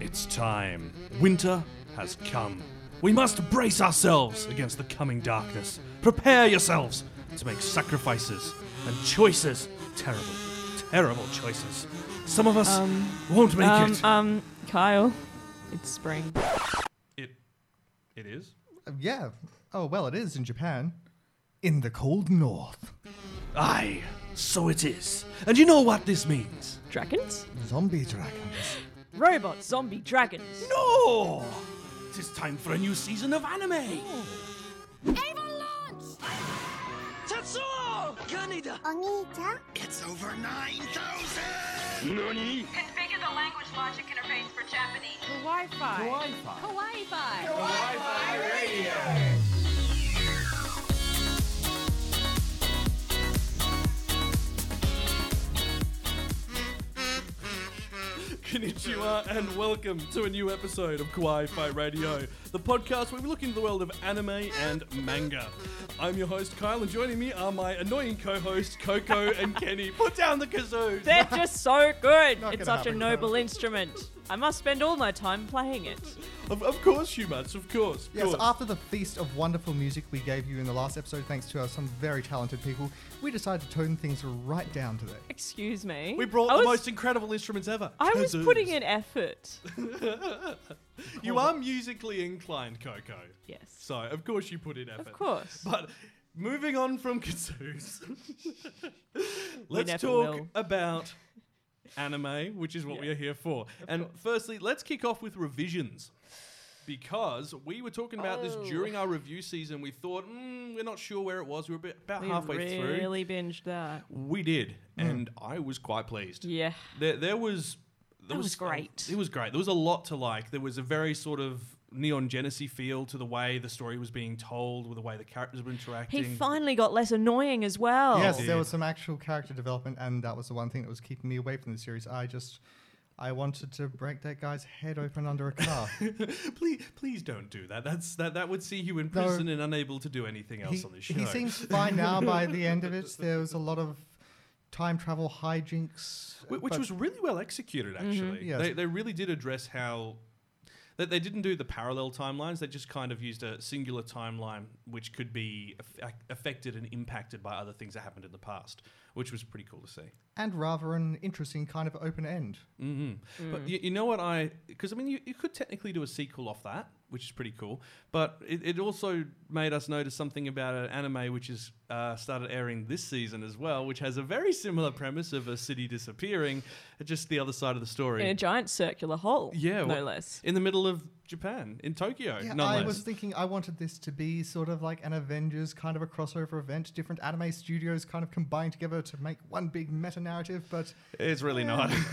It's time. Winter has come. We must brace ourselves against the coming darkness. Prepare yourselves to make sacrifices and choices. Terrible, terrible choices. Some of us won't make Um, it. um, Kyle, it's spring. it. It is. Uh, yeah. Oh, well, it is in Japan. In the cold north. Aye, so it is. And you know what this means? Dragons? Zombie dragons. Robot Zombie Dragons. No! It is time for a new season of anime! Avon launch! Tetsuo! Kaneda! Onita? It's over 9,000! Nani? Configure the language logic interface for Japanese. Wi-Fi. Wi-Fi. Wi-Fi. Wi-Fi radio! Konnichiwa and welcome to a new episode of Kawaii Fi Radio, the podcast where we look into the world of anime and manga. I'm your host Kyle, and joining me are my annoying co-hosts Coco and Kenny. Put down the kazoo. They're just so good. Not it's gonna such a happen, noble Kyle. instrument. I must spend all my time playing it. Of, of course, you must. Of course. Of Yes, course. after the feast of wonderful music we gave you in the last episode, thanks to our, some very talented people, we decided to tone things right down today. Excuse me. we brought I the was, most incredible instruments ever. I was Kazoos. putting in effort. You are musically inclined, Coco. Yes. So of course you put in effort. Of course. But moving on from kazoos, let's never talk will. about anime, which is what we are here for. and firstly, let's kick off with revisions. Because we were talking about this Oh. during our review season, we thought mm, we're not sure where it was. We were about, about We halfway through. really binged that. We did, and I was quite pleased. Yeah. There, there was. There That was great. It was great. There was a lot to like. There was a very sort of Neon Genesis feel to the way the story was being told, with the way the characters were interacting. He finally got less annoying as well. yes, there was some actual character development, and that was the one thing that was keeping me away from the series. I just. I wanted to break that guy's head open under a car. please, please don't do that. That's that. That would see you in No. prison and unable to do anything else he, on this show. he seems fine now by the end of it. There was a lot of time travel hijinks. Wh- which was really well executed. Mm-hmm. Actually, Yes. they they really did address how. That they didn't do the parallel timelines. They just kind of used a singular timeline, which could be aff- affected and impacted by other things that happened in the past, which was pretty cool to see. and rather an interesting kind of open end. hmm But you, you know what I? Because I mean, you, you could technically do a sequel off that, which is pretty cool. But it, it also made us notice something about an anime which has uh, started airing this season as well, which has a very similar premise of a city disappearing, just the other side of the story. In a giant circular hole. yeah, No wha- less. in the middle of Japan, in Tokyo. Yeah, none I less. was thinking I wanted this to be sort of like an Avengers kind of a crossover event. Different anime studios kind of combined together to make one big meta narrative, but It's really not.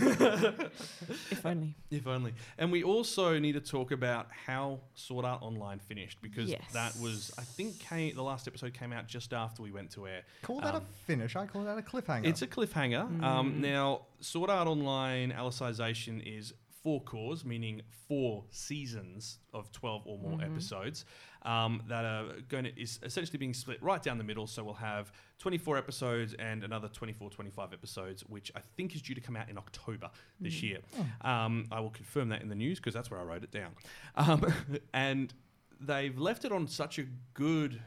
If only. If only. And we also need to talk about how Sword Art Online finished because Yes. that was, I think, came, the last episode came out just after we went to air. call that Um, a finish. I call that a cliffhanger. It's a cliffhanger. Um, now, Sword Art Online Alicization is four cours, meaning four seasons of 12 or more episodes um, that are going to, is essentially being split right down the middle. So we'll have 24 episodes and another 24, 25 episodes, which I think is due to come out in October this year. Um, I will confirm that in the news because that's where I wrote it down. Um, and they've left it on such a good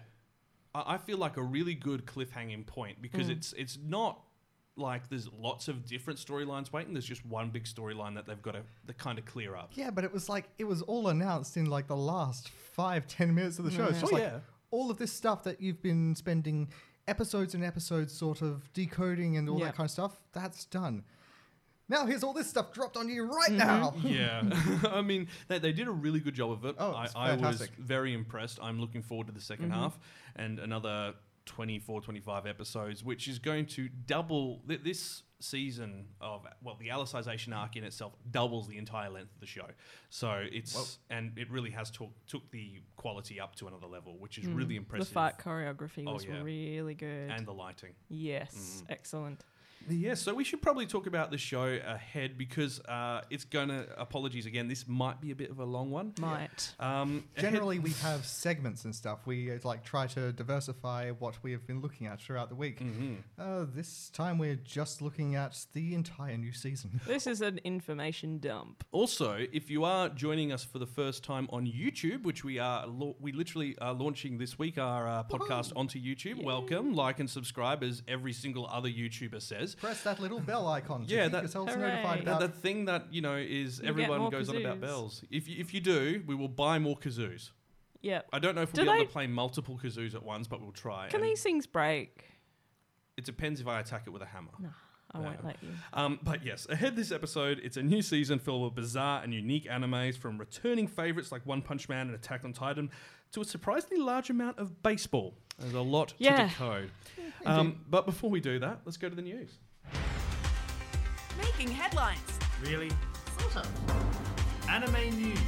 I I feel like a really good cliffhanging point because mm. it's it's not like there's lots of different storylines waiting. There's just one big storyline that they've got to the kind of clear up. yeah, but it was like it was all announced in like the last five, ten minutes of the show. It's just Oh, like yeah. all of this stuff that you've been spending episodes and episodes sort of decoding and all Yeah. that kind of stuff. That's done. Now here's all this stuff dropped on you right Mm-hmm. now. Yeah, I mean they, they did a really good job of it. Oh, I, it's I was fantastic. very impressed. I'm looking forward to the 2nd mm-hmm. half and another 24, 25 episodes, which is going to double th- this season of well the Alicization arc in itself doubles the entire length of the show. So it's and it really has took took the quality up to another level, which is mm. really impressive. The impressive. fight choreography Oh, was yeah. really good. and the lighting. yes, mm-hmm. excellent. Yeah, so we should probably talk about the show ahead because uh, it's going to, apologies again, this might be a bit of a long one. Might. Um, ahead- Generally, we have segments and stuff. We uh, like try to diversify what we have been looking at throughout the week. Mm-hmm. Uh, this time, we're just looking at the entire new season. This is an information dump. Also, if you are joining us for the first time on YouTube, which we are, lo- we literally are launching this week our uh, podcast onto YouTube. Welcome, like and subscribe, as every single other YouTuber says. Press that little bell icon to Yeah, keep that- yourselves Hooray. notified That, about. the thing that you know is get everyone more goes on about bells. If you, if you do, we will buy more kazoos. Yep. I don't know if we'll be able to play multiple kazoos at once, but we'll try. Can these things break? It depends if I attack it with a hammer. No, I won't let you. Um, but yes, ahead this episode, it's a new season filled with bizarre and unique animes from returning favorites like One Punch Man and Attack on Titan to a surprisingly large amount of baseball. There's a lot Yeah. to decode. Um, but before we do that, let's go to the news. Making headlines. Really? Sort of. Anime news.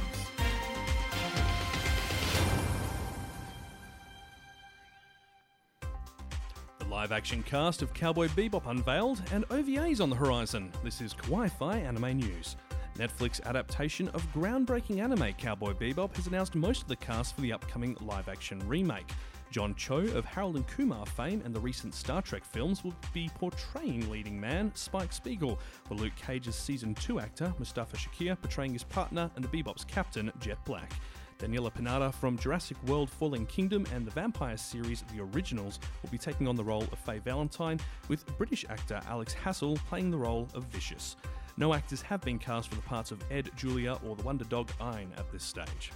The live action cast of Cowboy Bebop unveiled and OVAs on the horizon. This is Kawaii Fi Anime News. Netflix adaptation of groundbreaking anime Cowboy Bebop has announced most of the cast for the upcoming live action remake. John Cho of Harold and Kumar fame and the recent Star Trek films will be portraying leading man Spike Spiegel, while Luke Cage's season 2 actor Mustafa Shakir portraying his partner and the Bebop's captain Jet Black. Daniella Pineda from Jurassic World Fallen Kingdom and the Vampire series The Originals will be taking on the role of Faye Valentine, with British actor Alex Hassell playing the role of Vicious. No actors have been cast for the parts of Ed, Julia, or the Wonder Dog Ein at this stage.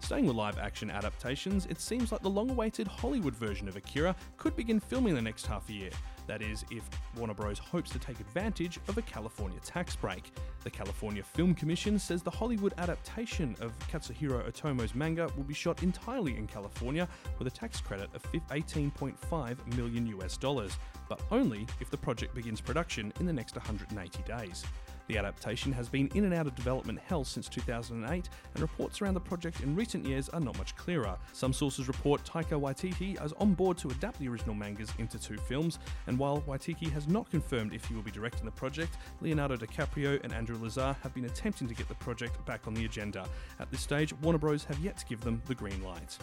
Staying with live action adaptations, it seems like the long awaited Hollywood version of Akira could begin filming the next half year. That is, if Warner Bros. hopes to take advantage of a California tax break. The California Film Commission says the Hollywood adaptation of Katsuhiro Otomo's manga will be shot entirely in California with a tax credit of 18.5 million US dollars, but only if the project begins production in the next 180 days. The adaptation has been in and out of development hell since 2008, and reports around the project in recent years are not much clearer. Some sources report Taika Waititi is on board to adapt the original mangas into two films, and while Waititi has not confirmed if he will be directing the project, Leonardo DiCaprio and Andrew Lazar have been attempting to get the project back on the agenda. At this stage, Warner Bros. have yet to give them the green light.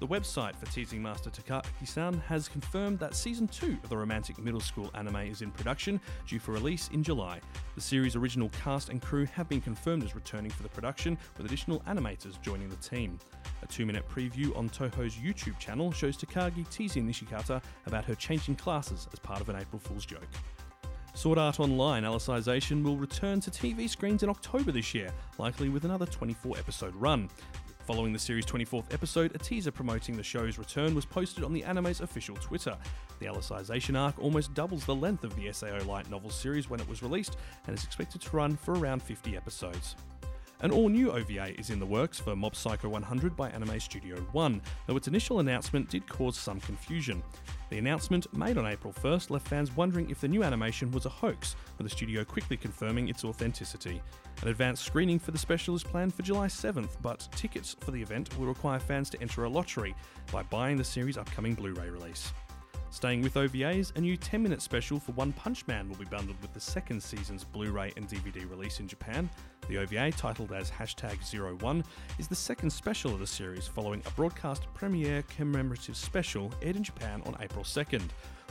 The website for Teasing Master Takagi-san has confirmed that season 2 of the romantic middle school anime is in production, due for release in July. The series' original cast and crew have been confirmed as returning for the production, with additional animators joining the team. A two-minute preview on Toho's YouTube channel shows Takagi teasing Nishikata about her changing classes as part of an April Fool's joke. Sword Art Online Alicization will return to TV screens in October this year, likely with another 24 episode run. Following the series' 24th episode, a teaser promoting the show's return was posted on the anime's official Twitter. The Alicization arc almost doubles the length of the SAO light novel series when it was released and is expected to run for around 50 episodes. An all new OVA is in the works for Mob Psycho 100 by Anime Studio One, though its initial announcement did cause some confusion. The announcement, made on April 1st, left fans wondering if the new animation was a hoax, with the studio quickly confirming its authenticity. An advanced screening for the special is planned for July 7th, but tickets for the event will require fans to enter a lottery by buying the series' upcoming Blu ray release. Staying with OVAs, a new 10 minute special for One Punch Man will be bundled with the second season's Blu ray and DVD release in Japan. The OVA, titled as hashtag 01, is the second special of the series following a broadcast premiere commemorative special aired in Japan on April 2nd.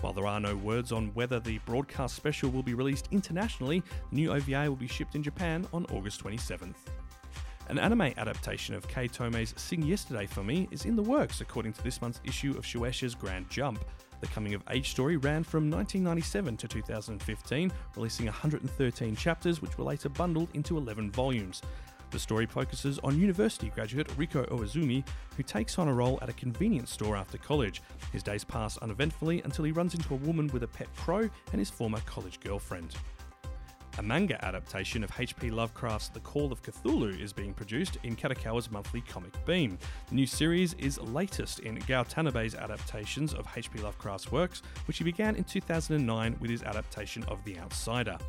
While there are no words on whether the broadcast special will be released internationally, the new OVA will be shipped in Japan on August 27th. An anime adaptation of Kei Toume's Sing Yesterday for Me is in the works, according to this month's issue of Shueisha's Grand Jump. The coming of age story ran from 1997 to 2015, releasing 113 chapters, which were later bundled into 11 volumes. The story focuses on university graduate Rikuo Uozumi, who takes on a role at a convenience store after college. His days pass uneventfully until he runs into a woman with a pet crow and his former college girlfriend. A manga adaptation of H.P. Lovecraft's The Call of Cthulhu is being produced in Kadokawa's monthly Comic Beam. The new series is latest in Gou Tanabe's adaptations of H.P. Lovecraft's works, which he began in 2009 with his adaptation of The Outsider.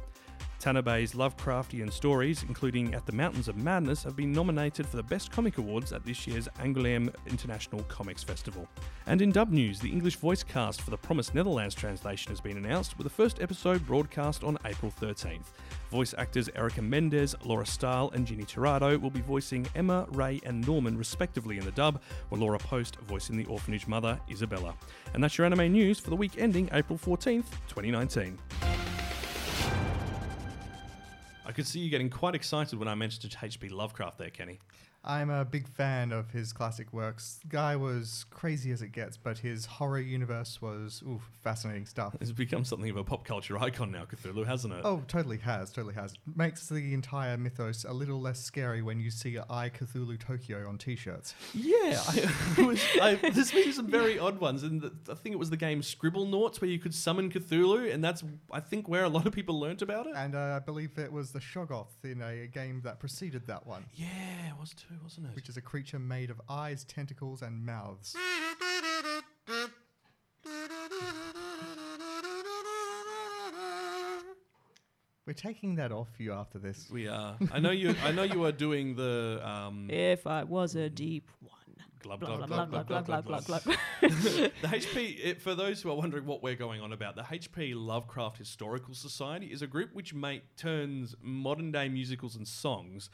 Tanabe's Lovecraftian stories, including At the Mountains of Madness, have been nominated for the Best Comic Awards at this year's Angoulême International Comics Festival. And in dub news, the English voice cast for the Promised Neverland translation has been announced, with the first episode broadcast on April 13th. Voice actors Erica Mendez, Laura Stahl, and Jeannie Tirado will be voicing Emma, Ray, and Norman respectively in the dub, while Laura Post voicing the orphanage mother, Isabella. And that's your anime news for the week ending April 14th, 2019. I could see you getting quite excited when I mentioned H.P. Lovecraft there, Kenny. I'm a big fan of his classic works. Guy was crazy as it gets, but his horror universe was ooh, fascinating stuff. It's become something of a pop culture icon now, Cthulhu, hasn't it? Oh, totally has, totally has. Makes the entire mythos a little less scary when you see I Cthulhu Tokyo on T-shirts. Yeah, I, was, I, there's been some very odd ones, and the, I think it was the game Scribblenauts where you could summon Cthulhu, and that's I think where a lot of people learnt about it. And uh, I believe it was the Shoggoth in a game that preceded that one, yeah, it was too, wasn't it? which is a creature made of eyes, tentacles, and mouths. We're taking that off you after this. we are. I know you. I know you are doing the um, If I was a deep one. glub Blah, glub blah, glub blah, glub blah, glub blah, glub. blah, blah, blah. the HP, it, for those who are wondering what we're going on about, the HP Lovecraft Historical Society is a group which make, turns modern day musicals and songs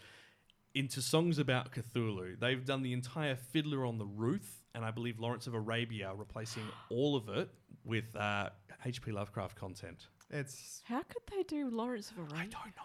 into songs about Cthulhu. They've done the entire Fiddler on the Roof, and I believe Lawrence of Arabia, replacing all of it with uh, HP Lovecraft content. It's How could they do Lawrence of Arabia? I Arabia? don't know.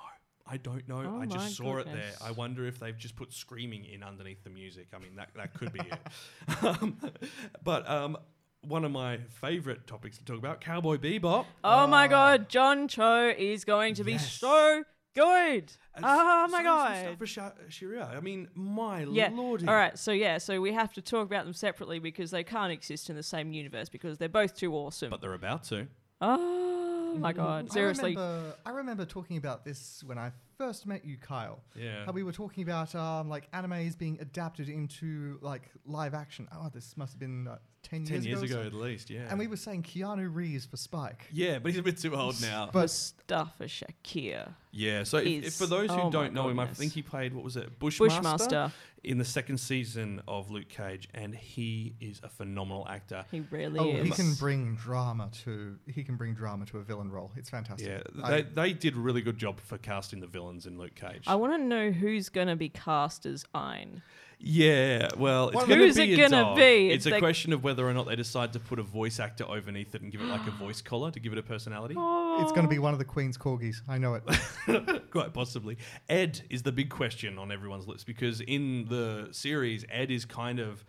I don't know. Oh I my just saw it goodness. there. I wonder if they've just put screaming in underneath the music. I mean, that, that could be it. Um, but um, one of my favourite topics to talk about, Cowboy Bebop. Oh my god, John Cho is going to be Yes. so good. And Oh my is god. Mustafa Sha- Sharia. I mean, my Yeah. lordy. All right. So yeah. So we have to talk about them separately because they can't exist in the same universe because they're both too awesome. But they're about to. oh my god. Mm-hmm. Seriously. I remember, I remember talking about this when I first met you, Kyle. Yeah. How we were talking about um, like animes being adapted into like live action. Oh, this must have been uh, ten, Ten years or ago, so. at least, yeah. And we were saying Keanu Reeves for Spike. yeah, but he's a bit too old now. But Mustafa Shakir. yeah, so if, if for those who oh don't know him, I think he played, what was it, Bushmaster? Bushmaster. in the second season of Luke Cage, and he is a phenomenal actor. He really oh, is. he can bring drama to he can bring drama to a villain role. It's fantastic. Yeah, I- they, they did a really good job for casting the villains in Luke Cage. I want to know who's going to be cast as Ein. yeah, well, it's Well, going to Who's be it a gonna dog. be? It's, It's a like- question of whether or not they decide to put a voice actor underneath it and give it like a voice collar to give it a personality. Oh. it's going to be one of the Queen's corgis. I know it. Quite possibly. Ed is the big question on everyone's lips because in the series, Ed is kind of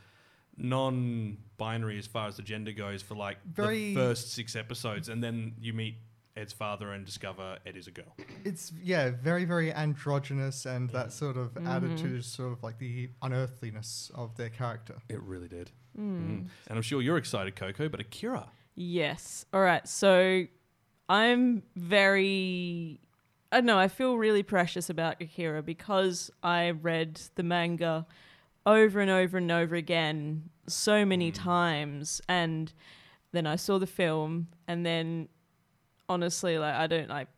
non-binary as far as the gender goes for like Very- the first six episodes, and then you meet Ed's father and discover Ed is a girl. it's yeah, very very androgynous, and Mm-hmm. that sort of added to sort of like the unearthliness of their character. It really did. Mm. And I'm sure you're excited, Coco, but Akira. Yes. All right. So I'm very. I don't know. I feel really precious about Akira because I read the manga over and over and over again so many times, and then I saw the film, and then honestly, like I don't like.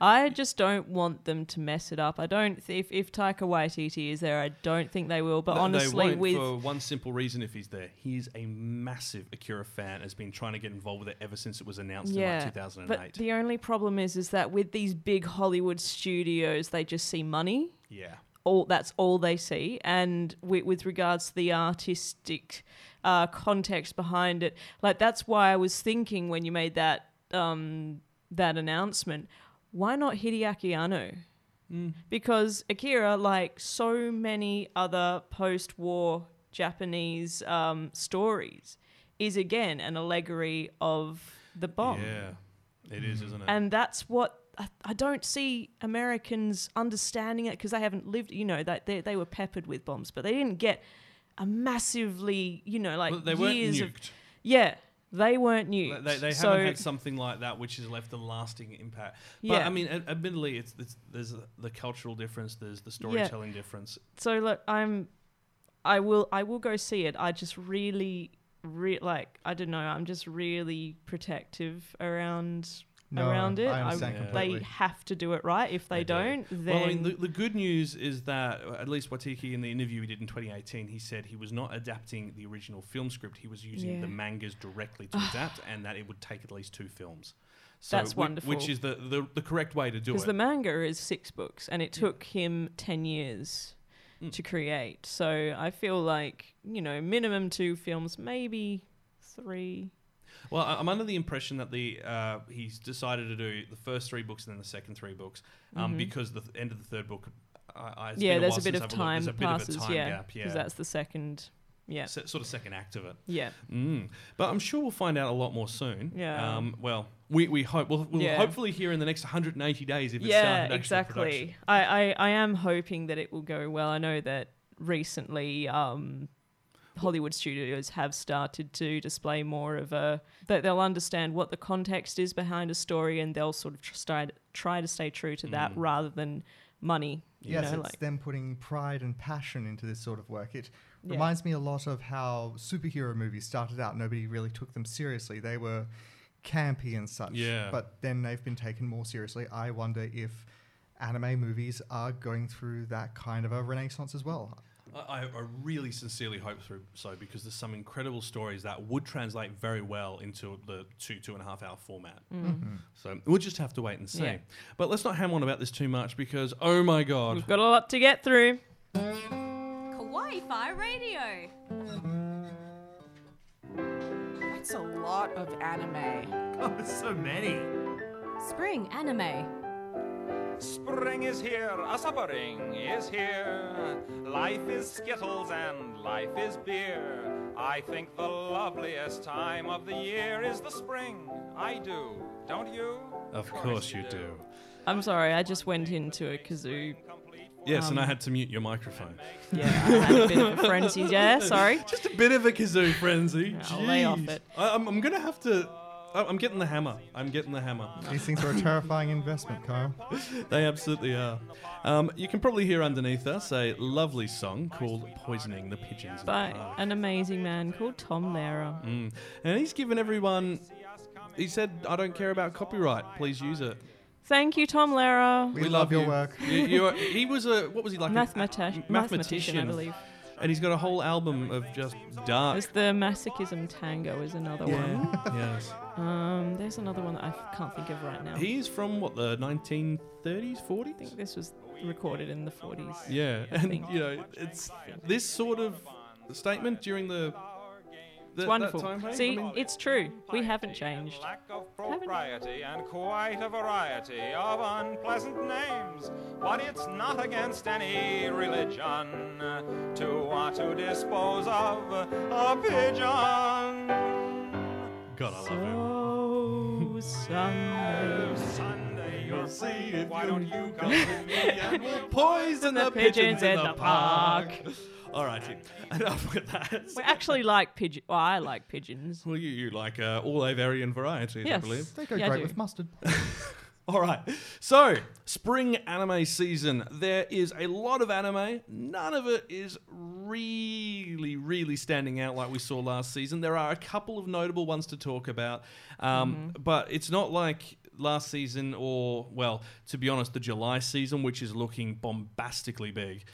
I just don't want them to mess it up. I don't. If if Taika Waititi is there, I don't think they will. But They- honestly, with for one simple reason, if he's there, he's a massive Akira fan. Has been trying to get involved with it ever since it was announced in like 2008. But the only problem is, is that with these big Hollywood studios, they just see money. yeah, All that's all they see, and with, with regards to the artistic uh, context behind it, like that's why I was thinking when you made that um, that announcement, why not Hideaki Anno? Because Akira, like so many other post-war Japanese um, stories, is again an allegory of the bomb. yeah, it is, isn't it? And that's what I, I don't see Americans understanding it because they haven't lived, you know, that they, they were peppered with bombs, but they didn't get a massively, you know, like Well, they weren't years of. nuked. Yeah, they weren't new. They, they so, haven't had something like that which has left a lasting impact. But Yeah. I mean, admittedly, it's, it's there's the cultural difference, there's the storytelling difference. so look, I'm, I will, I will go see it. I just really, re- like, I don't know, I'm just really protective around No, around it. I understand Yeah. completely. They have to do it right. If they, They do. don't, then Well, I mean, the, the good news is that uh, at least Watiki in the interview he did in 2018, he said he was not adapting the original film script. He was using Yeah. the mangas directly to adapt, and that it would take at least two films. So That's whi- Which is the, the, the correct way to do it. because the manga is six books, and it took him ten years Mm. to create. So I feel like you know, minimum two films, maybe three. Well, I- I'm under the impression that the uh, he's decided to do the first three books and then the second three books um, because the th- end of the third book. I, I, Mm-hmm. yeah, been a there's a bit of time There's a bit passes. of time yeah, gap. Yeah, that's the second. Yeah, Se- sort of second act of it. yeah. Mm. But I'm sure we'll find out a lot more soon. Yeah. Um, well, we, we hope we'll, we'll Yeah. hopefully hear in the next 180 days if it's yeah, exactly. I, I, I am hoping that it will go well. I know that recently um, Hollywood studios have started to display more of a that they'll understand what the context is behind a story and they'll sort of tr- try, try to stay true to Mm. that rather than money. You yes, know, it's like them putting pride and passion into this sort of work. It Yeah. reminds me a lot of how superhero movies started out. Nobody really took them seriously. They were campy and such. Yeah. But then they've been taken more seriously. I wonder if anime movies are going through that kind of a renaissance as well. I, I really sincerely hope through so because there's some incredible stories that would translate very well into the two two and a half hour format. So we'll just have to wait and see. Mm. Yeah. But let's not ham on about this too much because oh my god, we've got a lot to get through. Kawaii Fi Radio. That's a lot of anime. Oh, so many. Spring Anime. Spring is here, a suppering is here. Life is skittles and life is beer. I think the loveliest time of the year is the spring. I do, don't you? of course you do. I'm sorry, I just went into a kazoo. Yes, and I Um, had to mute your microphone. Yeah, I had a bit of a frenzy. Yeah, sorry. Just a bit of a kazoo frenzy. I'll lay off it. I, I'm, I'm gonna have to. I- I'm getting the hammer. I'm getting the hammer. These things are a terrifying investment, Kyle. They absolutely are. Um, you can probably hear underneath us a lovely song called "Poisoning the Pigeons." in the By an amazing man called Tom Lehrer. Mm. And he's given everyone. He said, "I don't care about copyright. Please use it." Thank you, Tom Lehrer. We, love, your you. work. You, you are, he was a what was he like? a- Mathemati- mathematician, I believe. And he's got a whole album of just dark. There's the Masochism Tango is another one. yes. Um, there's another one that I f- can't think of right now. He's from what the 1930s, 40s. I think this was recorded in the 40s. Yeah, and you know, it's this sort of statement during the. The It's wonderful. Time See, I mean, it's true. We haven't changed. Lack of propriety and quite a variety of unpleasant names. But it's not against any religion to want to dispose of a pigeon. God, I love him. So Sunday. Oh, Sunday, you'll see see. if Why you- don't you come with me and we'll Poison the pigeons in the park. All righty, enough with that. We actually like pigeon. Well, I like pigeons. Well, you, you like uh, all Avarian varieties, I Yes. believe. They go Yeah, I great do. with mustard. All right. So, spring anime season. There is a lot of anime. None of it is really, really standing out like we saw last season. There are a couple of notable ones to talk about, um, but it's not like last season or, well, to be honest, the July season, which is looking bombastically big,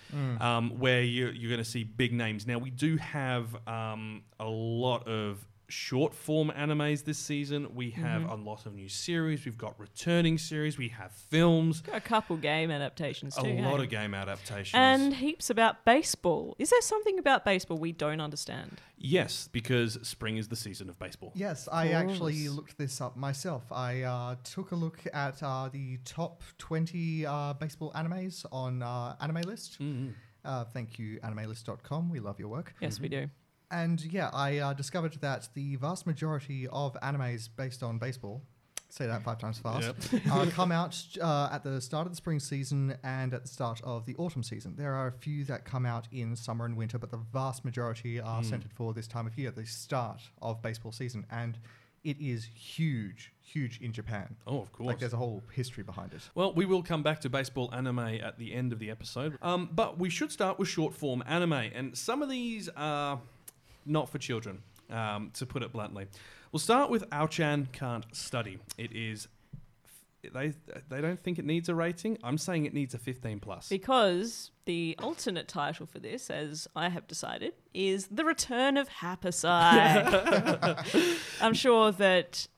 um, where you, you're going to see big names. Now, we do have um, a lot of short form animes this season. We have a lot of new series. We've got returning series. We have films. Got a couple game adaptations A too. lot hey? of game adaptations. And heaps about baseball. Is there something about baseball we don't understand? yes, because spring is the season of baseball. Yes, I actually looked this up myself. I uh, took a look at uh, the top 20 uh, baseball animes on uh, Anime List. Uh, thank you, animelist.com. We love your work. Yes, we do. And yeah, I uh, discovered that the vast majority of animes based on baseball, say that five times fast, uh, come out uh, at the start of the spring season and at the start of the autumn season. There are a few that come out in summer and winter, but the vast majority are centered for this time of year, the start of baseball season. And it is huge, huge in Japan. Oh, of course. Like there's a whole history behind it. Well, we will come back to baseball anime at the end of the episode. Um, but we should start with short form anime. And some of these are not for children, um, to put it bluntly. We'll start with Ao-chan Can't Study. It is they they don't think it needs a rating. I'm saying it needs a 15 plus. Because the alternate title for this, as I have decided, is The Return of Happosai. I'm sure that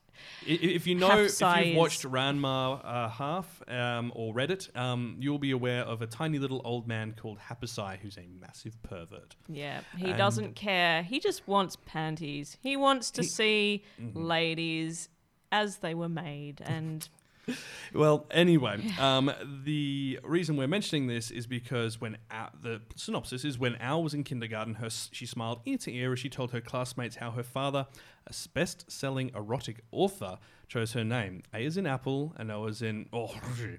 If you know, if you've watched Ranma uh, Half um, or read it, um, you'll be aware of a tiny little old man called Happosai who's a massive pervert. Yeah, he And- doesn't care. He just wants panties. He wants to He- see Mhm. ladies as they were made. And Well, anyway, um, the reason we're mentioning this is because when Ao, the synopsis is when Ao was in kindergarten, her she smiled ear to ear as she told her classmates how her father, a best-selling erotic author, chose her name. A is in apple, and O is in oh,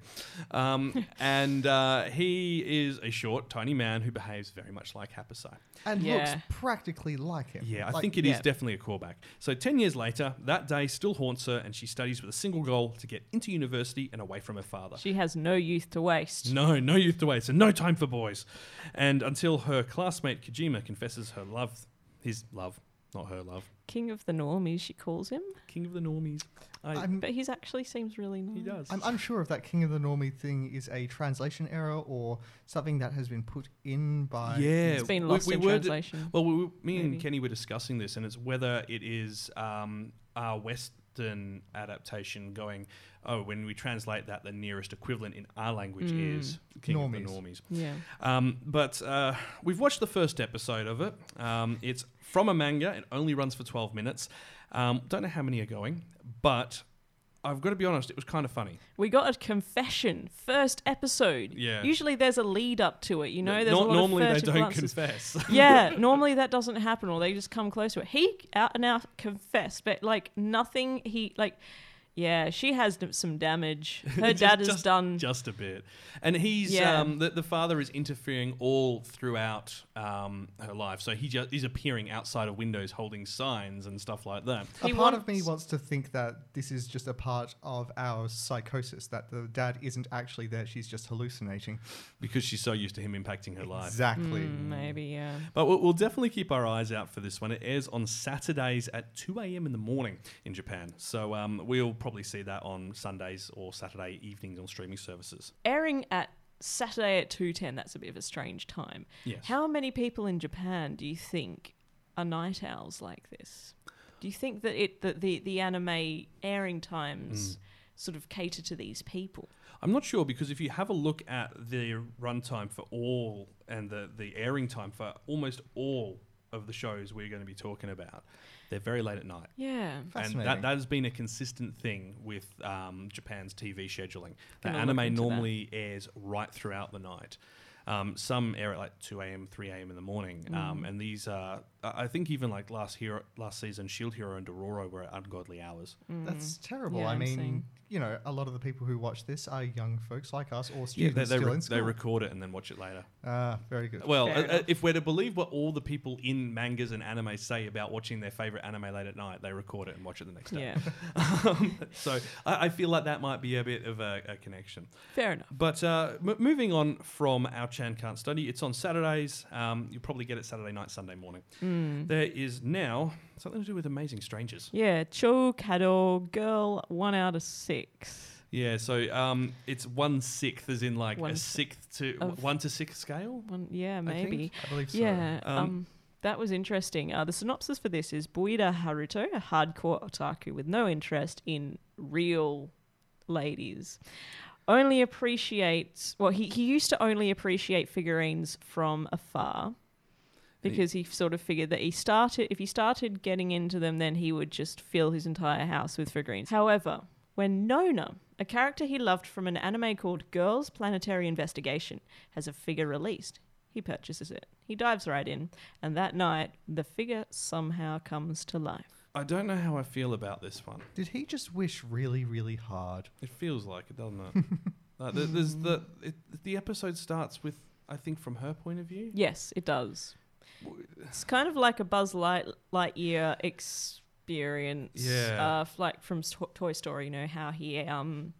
um, and uh, he is a short, tiny man who behaves very much like Happosai. And Yeah. looks practically like him. Yeah, I Like, think it is yeah. definitely a callback. So 10 years later, that day still haunts her, and she studies with a single goal to get into university and away from her father. she has no youth to waste. No, no youth to waste, and no time for boys. And until her classmate Kojima confesses her love, his love, not her love, King of the normies, she calls him. king of the normies. I, I'm, But he's actually seems really nice. he does. I'm unsure if that King of the Normie thing is a translation error or something that has been put in by. Yeah, It's been we- lost we in were d- translation. Well, we, we- me and Kenny were discussing this, and it's whether it is um, our Western adaptation going, oh, when we translate that, the nearest equivalent in our language Mm. is King of the Normies. yeah. Um, but uh, we've watched the first episode of it. Um, it's from a manga. It only runs for 12 minutes. Um, don't know how many are going, but I've got to be honest, it was kind of funny. We got a confession first episode. Yeah. Usually there's a lead up to it, you know. There's lot normally of they don't glances. confess. yeah, normally that doesn't happen, or they just come close to it. He out and out confessed, but like nothing. He like, yeah, she has some damage. Her Just- dad has just- done. just a bit. And he's Yeah. um, the, the father is interfering all throughout um, her life. So he just he's appearing outside of windows holding signs and stuff like that. A He part of me wants- wants to think that this is just a part of our psychosis, that the dad isn't actually there, she's just hallucinating. Because she's so used to him impacting her life. Exactly. Mm, maybe, yeah. But we'll, we'll definitely keep our eyes out for this one. It airs on Saturdays at 2 a.m. in the morning in Japan. So um, we'll probably see that on Sundays or Saturday evenings on streaming services. Airing at Saturday at two ten. That's a bit of a strange time. Yes. How many people in Japan do you think are night owls like this? Do you think that it that the the anime airing times hmm. sort of cater to these people? I'm not sure because if you have a look at the runtime for all and the, the airing time for almost all of the shows we're going to be talking about, they're very late at night. Yeah. And that, that has been a consistent thing with um, Japan's TV scheduling. The anime into that. normally airs right throughout the night. Um, some air at like 2 a.m., 3 a.m. in the morning. Mm. Um, and these are, I I think even like last hero, last season, Shield Hero and Dororo were at ungodly hours. That's terrible. Mm. Yeah, I mean, seeing- you know, a lot of the people who watch this are young folks like us or Yeah, students they, they, still re- in they record it and then watch it later. Ah, very good. Well, uh, uh, if we're to believe what all the people in mangas and anime say about watching their favorite anime late at night, they record it and watch it the next day. Yeah. Um, so I, I feel like that might be a bit of a, a connection. Fair enough. But uh, m- moving on from Ao-chan Can't Study, it's on Saturdays. Um, you'll probably get it Saturday night, Sunday morning. Mm. There is now something to do with Amazing Strangers. Yeah, Cho Kado girl one out of six. Yeah, so um, it's one sixth, as in like One a sixth to one to sixth scale. One, yeah, maybe. I believe so. Yeah, Um, um, that was interesting. Uh, the synopsis for this is Buida Haruto, a hardcore otaku with no interest in real ladies, only appreciates. Well, he, he used to only appreciate figurines from afar because he sort of figured that he started if he started getting into them, then he would just fill his entire house with figurines. However, when Nona, a character he loved from an anime called Girls Planetary Investigation, has a figure released, he purchases it. He dives right in, and that night, the figure somehow comes to life. I don't know how I feel about this one. Did he just wish really, really hard? It feels like it, doesn't it? uh, there- there's the it, the episode starts with I think from her point of view. Yes, it does. It's kind of like a Buzz Light Lightyear experience. Yeah. Uh, like from S- Toy Story, you know how he um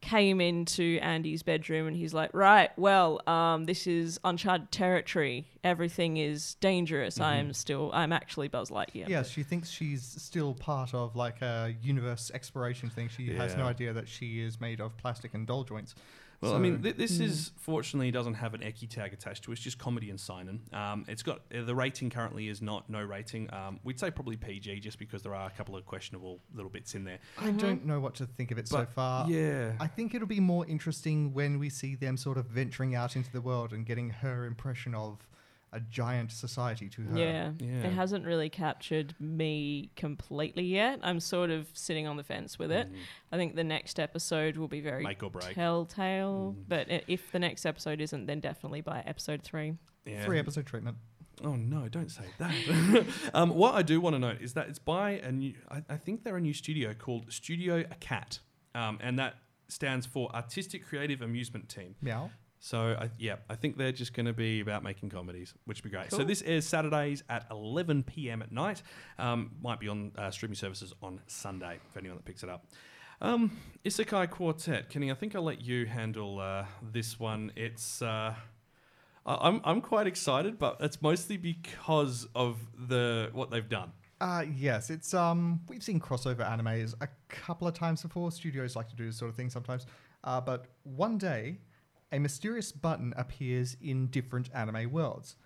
came into Andy's bedroom and he's like, right, well, um, this is uncharted territory. Everything is dangerous. I'm still, I'm actually Buzz Lightyear. Yeah, she thinks she's still part of like a universe exploration thing. She has no idea that she is made of plastic and doll joints. Well, I mean, th- this is fortunately doesn't have an ecchi tag attached to it. It's just comedy and signing. Um, it's got uh, the rating currently is not no rating. Um, we'd say probably PG just because there are a couple of questionable little bits in there. I don't know what to think of it so far. yeah. I think it'll be more interesting when we see them sort of venturing out into the world and getting her impression of a giant society to her. Yeah. Yeah. It hasn't really captured me completely yet. I'm sort of sitting on the fence with it. I think the next episode will be very Mm. Make or break. telltale. But if the next episode isn't, then definitely by episode three. Yeah. Three episode treatment. Oh no, don't say that. um, what I do want to note is that it's by a new. I, I think they're a new studio called Studio A Cat, um, and that stands for Artistic Creative Amusement Team. Meow. So I, yeah, I think they're just going to be about making comedies, which would be great. So this airs Saturdays at 11 p.m. at night. Um, might be on uh, streaming services on Sunday for anyone that picks it up. Um, Isekai Quartet, Kenny. I think I'll let you handle uh, this one. It's uh, I- I'm I'm quite excited, but it's mostly because of the what they've done. Uh, yes, it's um we've seen crossover animes a couple of times before. Studios like to do this sort of thing sometimes. Uh, but one day, a mysterious button appears in different anime worlds.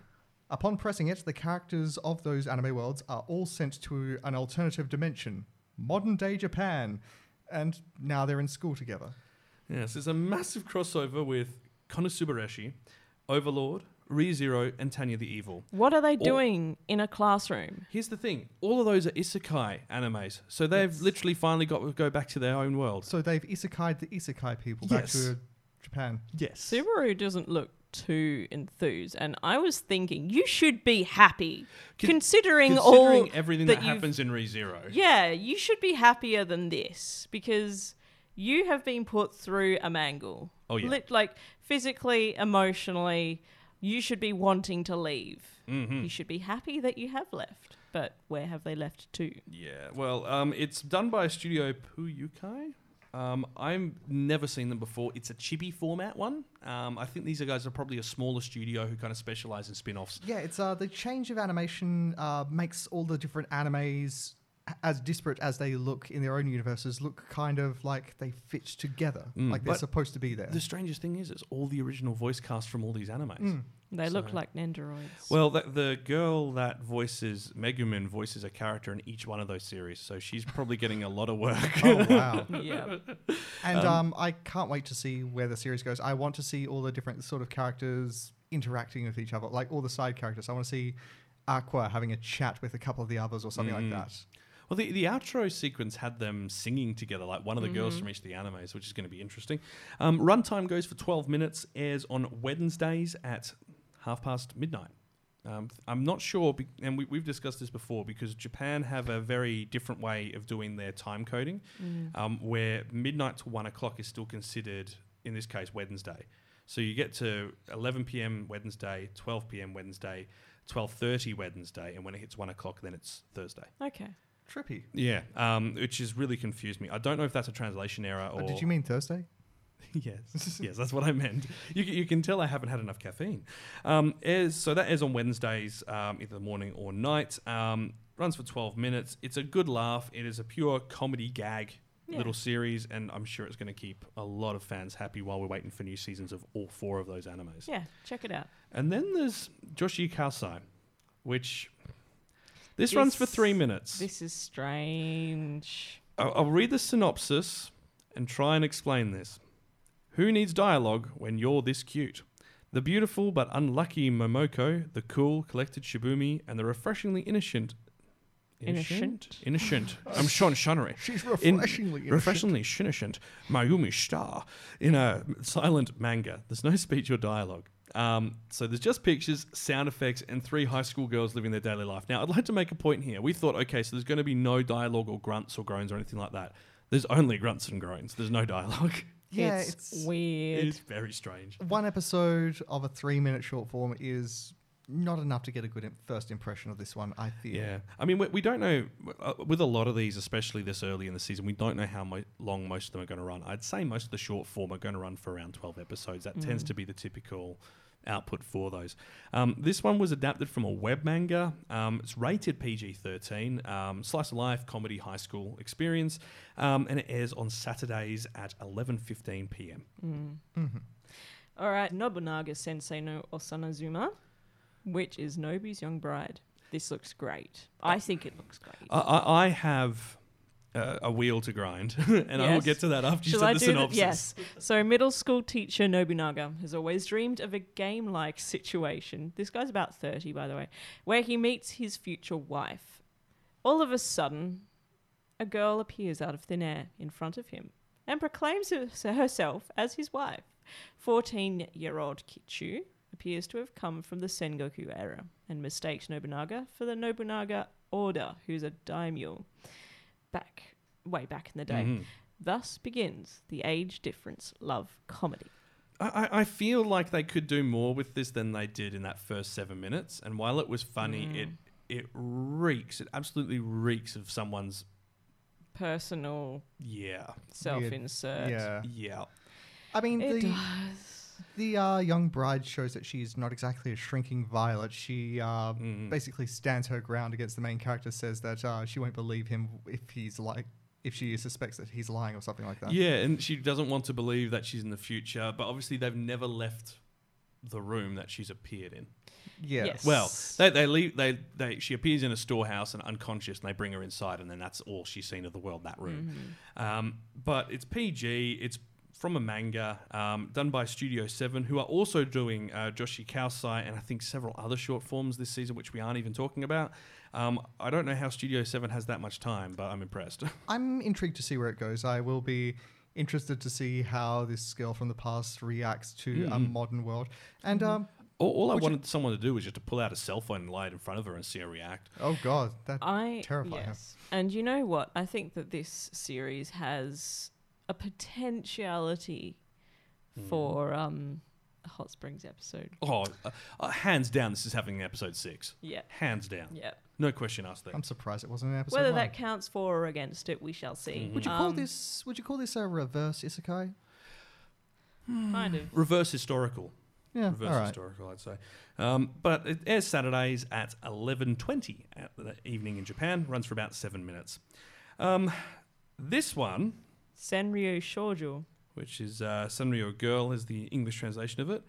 Upon pressing it, the characters of those anime worlds are all sent to an alternative dimension, modern day Japan, and now they're in school together. Yes, there's a massive crossover with Konosubareshi, Overlord, ReZero, and Tanya the Evil. What are they doing in a classroom? Here's the thing: all of those are isekai animes, so they've Yes. literally finally got to go back to their own world. So they've isekai'd the isekai people back Yes. to Japan. Yes, Subaru doesn't look too enthused, and I was thinking you should be happy, Con- considering, considering all everything that that, you've- happens in ReZero. Yeah, you should be happier than this because you have been put through a mangle. Oh, yeah. Lit- like physically, emotionally, you should be wanting to leave. Mhm. You should be happy that you have left. But where have they left to? Yeah, well, um, it's done by Studio Puyukai. Um, I've never seen them before. It's a chibi format one. Um, I think these guys are probably a smaller studio who kind of specialize in spin-offs. Yeah, it's uh, the change of animation uh, makes all the different animes, as disparate as they look in their own universes, look kind of like they fit together, Mm, like they're supposed to be there. The strangest thing is, it's all the original voice cast from all these animes. Mm. They look like Nendoroids. Well, the, the girl that voices Megumin voices a character in each one of those series, so she's probably getting a lot of work. oh wow! yeah. And um, I can't wait to see where the series goes. I want to see all the different sort of characters interacting with each other, like all the side characters. I want to see Aqua having a chat with a couple of the others or something Mm. like that. Well, the, the outro sequence had them singing together, like one of the girls from each of the animes, which is going to be interesting. Um, runtime goes for 12 minutes, airs on Wednesdays at half past midnight. Um, I'm not sure, be- and we, we've discussed this before, because Japan have a very different way of doing their time coding, um, where midnight to one o'clock is still considered, in this case, Wednesday. So you get to 11 p.m. Wednesday, 12 p.m. Wednesday, 12:30 Wednesday, and when it hits one o'clock, then it's Thursday. Okay. Trippy. Yeah, um, which has really confused me. I don't know if that's a translation error or. Uh, did you mean Thursday? yes, yes, that's what I meant. You, you can tell I haven't had enough caffeine. Um, airs, so that airs on Wednesdays, um, either the morning or night. Um, runs for 12 minutes. It's a good laugh. It is a pure comedy gag Yeah. little series, and I'm sure it's going to keep a lot of fans happy while we're waiting for new seasons of all four of those animes. Yeah, check it out. And then there's Joshi Kausai, which this, runs for three minutes. This is strange. I'll, I'll read the synopsis and try and explain this. Who needs dialogue when you're this cute? The beautiful but unlucky Momoko, the cool, collected Shibumi, and the refreshingly innocent. Innocent? Innocent. I'm Sean Shunnery. She's In- refreshingly innocent. refreshingly innocent Mayumi Star in a silent manga. There's no speech or dialogue. Um, so there's just pictures, sound effects, and three high school girls living their daily life. Now, I'd like to make a point here. We thought, okay, so there's going to be no dialogue or grunts or groans or anything like that. There's only grunts and groans. There's no dialogue. Yeah, it's, it's, weird. It's very strange. one episode of a three-minute short form is not enough to get a good im- first impression of this one. I feel. Yeah, I mean, we, we don't know uh, with a lot of these, especially this early in the season. We don't know how mo- long most of them are going to run. I'd say most of the short form are going to run for around twelve episodes. That tends to be the typical output for those. Um, this one was adapted from a web manga. Um, it's rated PG thirteen. Um, slice of life comedy high school experience, um, and it airs on Saturdays at eleven fifteen p.m. All right, Nobunaga Sensei no Osanazuma, which is Nobu's young bride. This looks great. I think it looks great. I, I, I have. Uh, a wheel to grind, and I will get to that after you said I the synopsis. Yes. So, middle school teacher Nobunaga has always dreamed of a game like situation. This guy's about 30, by the way, where he meets his future wife. All of a sudden, a girl appears out of thin air in front of him and proclaims herself as his wife. 14 year old Kicho appears to have come from the Sengoku era and mistakes Nobunaga for the Nobunaga Oda, who's a daimyo. Back, way back in the day. Mhm. Thus begins the age difference love comedy. I, I- I feel like they could do more with this than they did in that first seven minutes. And while it was funny, Mm. it it reeks. It absolutely reeks of someone's Personal yeah, self insert. Yeah. yeah. I mean, It the does. The uh, young bride shows that she's not exactly a shrinking violet. She uh, Mhm. basically stands her ground against the main character. Says that uh, she won't believe him if he's like if she suspects that he's lying or something like that. Yeah, and she doesn't want to believe that she's in the future, but obviously they've never left the room that she's appeared in. Yes. Yes. Well, they, they leave. They, they she appears in a storehouse and unconscious, and they bring her inside, and then that's all she's seen of the world. That room. Um, but it's PG. It's from a manga um, done by Studio Seven, who are also doing uh, Joshi Kausei and I think several other short forms this season, which we aren't even talking about. Um, I don't know how Studio Seven has that much time, but I'm impressed. I'm intrigued to see where it goes. I will be interested to see how this girl from the past reacts to a Mm. modern world. And Mm-hmm. um, all all I Would you- wanted someone to do was just to pull out a cell phone and lay it in front of her and see her react. oh god, that I terrify her. yes. And you know what? I think that this series has a potentiality Hmm. for um, a Hot Springs episode. Oh, uh, uh, hands down, this is happening in episode six. Yeah. Hands down, Yeah. no question asked there. I'm surprised it wasn't an episode. Whether one. that counts for or against it, we shall see. would you call Um, this? Would you call this a reverse isekai? kind of? Reverse historical. Yeah, reverse all right. historical, I'd say. Um, but it airs Saturdays at 11.20 at the evening in Japan. Runs for about seven minutes. Um, this one, Senryu Shoujo. which is uh, Senryu Girl, is the English translation of it.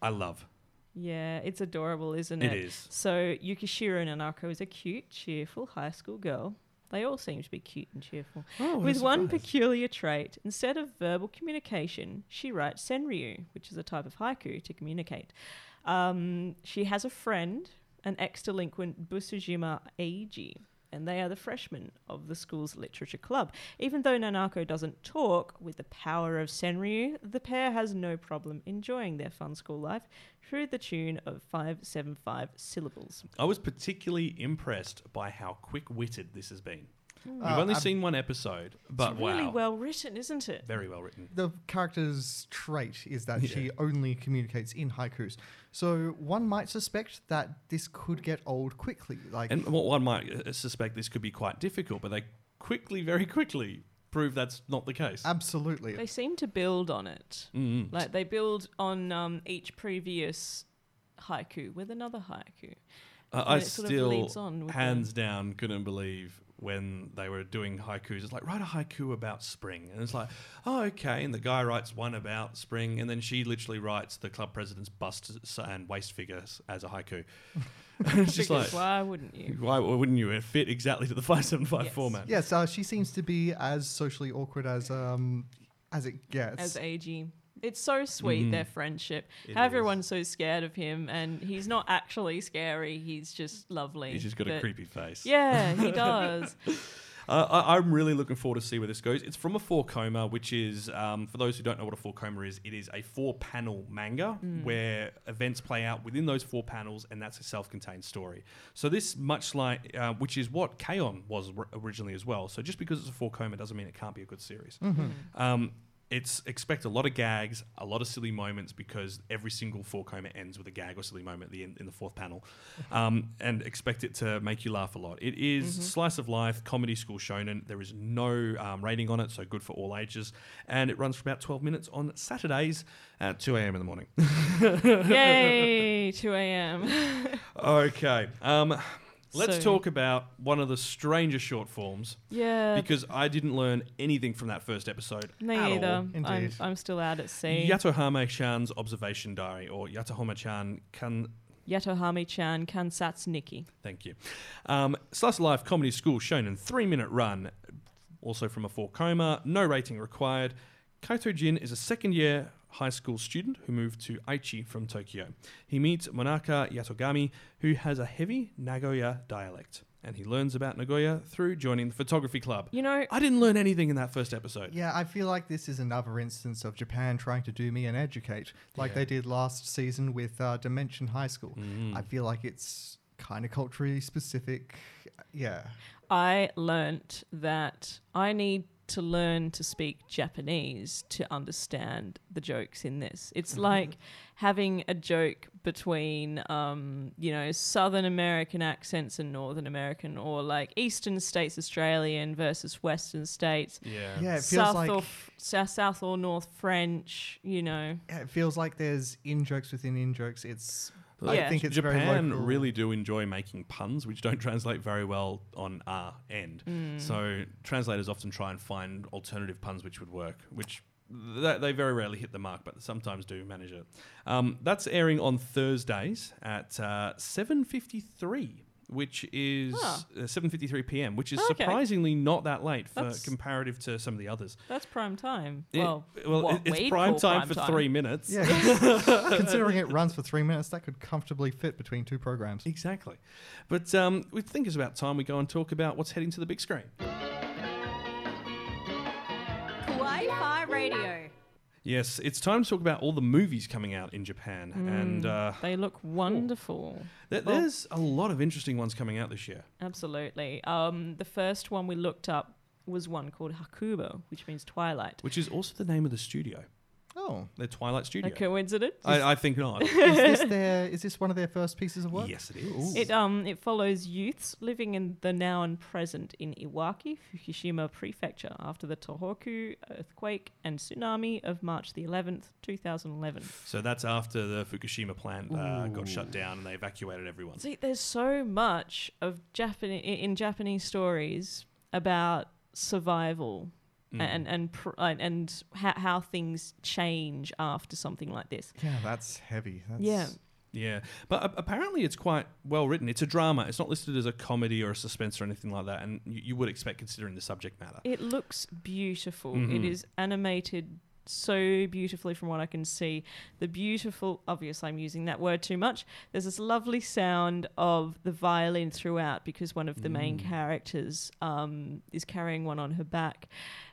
I love. Yeah, it's adorable, isn't It it? is. So Yukishiro Nanako is a cute, cheerful high school girl. They all seem to be cute and cheerful. Oh, With one peculiar trait, instead of verbal communication, she writes senryu, which is a type of haiku to communicate. Um, she has a friend, an ex-delinquent Busujima Eiji, and they are the freshmen of the school's literature club. Even though Nanako doesn't talk, with the power of senryu, the pair has no problem enjoying their fun school life through the tune of 575 syllables. I was particularly impressed by how quick-witted this has been. We've Uh, only um, seen one episode, but it's really wow, well written, isn't it? very well written. the character's trait is that Yeah. she only communicates in haikus. So one might suspect that this could get old quickly. Like And what one might uh, suspect this could be quite difficult, but they quickly, very quickly, prove that's not the case. absolutely. They seem to build on it. Mm. Like they build on um, each previous haiku with another haiku. Uh, I it sort of still, leads on with hands down, couldn't believe when they were doing haikus. It's like, write a haiku about spring. And it's like, oh, okay. And the guy writes one about spring. And then she literally writes the club president's bust and waist figures as a haiku. it's just like, why wouldn't you? why wouldn't you? It fit exactly to the 575 Yes. format. yes, uh, she seems to be as socially awkward as um as it gets. As AG. It's so sweet, Mhm. their friendship. It How is. everyone's so scared of him, and he's not actually scary. He's just lovely. He's just got a creepy face. Yeah, he does. Uh, I, I'm really looking forward to see where this goes. It's from a four koma, which is, um, for those who don't know what a four koma is, it is a four panel manga where events play out within those four panels, and that's a self contained story. So, this, much like, uh, which is what K-On! was r- originally as well. So, just because it's a four koma doesn't mean it can't be a good series. Um, it's expect a lot of gags, a lot of silly moments because every single four koma ends with a gag or silly moment at the end in the fourth panel, um, and expect it to make you laugh a lot. It is slice of life comedy school shonen. There is no um, rating on it, so good for all ages, and it runs for about twelve minutes on Saturdays at two a.m. in the morning. Yay, 2 a.m. okay, um, let's So- talk about one of the stranger short forms yeah. because I didn't learn anything from that first episode. me at all. either. I'm, Indeed. I'm still out at sea. Yatohame-chan's observation diary, or Yatohama-chan can. Yatogame-chan Kansatsu Nikki. Thank you. Um, Slice of Life Comedy School shonen three minute run, also from a four koma, no rating required. Kaito Jin is a second year high school student who moved to Aichi from Tokyo. He meets Monaka Yatogame, who has a heavy Nagoya dialect, and he learns about Nagoya through joining the photography club. You know, I didn't learn anything in that first episode. Yeah, I feel like this is another instance of Japan trying to do me and educate, like Yeah. they did last season with uh, Dimension High School. Mm. I feel like it's kind of culturally specific. Yeah. I learnt that I need to learn to speak Japanese to understand the jokes in this. It's like having a joke between, um, you know, Southern American accents and Northern American, or like Eastern states Australian versus Western states. Yeah. Yeah, it feels South like or f- South or North French, you know. yeah, it feels like there's in jokes within in jokes. It's I Yeah. think it's very Japan local. really do enjoy making puns, which don't translate very well on our end. Mm. So translators often try and find alternative puns which would work, which th- they very rarely hit the mark, but sometimes do manage it. Um, that's airing on Thursdays at uh, seven fifty three. Which is Ah. uh, 7:53 p.m., which is Okay. surprisingly not that late for That's- comparative to some of the others. That's prime time. It- well, well, what it's prime time prime for time. three minutes. Yeah, considering it runs for three minutes, that could comfortably fit between two programs. Exactly. But um, we think it's about time we go and talk about what's heading to the big screen. Kawaii Fi Radio. Yes, it's time to talk about all the movies coming out in Japan. And uh, They look wonderful. th- Well- there's a lot of interesting ones coming out this year. Absolutely. Um, the first one we looked up was one called Hakubo, which means twilight. Which is also the name of the studio, Oh, the Twilight Studio. A Studio. coincidence? I, I think not. is this their? Is this one of their first pieces of work? yes, it is. It um it follows youths living in the now and present in Iwaki, Fukushima Prefecture after the Tohoku earthquake and tsunami of March the 11th, 2011. So that's after the Fukushima plant uh, got shut down and they evacuated everyone. See, there's so much of Japan in Japanese stories about survival Mm. and and pr- and, and how, how things change after something like this. Yeah, that's heavy. That's, Yeah. Yeah, but a- apparently it's quite well written. It's a drama. It's not listed as a comedy or a suspense or anything like that, and you, you would expect considering the subject matter. It looks beautiful. It Mhm. is animated so beautifully from what I can see. The beautiful, obviously, I'm using that word too much. There's this lovely sound of the violin throughout because one of the main Mm. characters um, is carrying one on her back.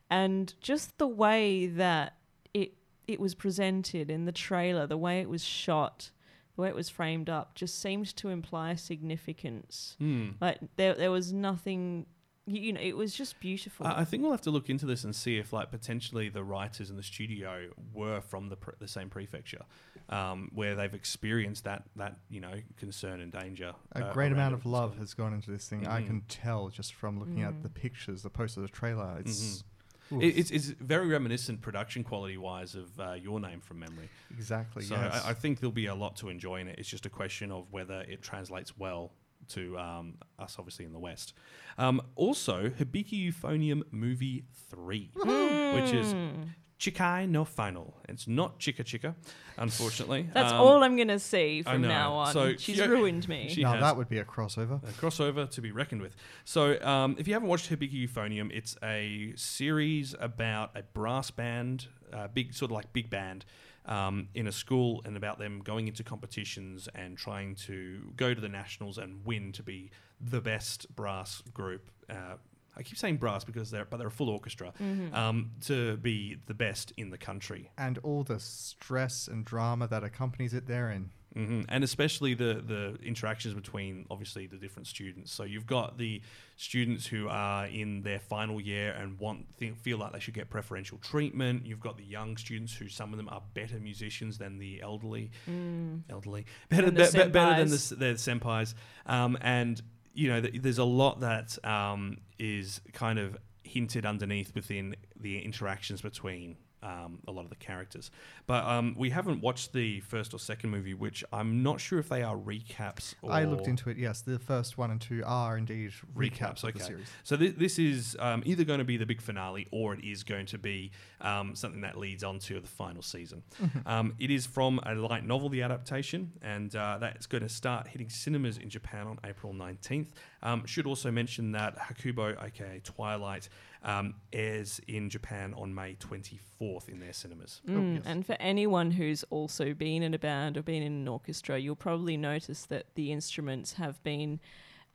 And just the way that it it was presented in the trailer, the way it was shot, the way it was framed up, just seemed to imply significance. Hmm. Like there, there was nothing. You, you know, it was just beautiful. I I think we'll have to look into this and see if, like, potentially the writers in the studio were from the pre- the same prefecture, um, where they've experienced that that you know concern and danger. A uh, great amount of love well. has gone into this thing. I Mhm. can tell just from looking at Mm. the pictures, the poster, the trailer. It's oof. It, it's, it's very reminiscent production quality wise of uh, your name from memory. exactly So yes. I, I think there'll be a lot to enjoy in it. It's just a question of whether it translates well to um, us, obviously in the West. Um, also, Hibike Euphonium Movie Three, which is Mm. Chikai no Final. It's not Chika Chika, unfortunately. That's Um, all I'm gonna see from now on. So She's she- ruined me. she now has- that would be a crossover. a crossover to be reckoned with. So, um, if you haven't watched Hibike Euphonium, it's a series about a brass band, uh, big sort of like big band, um, in a school, and about them going into competitions and trying to go to the nationals and win to be the best brass group. Uh, I keep saying brass because they're but they're a full orchestra Mm-hmm. um, to be the best in the country. And all the stress and drama that accompanies it therein. hmm And especially the the interactions between obviously the different students. So you've got the students who are in their final year and want think, feel like they should get preferential treatment. You've got the young students who some of them are better musicians than the elderly, elderly better Mm. The be- be- better than the, senpais. their senpais. Um, and you know, there's a lot that um, is kind of hinted underneath within the interactions between um, a lot of the characters. But um, we haven't watched the first or second movie, which I'm not sure if they are recaps. Or I looked into it. Yes, the first one and two are indeed recaps. recaps of Okay, the series. so thi- this is um, either going to be the big finale or it is going to be um, something that leads on to the final season. Mm-hmm. Um, it is from a light novel, the adaptation, and uh, that's going to start hitting cinemas in Japan on April 19th. Um, should also mention that Hakubo, aka Twilight, um, airs in Japan on May 24th in their cinemas. Mm, yes. And for anyone who's also been in a band or been in an orchestra, you'll probably notice that the instruments have been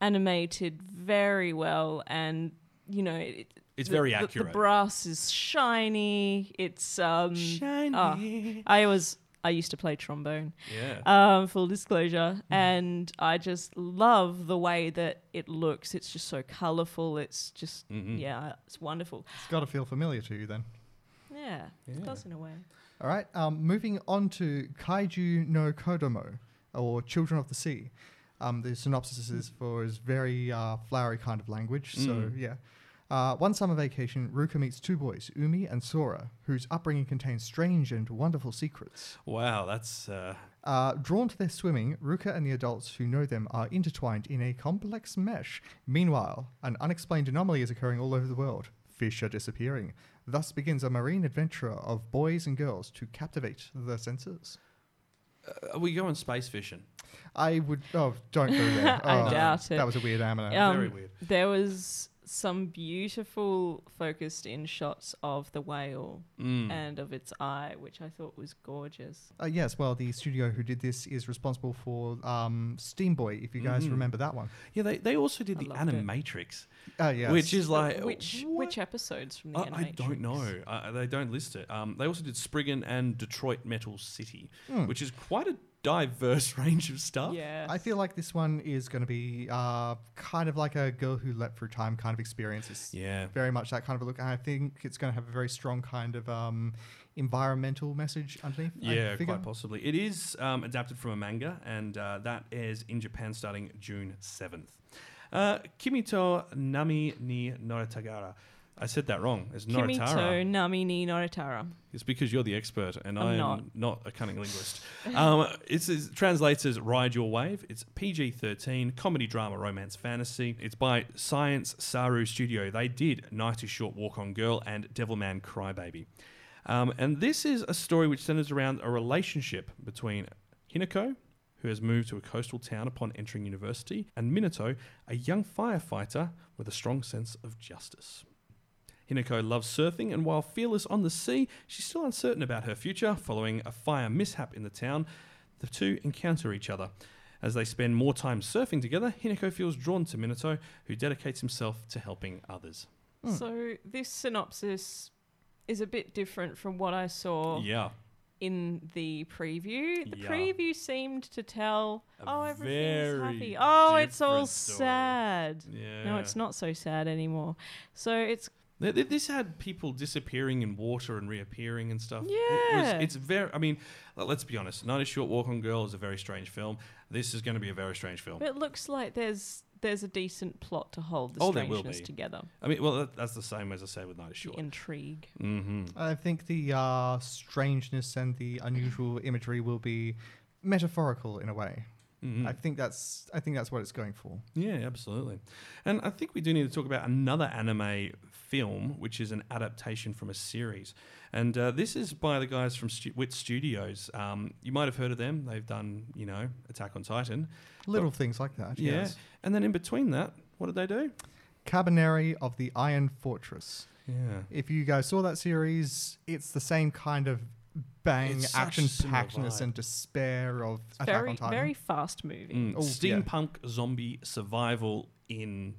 animated very well, and you know, it, It's the- very accurate. The brass is shiny. It's um, Shiny. I was I used to play trombone. Yeah. Um, full disclosure, and I just love the way that it looks. It's just so colourful. It's just Mhm. yeah, it's wonderful. It's got to feel familiar to you then. Yeah, Yeah. it does in a way. All right. Um, moving on to Kaiju no Kodomo, or Children of the Sea. Um, the synopsis is for is very uh, flowery kind of language. So Mm. yeah. Uh, one summer vacation, Ruka meets two boys, Umi and Sora, whose upbringing contains strange and wonderful secrets. Wow, that's uh, Uh, drawn to their swimming, Ruka and the adults who know them are intertwined in a complex mesh. Meanwhile, an unexplained anomaly is occurring all over the world. Fish are disappearing. Thus begins a marine adventure of boys and girls to captivate the senses. are we going space fishing? I would. Oh, don't go there. I Oh, doubt it. That was a weird anime. Um, Very weird. There was some beautiful focused in shots of the whale Mm. and of its eye, which I thought was gorgeous. Uh, yes, well, the studio who did this is responsible for um, Steam Boy, if you guys Mhm. remember that one. Yeah, they, they also did I the loved it. Animatrix, Uh, yes. which is like which what? which episodes from the I, I don't know. Uh, they don't list it. Um, they also did Spriggan and Detroit Metal City, Hmm. which is quite a diverse range of stuff. Yeah, I feel like this one is going to be uh, kind of like a girl who leapt through time kind of experience. It's Yeah. very much that kind of a look. And I think it's going to have a very strong kind of um, environmental message underneath. Yeah, figure. quite possibly. It is um, adapted from a manga, and uh, that airs in Japan starting June 7th. Uh, Kimito Nami ni Noritagara. I said that wrong. It's Kimito Noritara. Nami ni Noritara. It's because you're the expert and I'm I am not. not. a cunning linguist. um, it's, it translates as Ride Your Wave. It's PG 13, comedy, drama, romance, fantasy. It's by Science Saru Studio. They did Night is Short, Walk on Girl, and Devilman Crybaby. Um, and this is a story which centers around a relationship between Hinako, who has moved to a coastal town upon entering university, and Minato, a young firefighter with a strong sense of justice. Hinako loves surfing, and while fearless on the sea, she's still uncertain about her future. Following a fire mishap in the town, the two encounter each other. As they spend more time surfing together, Hinako feels drawn to Minato, who dedicates himself to helping others. Hmm. So this synopsis is a bit different from what I saw Yeah. in the preview. The Yeah. preview seemed to tell, A oh, everything's happy. Oh, it's all story. sad. Yeah. No, it's not so sad anymore. So it's Th- th- This had people disappearing in water and reappearing and stuff. It was, Yeah. it's very, I mean, let's be honest. Night is Short, Walk on Girl is a very strange film. This is going to be a very strange film. it looks like there's there's a decent plot to hold the Oh, there will strangeness be. together. I mean, well, that, that's the same as I said with Night is The Short. intrigue. Mm-hmm. I think the uh, strangeness and the unusual imagery will be metaphorical in a way. Mm-hmm. I think that's I think that's what it's going for. Yeah, absolutely. And I think we do need to talk about another anime film, which is an adaptation from a series. And uh, this is by the guys from Stu- Wit Studios. Um, you might have heard of them. They've done, you know, Attack on Titan. Little things like that. Yeah. Yes. And then in between that, what did they do? Kabaneri of the Iron Fortress. Yeah. If you guys saw that series, it's the same kind of bang, It's such a action similar packedness and despair of Attack Very on Titan. very fast moving. Mm, Oh, yeah. steampunk zombie survival in,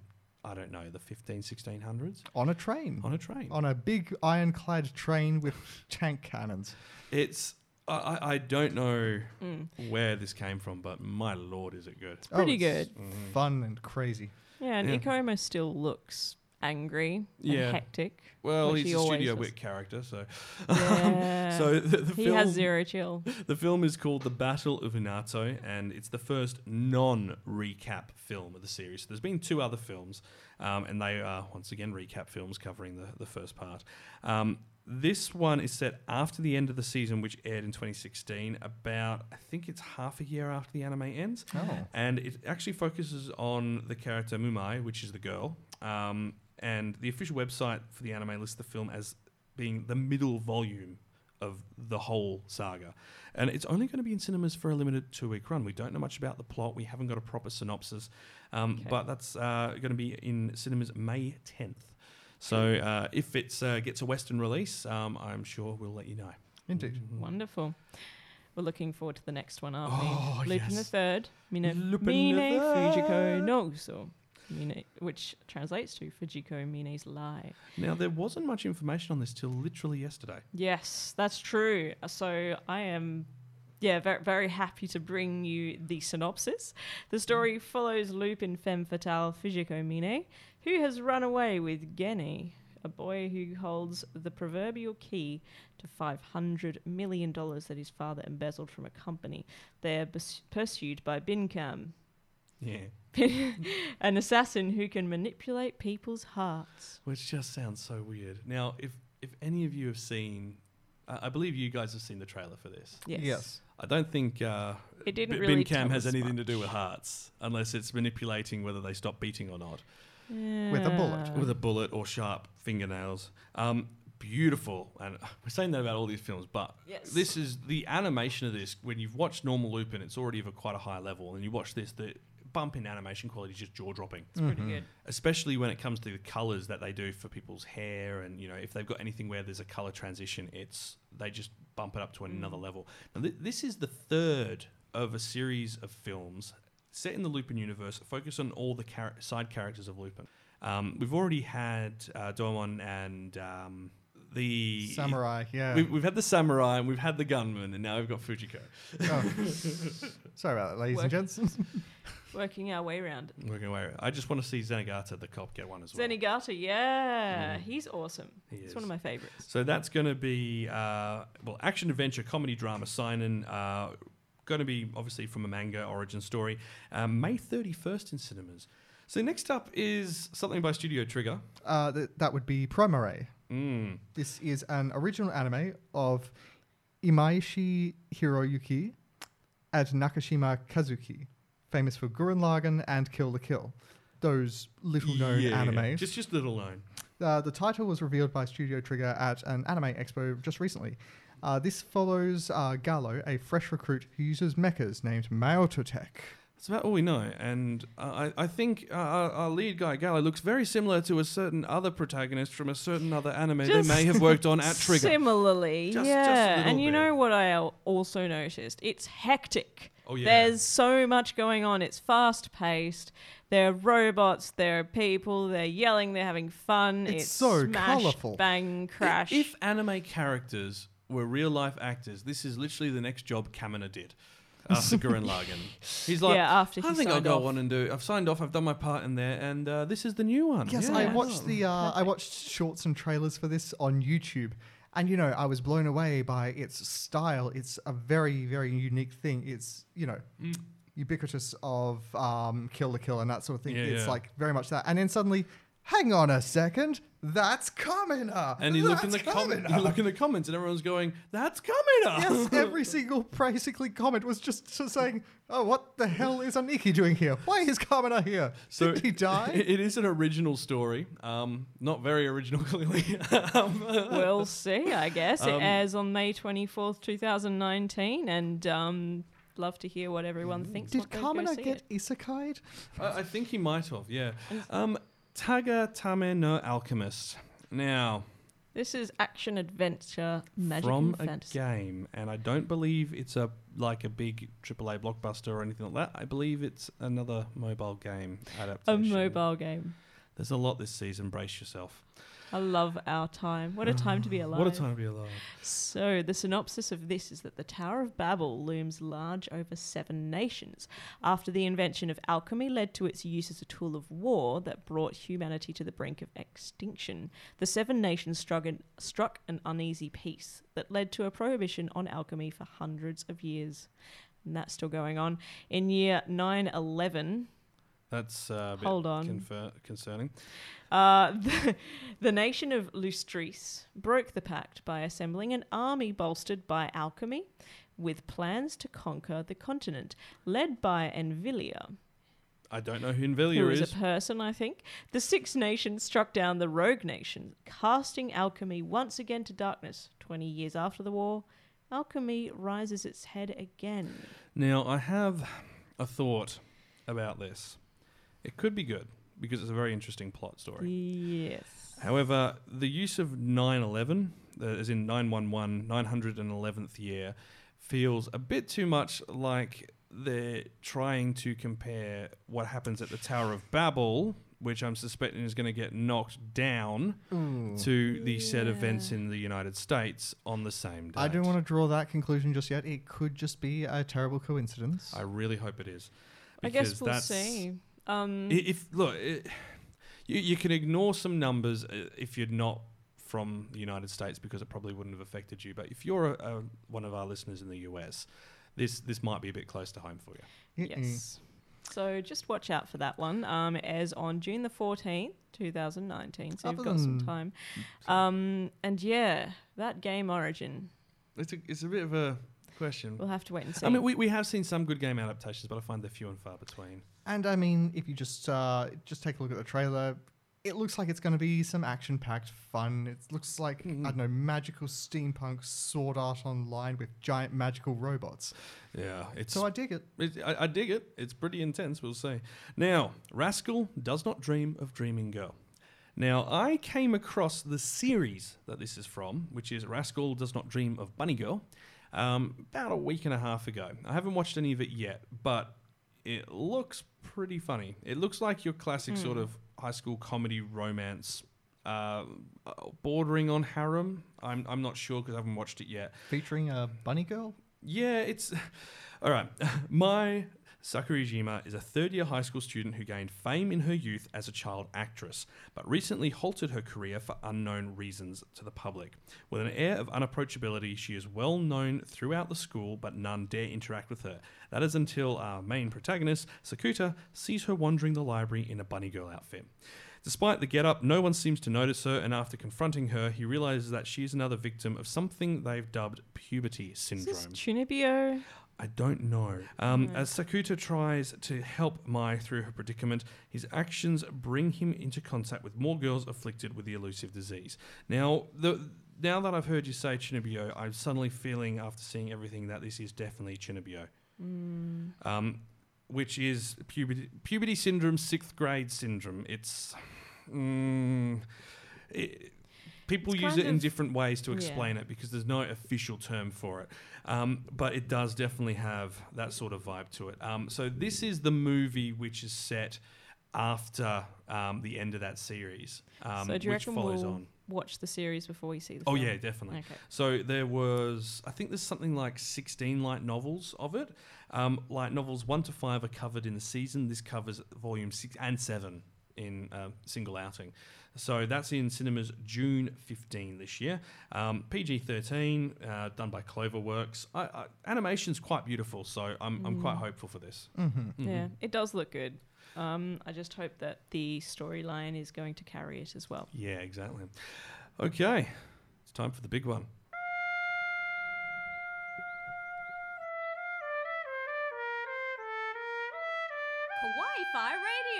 I don't know, the 15, 1600s on a train. on a train. on a big ironclad train with tank cannons. It's I, I- I don't know Mm. where this came from, but my lord, is it good? Oh, Pretty it's good. Fun and crazy. Yeah, and Yeah. Ikoma still looks angry and Yeah. hectic. Well, he's he a studio does. wit character, so Yeah. so the, the he film has zero chill. the film is called The Battle of Unato, and it's the first non-recap film of the series. So there's been two other films, um, and they are once again recap films covering the the first part. Um, this one is set after the end of the season, which aired in 2016. About I think it's half a year after the anime ends. Oh. and it actually focuses on the character Mumei, which is the girl. Um, and the official website for the anime lists the film as being the middle volume of the whole saga. And it's only going to be in cinemas for a limited two week run. We don't know much about the plot, we haven't got a proper synopsis, um, Okay. but that's uh, going to be in cinemas May 10th. So uh, if it uh, gets a Western release, um, I'm sure we'll let you know. Indeed. Wonderful. We're looking forward to the next one, aren't Oh, we? Lupin the. Third, Mine, Lupin Mine the Fujiko Third. no Uso, Which translates to Fujiko Mine's lie. Now, there wasn't much information on this till literally yesterday. Yes, that's true. So I am, yeah, very, very happy to bring you the synopsis. The story follows Lupin femme fatale Fujiko Mine, who has run away with Geni, a boy who holds the proverbial key to $500 million that his father embezzled from a company. They are pursued by Binkam, Yeah. an assassin who can manipulate people's hearts. Which just sounds so weird. Now, if if any of you have seen, uh, I believe you guys have seen the trailer for this. Yes. Yes. I don't think uh, It didn't B- really Cam has us anything to do with hearts, unless it's manipulating whether they stop beating or not, With a bullet. With a bullet or sharp fingernails. Um, beautiful, and we're saying that about all these films, but Yes. this is the animation of this. When you've watched normal Lupin, it's already of a quite a high level, and you watch this, the bump in animation quality is just jaw dropping. It's pretty good. especially when it comes to the colors that they do for people's hair and you know if they've got anything where there's a color transition it's they just bump it up to another level now th- this is the third of a series of films set in the lupin universe focus on all the char- side characters of lupin um, we've already had uh, Doraemon and um, the Samurai, yeah. We've, we've had the samurai and we've had the gunman and now we've got Fujiko. Oh. Sorry about that, ladies Work. and gents. Working our way around. Working away. I just want to see Zenigata the cop get one as well. Zenigata, yeah, he's awesome. He He's is. one of my favorites. So that's going to be uh, well, action adventure comedy drama seinen. Uh, going to be obviously from a manga origin story. Um, May thirty first in cinemas. So next up is something by Studio Trigger. uh, th- that would be Promare. Mm. This is an original anime of Imaishi Hiroyuki and Nakashima Kazuki, famous for Gurren Lagann and Kill la Kill. Those little known Yeah, animes. Just just little known. Uh, the title was revealed by Studio Trigger at an anime expo just recently. Uh, this follows uh, Gallo, a fresh recruit who uses mechas named Matoitech. That's about all we know. And uh, I, I think uh, our, our lead guy, Gallo, looks very similar to a certain other protagonist from a certain other anime Just they may have worked on at Trigger. Similarly, Just- just yeah. little and you bit. know what I also noticed? It's hectic. Oh, yeah. There's so much going on. It's fast paced. There are robots. There are people. They're yelling. They're having fun. It's It's, so smash, colourful. Bang, crash. If anime characters were real life actors, this is literally the next job Kamina did after Gurren Lagann. He's like, Yeah, after I he think I'll signed go off." on and do. I've signed off. I've done my part in there, and uh, this is the new one. Yes, Yeah. I watched the uh, I watched shorts and trailers for this on YouTube, and you know I was blown away by its style. It's a very very unique thing. It's you know Mm. ubiquitous of um, Kill la Kill and that sort of thing. Yeah, it's yeah. like very much that, and then suddenly, hang on a second, that's Kamina. And you look in the That's comment, Kamina." you look in the comments, and everyone's going, "That's Kamina." Yes, every single basically comment was just sort saying, "Oh, what the hell is Aniki doing here? Why is Kamina here? So Did he die?" It, it is an original story. Um, not very original, clearly. um, we'll see, I guess. Um, it airs on May 24th, 2019. And um, love to hear what everyone thinks. Did What Kamina get it. isekai'd? I, I think he might have. Yeah. Um, Taga Tame no Alchemist. Now, This is action adventure magic from and a game, and I don't believe it's a like a big AAA blockbuster or anything like that. I believe it's another mobile game adaptation. A mobile game. There's a lot this season. Brace yourself. I love our time. What a time to be alive. What a time to be alive. So, the synopsis of this is that the Tower of Babel looms large over seven nations. After the invention of alchemy led to its use as a tool of war that brought humanity to the brink of extinction, the seven nations struck an, struck an uneasy peace that led to a prohibition on alchemy for hundreds of years. And that's still going on. In year 911, That's uh, a bit Hold on. confer- concerning. Uh, the, the nation of Lustris broke the pact by assembling an army bolstered by alchemy with plans to conquer the continent, led by Envilia, I don't know who who Invelia is is. a person, I think. The Six Nations struck down the Rogue Nation, casting alchemy once again to darkness. Twenty years after the war, alchemy rises its head again. Now, I have a thought about this. It could be good because it's a very interesting plot story. Yes. However, the use of 911, uh, as in 911, 911th year, feels a bit too much like they're trying to compare what happens at the Tower of Babel, which I'm suspecting is going to get knocked down, to the said events in the United States on the same day. I don't want to draw that conclusion just yet. It could just be a terrible coincidence. I really hope it is. I guess because we'll that's- see. Um, If look, it, you, you can ignore some numbers uh, if you're not from the United States because it probably wouldn't have affected you. But if you're a, a, one of our listeners in the US, this this might be a bit close to home for you. Mm-mm. Yes. So just watch out for that one. Um, it airs on June the 14th, 2019. So Other you've got some time. Um, and yeah, that game Origin, It's a it's a bit of a question. we'll have to wait and see. I mean, we, we have seen some good game adaptations, but I find they're few and far between. And I mean, if you just uh, just take a look at the trailer, it looks like it's going to be some action-packed fun. It looks like I don't know, magical steampunk sword art online with giant magical robots. Yeah, it's So I dig it. It, I, I dig it. It's pretty intense, we'll see. Now, Rascal does not dream of Dreaming Girl. Now, I came across the series that this is from, which is Rascal Does Not Dream of Bunny Girl, um, about a week and a half ago. I haven't watched any of it yet, but it looks pretty funny. It looks like your classic sort of high school comedy romance, uh, bordering on harem. I'm, I'm not sure because I haven't watched it yet. Featuring a bunny girl. Yeah, it's all right. Mai Sakurajima is a third-year high school student who gained fame in her youth as a child actress, but recently halted her career for unknown reasons to the public. With an air of unapproachability, she is well known throughout the school, but none dare interact with her. That is until our main protagonist, Sakuta, sees her wandering the library in a bunny girl outfit. Despite the get up, no one seems to notice her, and after confronting her, he realizes that she is another victim of something they've dubbed puberty is syndrome. this Chunibyo? I don't know. Um, As Sakuta tries to help Mai through her predicament, his actions bring him into contact with more girls afflicted with the elusive disease. Now, the now that I've heard you say Chunibyo, I'm suddenly feeling, after seeing everything, that this is definitely Chunibyo. Um, which is puberty, puberty syndrome, sixth grade syndrome. It's. Mm, it, people It's use it in different ways to yeah. explain it because there's no official term for it. Um, but it does definitely have that sort of vibe to it. Um, so this is the movie which is set after um, the end of that series, um, so do you which follows we'll on. watch the series before we see the Oh film? yeah, definitely. Okay. So there was, I think there's something like 16 light novels of it. Um, light novels one to five are covered in the season. This covers volume six and seven in a single outing. So that's in cinemas June 15 this year. Um, PG 13, uh, done by Cloverworks. I, I, animation's quite beautiful, so I'm, I'm Mm. quite hopeful for this. Mm-hmm. Yeah, it does look good. Um, I just hope that the storyline is going to carry it as well. Yeah, exactly. Okay, it's time for the big one. Kawaii Fi Radio.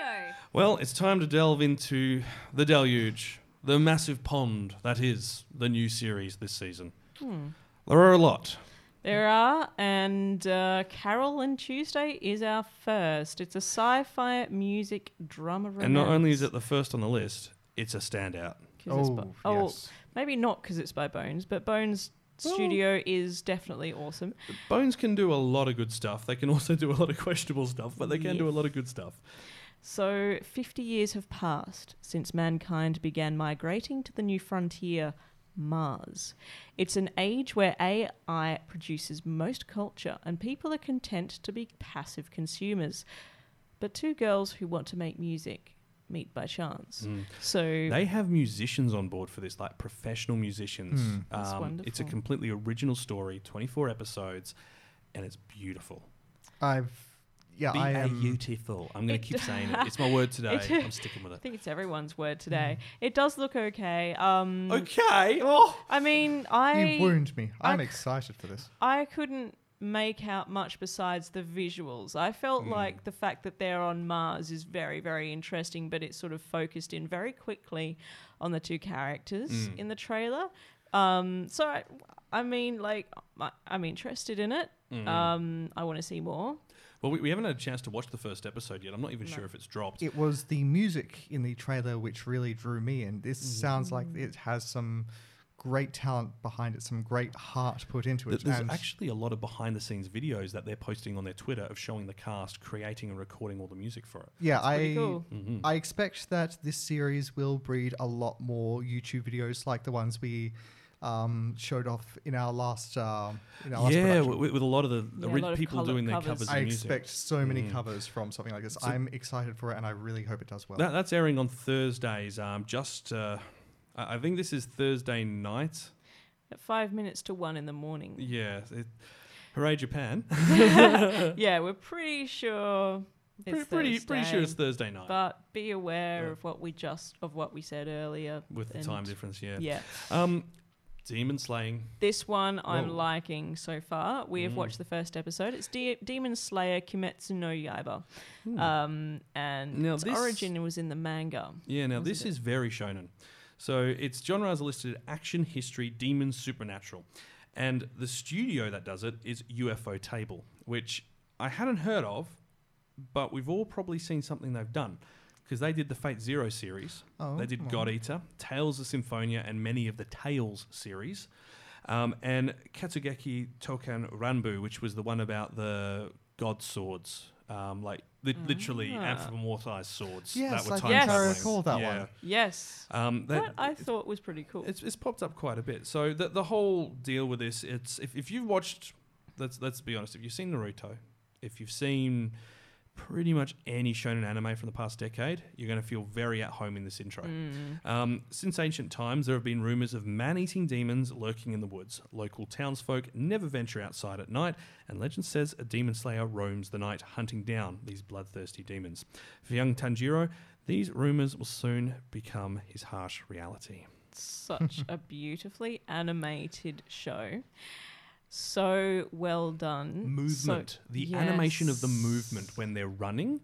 Well, it's time to delve into the deluge, the massive pond that is the new series this season. Hmm. There are a lot. There are, and uh, Carol and Tuesday is our first. It's a sci-fi music drama romance. And not only is it the first on the list, it's a standout. 'Cause it's Oh, bo- oh, yes. maybe not because it's by Bones, but Bones Studio is definitely awesome. Bones can do a lot of good stuff. They can also do a lot of questionable stuff, but they can do a lot of good stuff. So, 50 years have passed since mankind began migrating to the new frontier, Mars. It's an age where AI produces most culture and people are content to be passive consumers. But two girls who want to make music meet by chance. So, Mm. They have musicians on board for this, like professional musicians. Hmm. That's Um, it's a completely original story, 24 episodes, and it's beautiful. I've yeah, I am. beautiful. I'm going to keep saying it. It's my word today. I'm sticking with it. I think it's everyone's word today. It does look okay. Um, Okay. Oh. I mean, I You wound me. I'm I- excited for this. I couldn't make out much besides the visuals. I felt like the fact that they're on Mars is very, very interesting, but it's sort of focused in very quickly on the two characters in the trailer. Um, so, I, I mean, like, I, I'm interested in it. Um, I want to see more. Well, we, we haven't had a chance to watch the first episode yet. I'm not even sure if it's dropped. It was the music in the trailer which really drew me in. This mm. sounds like it has some great talent behind it, some great heart put into it. There's and actually a lot of behind the scenes videos that they're posting on their Twitter of showing the cast creating and recording all the music for it. yeah, pretty I cool. Mm-hmm. I expect that this series will breed a lot more YouTube videos like the ones we um, showed off in our last uh, in our last Yeah, production. with, with a lot of the Yeah, a lot of people colour doing their covers. covers I of music. expect so many Mm. covers from something like this. So- I'm excited for it, and I really hope it does well. That, that's airing on Thursdays. Um, just, uh, I I think this is Thursday night. At five minutes to one in the morning. Yeah. It, hooray, Japan. yeah, we're pretty sure pretty, it's pretty, pretty sure it's Thursday, Thursday night. But be aware Yeah. of what we just of what we said earlier. with the time difference, yeah. Yeah. Um, demon slaying. This one I'm Whoa. liking so far. We have Mm. watched the first episode. It's De- Demon Slayer Kimetsu no Yaiba. Um, and Now its this- origin was in the manga. Yeah, now this it? is very shonen. So its genres are listed action, history, demons, supernatural. And the studio that does it is ufotable, which I hadn't heard of, but we've all probably seen something they've done. Because they did the Fate Zero series, Oh, they did well. God Eater, Tales of Symphonia, and many of the Tales series. Um, and Katsugeki Touken Ranbu, which was the one about the god swords, um, like li- literally Ah. anthropomorphized swords Yes, that were I time think I traveling. recall that yeah. one. Yes. Um, that, That I thought was pretty cool. it's, it's popped up quite a bit. So the, the whole deal with this, it's if, if you've watched, let's let's be honest, if you've seen Naruto, if you've seen pretty much any shonen anime from the past decade, you're going to feel very at home in this intro. Mm. Um, since ancient times, there have been rumors of man-eating demons lurking in the woods. Local townsfolk never venture outside at night, and legend says a demon slayer roams the night, hunting down these bloodthirsty demons. For young Tanjiro, these rumors will soon become his harsh reality. Such a beautifully animated show. So well done. movement. So- the animation of the movement when they're running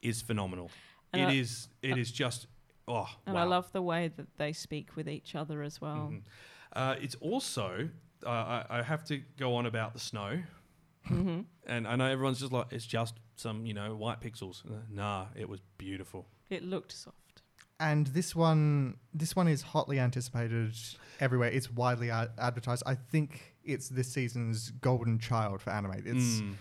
is phenomenal. And It I- is. It is just. Oh, And wow. I love the way that they speak with each other as well. Mhm. Uh, it's also. Uh, I, I have to go on about the snow, hmm and I know everyone's just like it's just some you know white pixels. Uh, Nah, it was beautiful. It looked soft. And this one, this one is hotly anticipated everywhere. It's widely ad- advertised. I think it's this season's golden child for anime. It's Mm.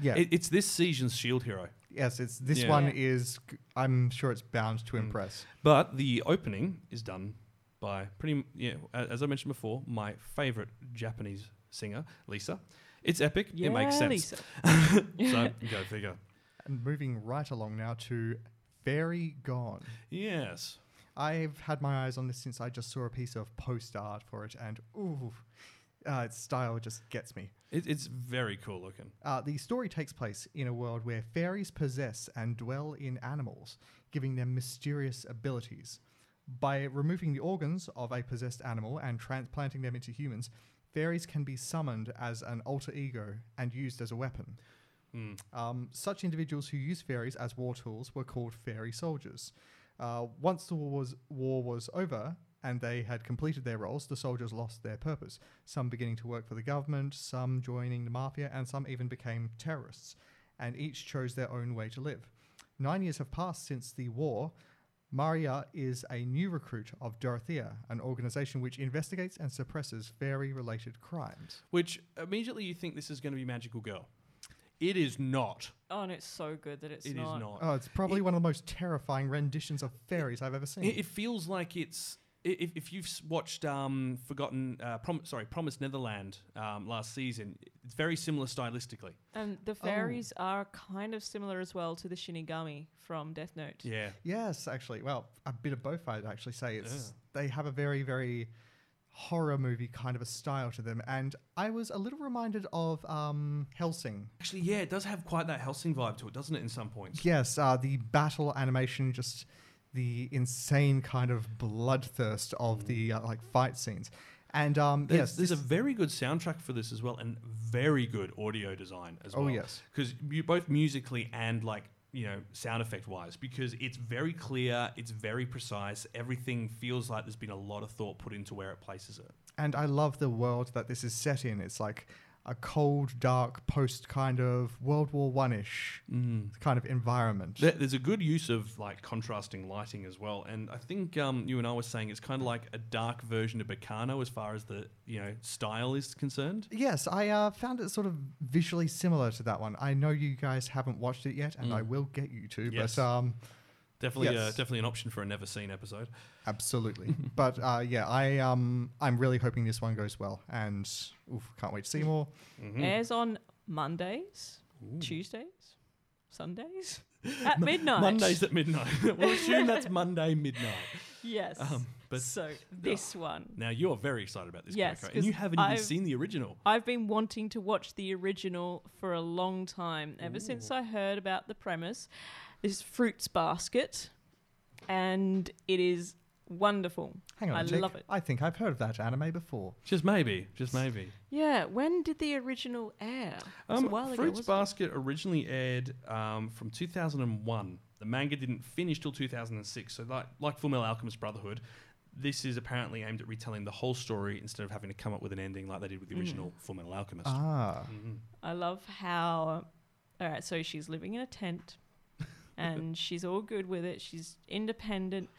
yeah, It, it's this season's Shield hero, yes. It's this Yeah. one Yeah. is. I'm sure it's bound to Mm. impress. but the opening is done by pretty. Yeah, as I mentioned before, my favorite Japanese singer, Lisa. It's epic. Yeah, it makes sense. Lisa. so go figure. And moving right along now to Fairy Gone. Yes. I've had my eyes on this since I just saw a piece of post art for it, and ooh, uh, its style just gets me. It, it's very cool looking. Uh, the story takes place in a world where fairies possess and dwell in animals, giving them mysterious abilities. By removing the organs of a possessed animal and transplanting them into humans, fairies can be summoned as an alter ego and used as a weapon. Mm. Um, such individuals who use fairies as war tools were called fairy soldiers. Uh, once the war was, war was over and they had completed their roles, the soldiers lost their purpose. Some beginning to work for the government, some joining the mafia, and some even became terrorists. And each chose their own way to live. Nine years have passed since the war. Maria is a new recruit of Dorothea, an organization which investigates and suppresses fairy related crimes. Which immediately you think this is going to be Magical Girl. It is not. Oh, and it's so good that it's It is not. not. Oh, it's probably one of the most terrifying renditions of fairies I've ever seen. It, it feels like it's i- if, if you've watched um, Forgotten, uh, Prom- sorry, Promised Neverland um, last season, it's very similar stylistically. And the fairies are kind of similar as well to the Shinigami from Death Note. Yeah, Yes, actually. Well, a bit of both, I'd actually say. It's They have a very, very horror movie kind of a style to them. And I was a little reminded of um, Hellsing. actually, yeah, it does have quite that Hellsing vibe to it, doesn't it? In some points. Yes, uh, the battle animation, just the insane kind of bloodthirst of the uh, like fight scenes. And um, There's, yes, there's a very good soundtrack for this as well, and very good audio design as Oh, well. yes. because you both musically and like you know sound effect wise, because it's very clear, it's very precise. Everything feels like there's been a lot of thought put into where it places it. and I love the world that this is set in. It's like a cold, dark, post kind of World War One ish kind of environment. There- There's a good use of like contrasting lighting as well, and I think um, you and I were saying it's kind of like a dark version of Baccano as far as the you know style is concerned. Yes, I uh, found it sort of visually similar to that one. I know you guys haven't watched it yet, and I will get you to. Mm. Yes. But um, Definitely, uh, definitely an option for a never seen episode. absolutely. but uh, yeah, I um, I'm really hoping this one goes well, and oof, can't wait to see more. Mm-hmm. Airs on Mondays, Tuesdays, Sundays at midnight. Mondays at midnight. we'll assume that's Monday midnight. Yes. Um, but so this one. now you're very excited about this, Yes, Coco, and you haven't even I've- seen the original. I've been wanting to watch the original for a long time, ever since I heard about the premise. This Fruits Basket, and it is wonderful. Hang on, I Jake. love it. I think I've heard of that anime before. Just maybe, just maybe. Yeah, when did the original air? It Um, a while ago, Fruits wasn't it? Basket originally aired um, from 2001. The manga didn't finish till 2006. So, like, like Full Metal Alchemist Brotherhood, this is apparently aimed at retelling the whole story instead of having to come up with an ending like they did with the Mm. original Full Metal Alchemist. Ah, I love how. All right, so she's living in a tent, and she's all good with it. She's independent.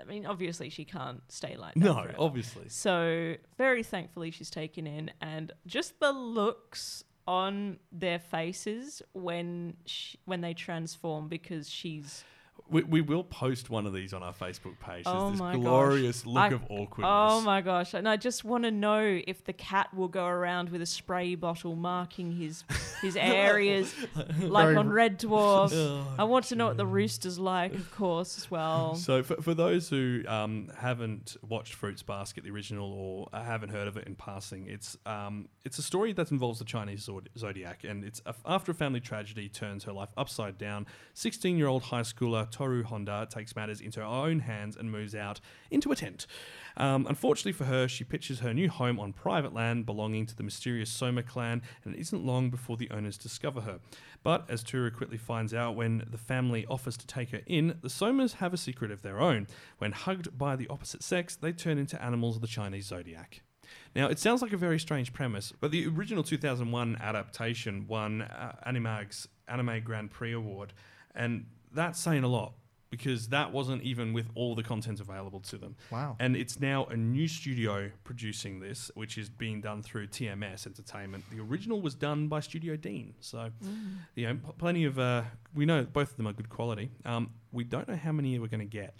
I mean, obviously, she can't stay like that. no, forever. obviously. So very thankfully she's taken in, and just the looks on their faces when she, when they transform because she's We, we will post one of these on our Facebook page. There's Oh this my gosh. glorious look I- of awkwardness. oh my gosh and i just want to know if the cat will go around with a spray bottle marking his his areas like Very- on red dwarf Oh, i want to know what the rooster's like of course as well So, for, for those who um, haven't watched Fruits Basket, the original, or haven't heard of it in passing, it's um, it's a story that involves the Chinese zodiac, and it's a, after a family tragedy turns her life upside down. Sixteen-year-old high schooler Toru Honda takes matters into her own hands and moves out into a tent. Um, unfortunately for her, she pitches her new home on private land belonging to the mysterious Soma clan, and it isn't long before the owners discover her. But as Toru quickly finds out when the family offers to take her in, the Somas have a secret of their own. When hugged by the opposite sex, they turn into animals of the Chinese zodiac. Now, it sounds like a very strange premise, but the original 2001 adaptation won uh, Animage's Anime Grand Prix Award, and that's saying a lot because that wasn't even with all the content available to them. Wow. And it's now a new studio producing this, which is being done through TMS Entertainment. The original was done by Studio Dean, so you know, p- plenty of. Uh, we know both of them are good quality. Um, we don't know how many we're going to get.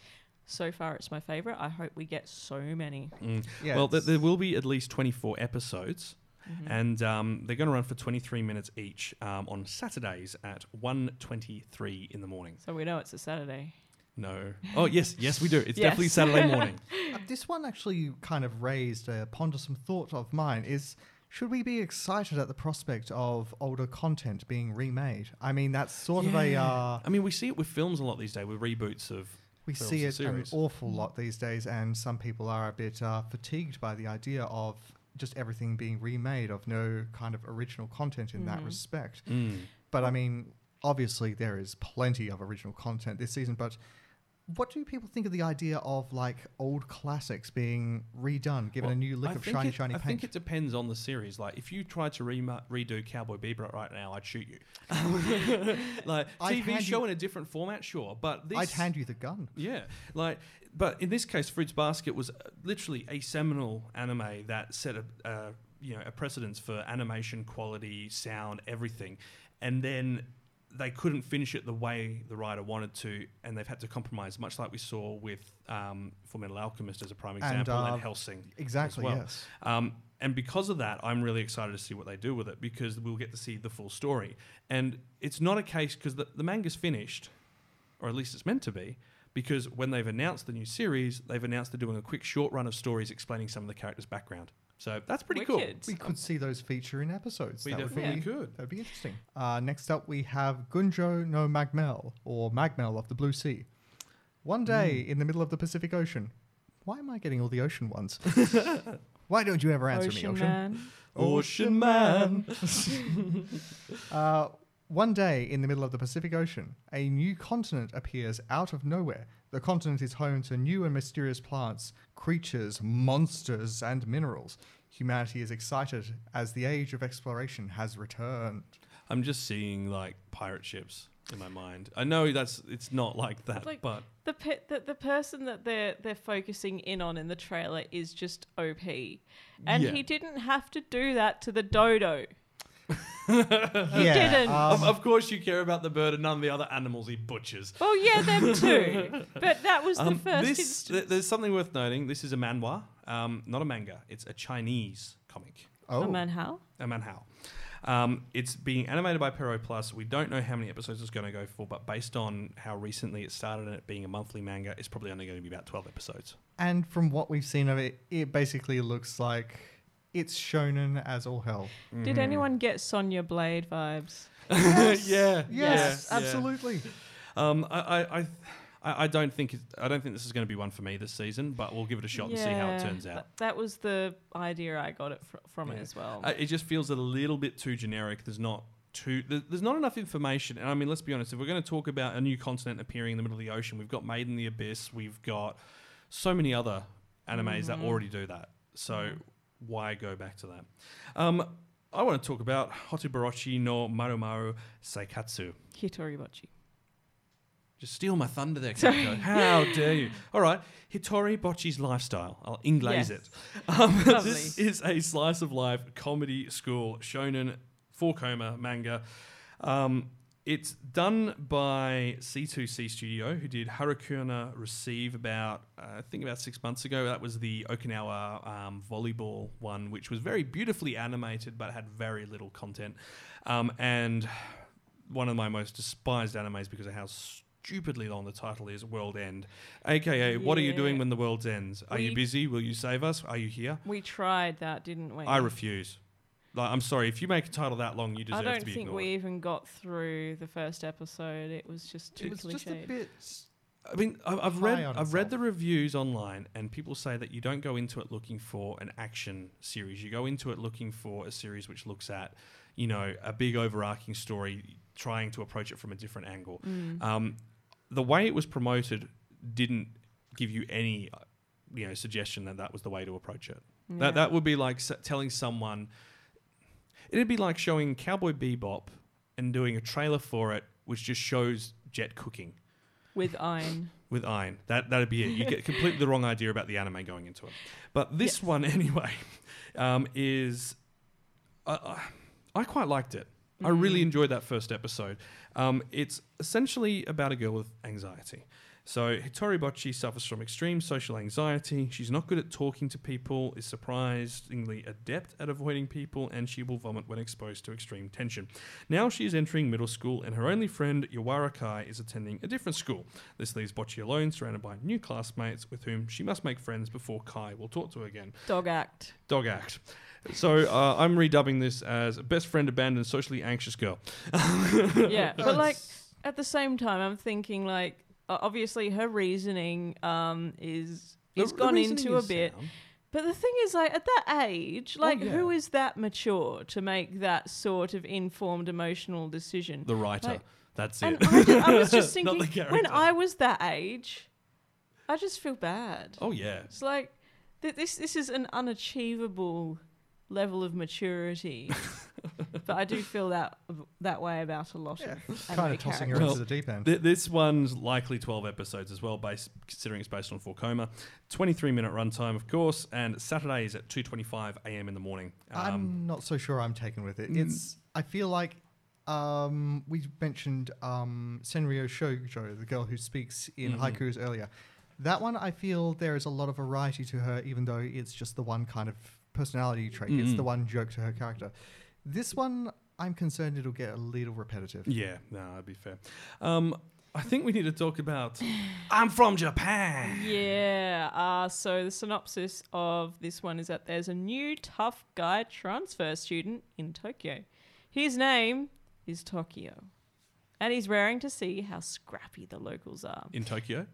so far it's my favorite i hope we get so many Mm. Yeah, well, th- there will be at least 24 episodes. Mm-hmm. And um, they're going to run for 23 minutes each um, on Saturdays at 1.23 in the morning. so we know it's a saturday No. Oh, yes, yes, we do. It's Yes. definitely Saturday morning. Uh, this one actually kind of raised a pondersome thought of mine is should we be excited at the prospect of older content being remade? I mean, that's sort of a. Uh, I mean, we see it with films a lot these days, with reboots of. we see and it an awful lot these days, and some people are a bit uh, fatigued by the idea of just everything being remade, of no kind of original content in that respect. Mm. But I mean, obviously, there is plenty of original content this season, but. What do people think of the idea of like old classics being redone, given Well, a new lick I of shiny, it- shiny I paint? I think it depends on the series. Like, if you tried to rema- redo Cowboy Bebop right now, I'd shoot you. like I'd TV show you- in a different format, sure, but this, I'd hand you the gun. Yeah, like, but in this case, Fruits Basket was uh, literally a seminal anime that set a, uh, you know, a precedence for animation quality, sound, everything. and then they couldn't finish it the way the writer wanted to, and they've had to compromise, much like we saw with um, Alchemist as a prime example, and, uh, Hellsing. Exactly. as well. Yes. Um, and because of that, I'm really excited to see what they do with it because we'll get to see the full story. And it's not a case because the, the manga's finished, or at least it's meant to be, because when they've announced the new series, they've announced they're doing a quick short run of stories explaining some of the characters' background. So that's pretty cool. We could see those feature in episodes. We That would definitely be- could. That'd be interesting. Uh, next up, we have Gunjo no Magmel, or Magmel of the Blue Sea. One day Hmm. in the middle of the Pacific Ocean. Why am I getting all the ocean ones? Why don't you ever answer Ocean me, Ocean? Man. Ocean Man. Uh, one day in the middle of the Pacific Ocean, a new continent appears out of nowhere. The continent is home to new and mysterious plants, creatures, monsters, and minerals. Humanity is excited as the age of exploration has returned. I'm just seeing like pirate ships in my mind. I know that's it's not like that, Like- but The, pe- the the person that they're they're focusing in on in the trailer is just OP, and Yeah. he didn't have to do that to the dodo. Yeah, didn't. of, um, of course you care about the bird and none of the other animals he butchers. Well, yeah, them too. but that was the Um, first this, instance. th- there's something worth noting. This is a manhua, um, not a manga. It's a Chinese comic, oh, Oh man, how? a manhua. Um, it's being animated by Pierrot Plus. We don't know how many episodes it's going to go for, but based on how recently it started and it being a monthly manga, it's probably only going to be about 12 episodes. and from what we've seen of it, it basically looks like it's shonen as all hell. Did anyone get Sonya Blade vibes? yeah, yeah, Yes, yeah. absolutely. Um, I, I, I, I I don't think it, I don't think this is going to be one for me this season, but we'll give it a shot and see how it turns out. th- that was the idea I got it fr- from it as well. Uh, it just feels a little bit too generic. There's not too there- there's not enough information. And I mean, let's be honest. If we're going to talk about a new continent appearing in the middle of the ocean, we've got Made in the Abyss. We've got so many other animes that already do that. So why go back to that? Um, I want to talk about Hotoborochi no Marumaru Seikatsu. Hitoribochi. Just steal my thunder there. How dare you? All right, Hitori Bocchi's lifestyle. I'll inglaze Yes. it. Um, this is a slice of life comedy school shonen four koma manga. Um, it's done by C2C Studio, who did Harukana Receive about, uh, I think, about six months ago. That was the Okinawa um, volleyball one, which was very beautifully animated but had very little content. Um, and one of my most despised animes because of how stupidly long the title is World End. AKA, what are you doing when the world ends? Are you busy? Will you save us? Are you here? We tried that, didn't we? I refuse. Like, I'm sorry, if you make a title that long, you deserve to be ignored. I don't think ignored. we even got through the first episode. It was just too It was just a cliched. bit. I mean, I- I've read I've read the reviews online, and people say that you don't go into it looking for an action series. You go into it looking for a series which looks at, you know, a big overarching story, trying to approach it from a different angle. Mm. Um, the way it was promoted didn't give you any, you know, suggestion that that was the way to approach it. Yeah. That that would be like s- telling someone. It'd be like showing Cowboy Bebop and doing a trailer for it, which just shows Jet cooking with iron. with Iron. That that'd be it. You get completely the wrong idea about the anime going into it. But this Yes. one anyway um, is I I I quite liked it. I really enjoyed that first episode. Um, it's essentially about a girl with anxiety. So Hitori Bocchi suffers from extreme social anxiety. She's not good at talking to people, is surprisingly adept at avoiding people, and she will vomit when exposed to extreme tension. Now she is entering middle school, and her only friend, Yawara Kai, is attending a different school. This leaves Bocchi alone, surrounded by new classmates with whom she must make friends before Kai will talk to her again. Dog act. Dog act. So uh, I'm redubbing this as best friend abandoned socially anxious girl. yeah, but like at the same time, I'm thinking like obviously her reasoning um is is the gone reasoning into a bit. sound. But the thing is, like at that age, like yeah. who is that mature to make that sort of informed emotional decision? The writer. Like- That's and it. I, I was just the thinking when. I was that age, I just feel bad. oh yeah. It's like th- this. This is an unachievable level of maturity. but I do feel that that way about a lot Yeah, of kind anime of tossing her characters. Well, into the deep end. Th- this one's likely 12 episodes as well, based considering it's based on Four Koma. 23 minute runtime, of course, and Saturday is at 2:25 a.m. in the morning. Um, I'm not so sure I'm taken with it. Mm. It's I feel like um, we mentioned um, Senryu Shoujo, the girl who speaks in Mhm. haikus earlier. That one, I feel there is a lot of variety to her, even though it's just the one kind of personality trait. It's the one joke to her character. This one, I'm concerned it'll get a little repetitive. Yeah, no, that'd be fair. Um, I think we need to talk about. I'm from Japan. Yeah. Uh, so the synopsis of this one is that there's a new tough guy transfer student in Tokyo. His name is Tokyo. And he's raring to see how scrappy the locals are. In Tokyo.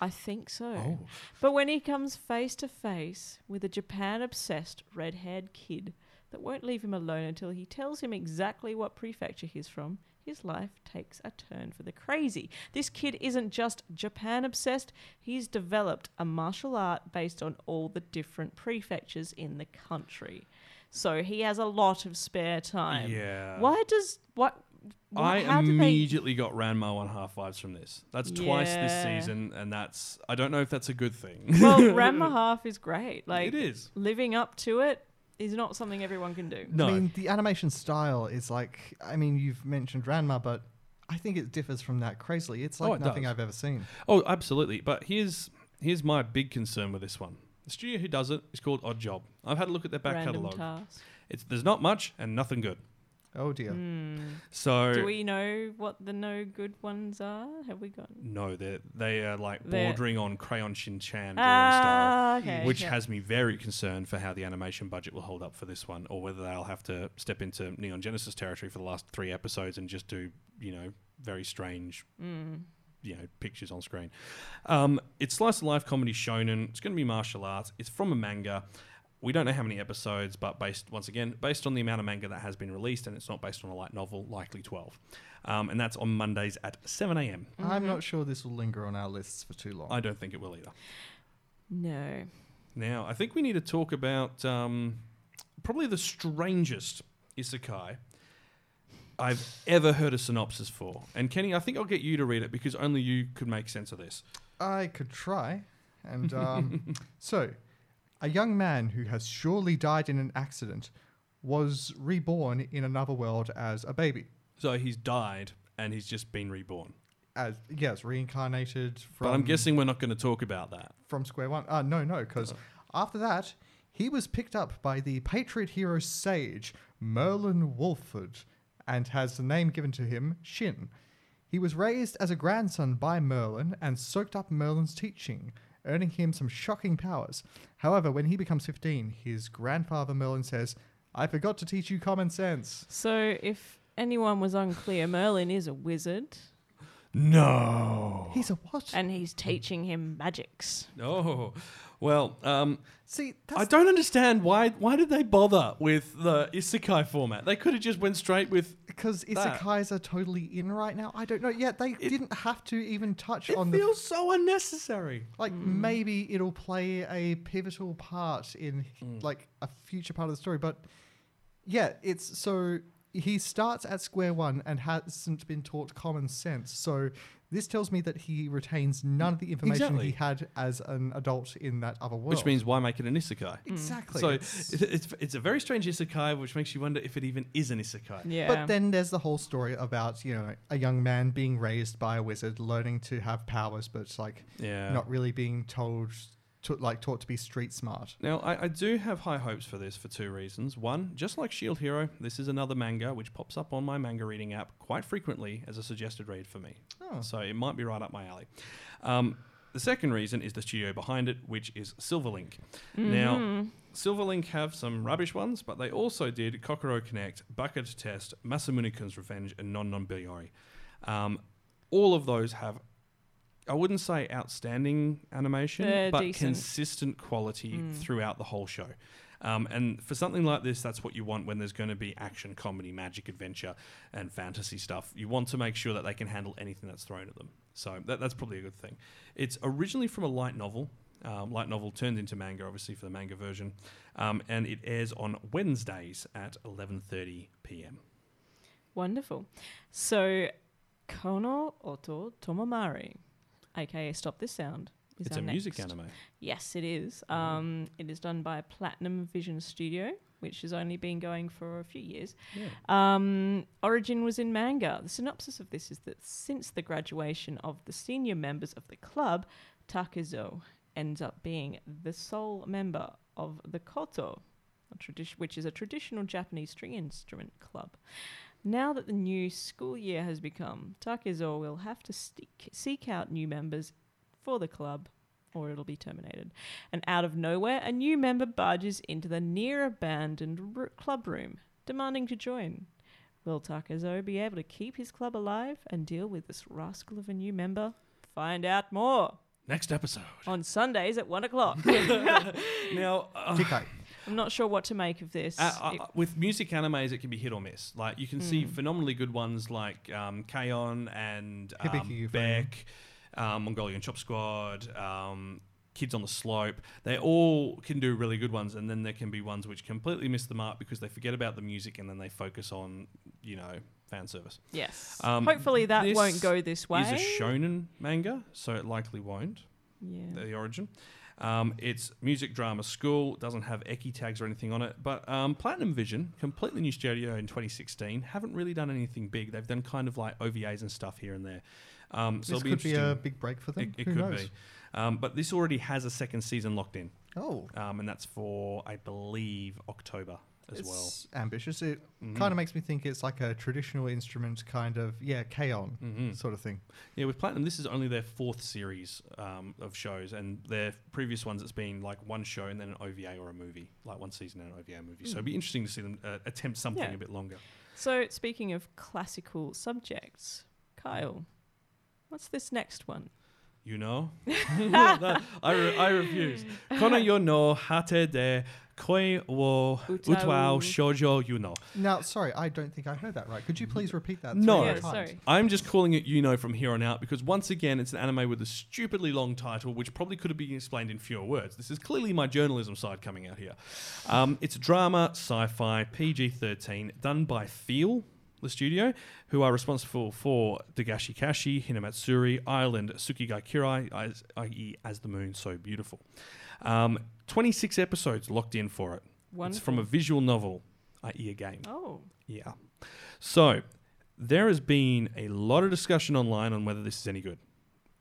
I think so. Oh. But when he comes face to face with a Japan obsessed red haired kid that won't leave him alone until he tells him exactly what prefecture he's from, his life takes a turn for the crazy. This kid isn't just Japan obsessed, he's developed a martial art based on all the different prefectures in the country. So he has a lot of spare time. Yeah. Why does what? I how do they- immediately got Ranma one half vibes from this. That's twice this season, and that's I don't know if that's a good thing. well, Ranma half is great. Like it is. living up to it is not something everyone can do. No. I mean, the animation style is like, I mean, you've mentioned Ranma, but I think it differs from that crazily. It's like Oh, it nothing does. I've ever seen. Oh, absolutely. But here's here's my big concern with this one. The studio who does it is called Odd Job. I've had a look at their back Random catalogue. task. It's there's not much and nothing good. Oh dear. Hmm. So Do we know what the no good ones are? Have we got? no, they they are like They're- bordering on Crayon Shin-chan drawing style. Ah, okay. which has me very concerned for how the animation budget will hold up for this one, or whether they'll have to step into Neon Genesis territory for the last three episodes and just do, you know, very strange, Mm. you know, pictures on screen. Um, it's slice of life comedy shonen. It's going to be martial arts. It's from a manga. We don't know how many episodes, but based once again based on the amount of manga that has been released, and it's not based on a light novel, likely twelve, um, and that's on Mondays at seven a.m. I'm not sure this will linger on our lists for too long. I don't think it will either. No. Now, I think we need to talk about um, probably the strangest isekai I've ever heard a synopsis for. And Kenny, I think I'll get you to read it because only you could make sense of this. I could try. And um, so, a young man who has surely died in an accident was reborn in another world as a baby. So he's died and he's just been reborn. As yes, reincarnated from. but I'm guessing we're not going to talk about that. from square one. Uh, no, no, because after that, he was picked up by the Patriot hero sage Merlin Wolford, and has the name given to him Shin. He was raised as a grandson by Merlin and soaked up Merlin's teaching, earning him some shocking powers. However, when he becomes 15, his grandfather Merlin says, I forgot to teach you common sense. So if anyone was unclear, Merlin is a wizard, No. He's a what? and he's teaching him magics. Oh. Well, um, See, I don't understand why. Why did they bother with the isekai format? They could have just went straight with. because that. isekais are totally in right now. I don't know. Yeah, they didn't have to even touch It on the It feels so unnecessary. like maybe it'll play a pivotal part in like a future part of the story but yeah it's so he starts at square one and hasn't been taught common sense so this tells me that he retains none of the information Exactly. he had as an adult in that other world Which means why make it an isekai? Mm. exactly So it's- it's, it's, it's a very strange isekai, which makes you wonder if it even is an isekai. Yeah. But then there's the whole story about you know a young man being raised by a wizard, learning to have powers, but it's like Yeah. not really being told, to, like taught to be street smart. Now, I, I do have high hopes for this for two reasons. One, just like Shield Hero, this is another manga which pops up on my manga reading app quite frequently as a suggested read for me. Oh. So it might be right up my alley. Um, the second reason is the studio behind it, which is Silverlink. Now, Silverlink have some rubbish ones, but they also did Kokoro Connect, Baka Test, Masamune-kun's Revenge, and Non Non Biyori. Um, all of those have, I wouldn't say outstanding animation, They're but decent. consistent quality throughout the whole show. Um, and for something like this, that's what you want when there's going to be action, comedy, magic, adventure, and fantasy stuff. You want to make sure that they can handle anything that's thrown at them. So that, that's probably a good thing. It's originally from a light novel. Um, light novel turned into manga, obviously for the manga version, um, and it airs on Wednesdays at 11:30 p.m. Wonderful. So, Kono Oto Tomomari, aka Stop This Sound, is It's our a music anime. Yes, it is. Um, it is done by Platinum Vision Studio. which has only been going for a few years. Um, origin was in manga. The synopsis of this is that since the graduation of the senior members of the club, Takezo ends up being the sole member of the koto, a tradi- which is a traditional Japanese string instrument club. Now that the new school year has become, Takezo will have to stick, seek out new members for the club or it'll be terminated. And out of nowhere, a new member barges into the near abandoned r- club room, demanding to join. Will Takezo be able to keep his club alive and deal with this rascal of a new member? Find out more Next episode. on Sundays at one o'clock. Now, uh, Kikai. I'm not sure what to make of this. Uh, uh, It- uh, with music animes, it can be hit or miss. Like you can see Mm. phenomenally good ones like um, K-On! and Hibike um, Euphonium. Beck, um, Mongolian Chop Squad, um, Kids on the Slope. They all can do really good ones, and then there can be ones which completely miss the mark because they forget about the music and then they focus on, you know, fan service. yes. Um, Hopefully that won't go this way. Is a shonen manga, so it likely won't. yeah. the origin. Um, it's music drama school. Doesn't have ecchi tags or anything on it. But um, Platinum Vision, completely new studio in 2016, haven't really done anything big. They've done kind of like OVAs and stuff here and there. Um, so This be could be a big break for them. It, it Who could knows? be. Um, but this already has a second season locked in, Oh, um, and that's for I believe October as well. it's ambitious. It Mhm. kind of makes me think it's like a traditional instrument kind of yeah, K-On! Mhm. sort of thing. Yeah, with Platinum, this is only their fourth series um, of shows, and their previous ones it's been like one show and then an OVA or a movie, like one season and an OVA movie. So it'd be interesting to see them uh, attempt something Yeah. a bit longer. So, speaking of classical subjects, Kyle, what's this next one? You know, I, re- I refuse. Kono yo no hate de koi wo Utau. utwao shoujo YU-NO. Now, sorry, I don't think I heard that right. Could you please repeat that? No. Yeah, times? sorry. I'm just calling it YU-NO from here on out because once again it's an anime with a stupidly long title which probably could have been explained in fewer words. This is clearly my journalism side coming out here. Um, it's a drama, sci-fi, PG-13, done by Feel, the studio, who are responsible for Dagashi Kashi, Hinamatsuri, Island, Tsuki ga Kirei, i.e. As the Moon So Beautiful. Um, 26 episodes locked in for it. It's from a visual novel, i.e. a game. Oh, Yeah. So there has been a lot of discussion online on whether this is any good.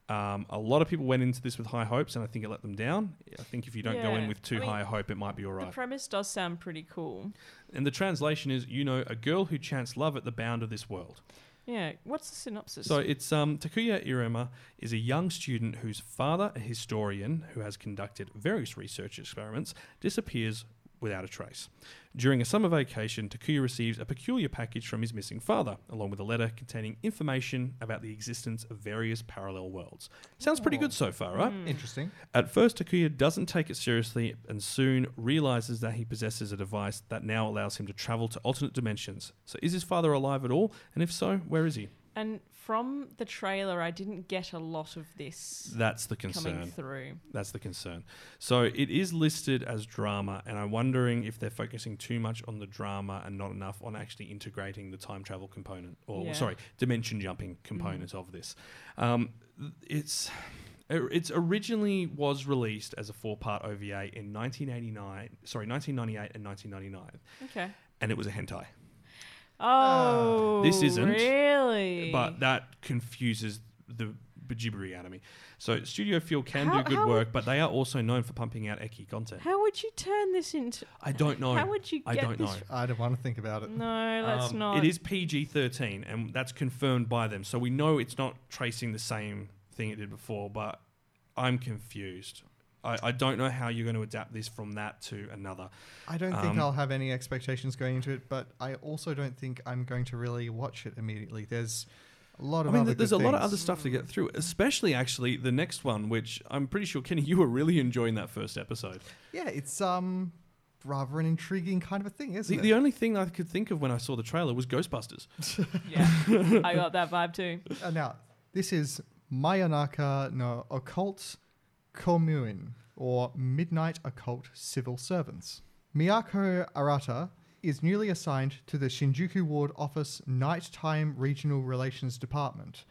Um, a lot of people went into this with high hopes, and I think it let them down. I think if you don't go in with too I mean, high a hope, it might be all right. the premise does sound pretty cool. and the translation is, you know, a girl who chants love at the bound of this world. Yeah. What's the synopsis? So it's um, Takuya Arima is a young student whose father, a historian who has conducted various research experiments, disappears without a trace. During a summer vacation, Takuya receives a peculiar package from his missing father, along with a letter containing information about the existence of various parallel worlds. Sounds pretty good so far, right? Hmm. Interesting. At first, Takuya doesn't take it seriously and soon realizes that he possesses a device that now allows him to travel to alternate dimensions. So, is his father alive at all? And if so, where is he? And from the trailer, I didn't get a lot of this That's the coming concern. through. That's the concern. So it is listed as drama, and I'm wondering if they're focusing too much on the drama and not enough on actually integrating the time travel component, or Yeah. sorry, dimension jumping component of this. Um, it's it's originally was released as a four part OVA in 1989, sorry, 1998 and 1999, Okay. and it was a hentai. Oh, This isn't, really. But that confuses the Bajibari anime. So Studio Feel can How- do good work, but they are also known for pumping out ecchi content. how would you turn this into? I don't know. How would you I get don't this? know. I don't want to think about it. No, let's Um, not. It is PG 13, and that's confirmed by them. So we know it's not tracing the same thing it did before, but I'm confused. I, I don't know how you're going to adapt this from that to another. I don't think Um, I'll have any expectations going into it, but I also don't think I'm going to really watch it immediately. There's a lot of. I mean, other there's good a lot of other stuff to get through, especially actually the next one, which I'm pretty sure, Kenny, you were really enjoying that first episode. Yeah, it's um rather an intriguing kind of a thing, isn't The, it? the only thing I could think of when I saw the trailer was Ghostbusters. yeah, I got that vibe too. Uh, now, this is Mayonaka no Occult Komuin, or Midnight Occult Civil Servants. Miyako Arata is newly assigned to the Shinjuku Ward Office Nighttime Regional Relations Department.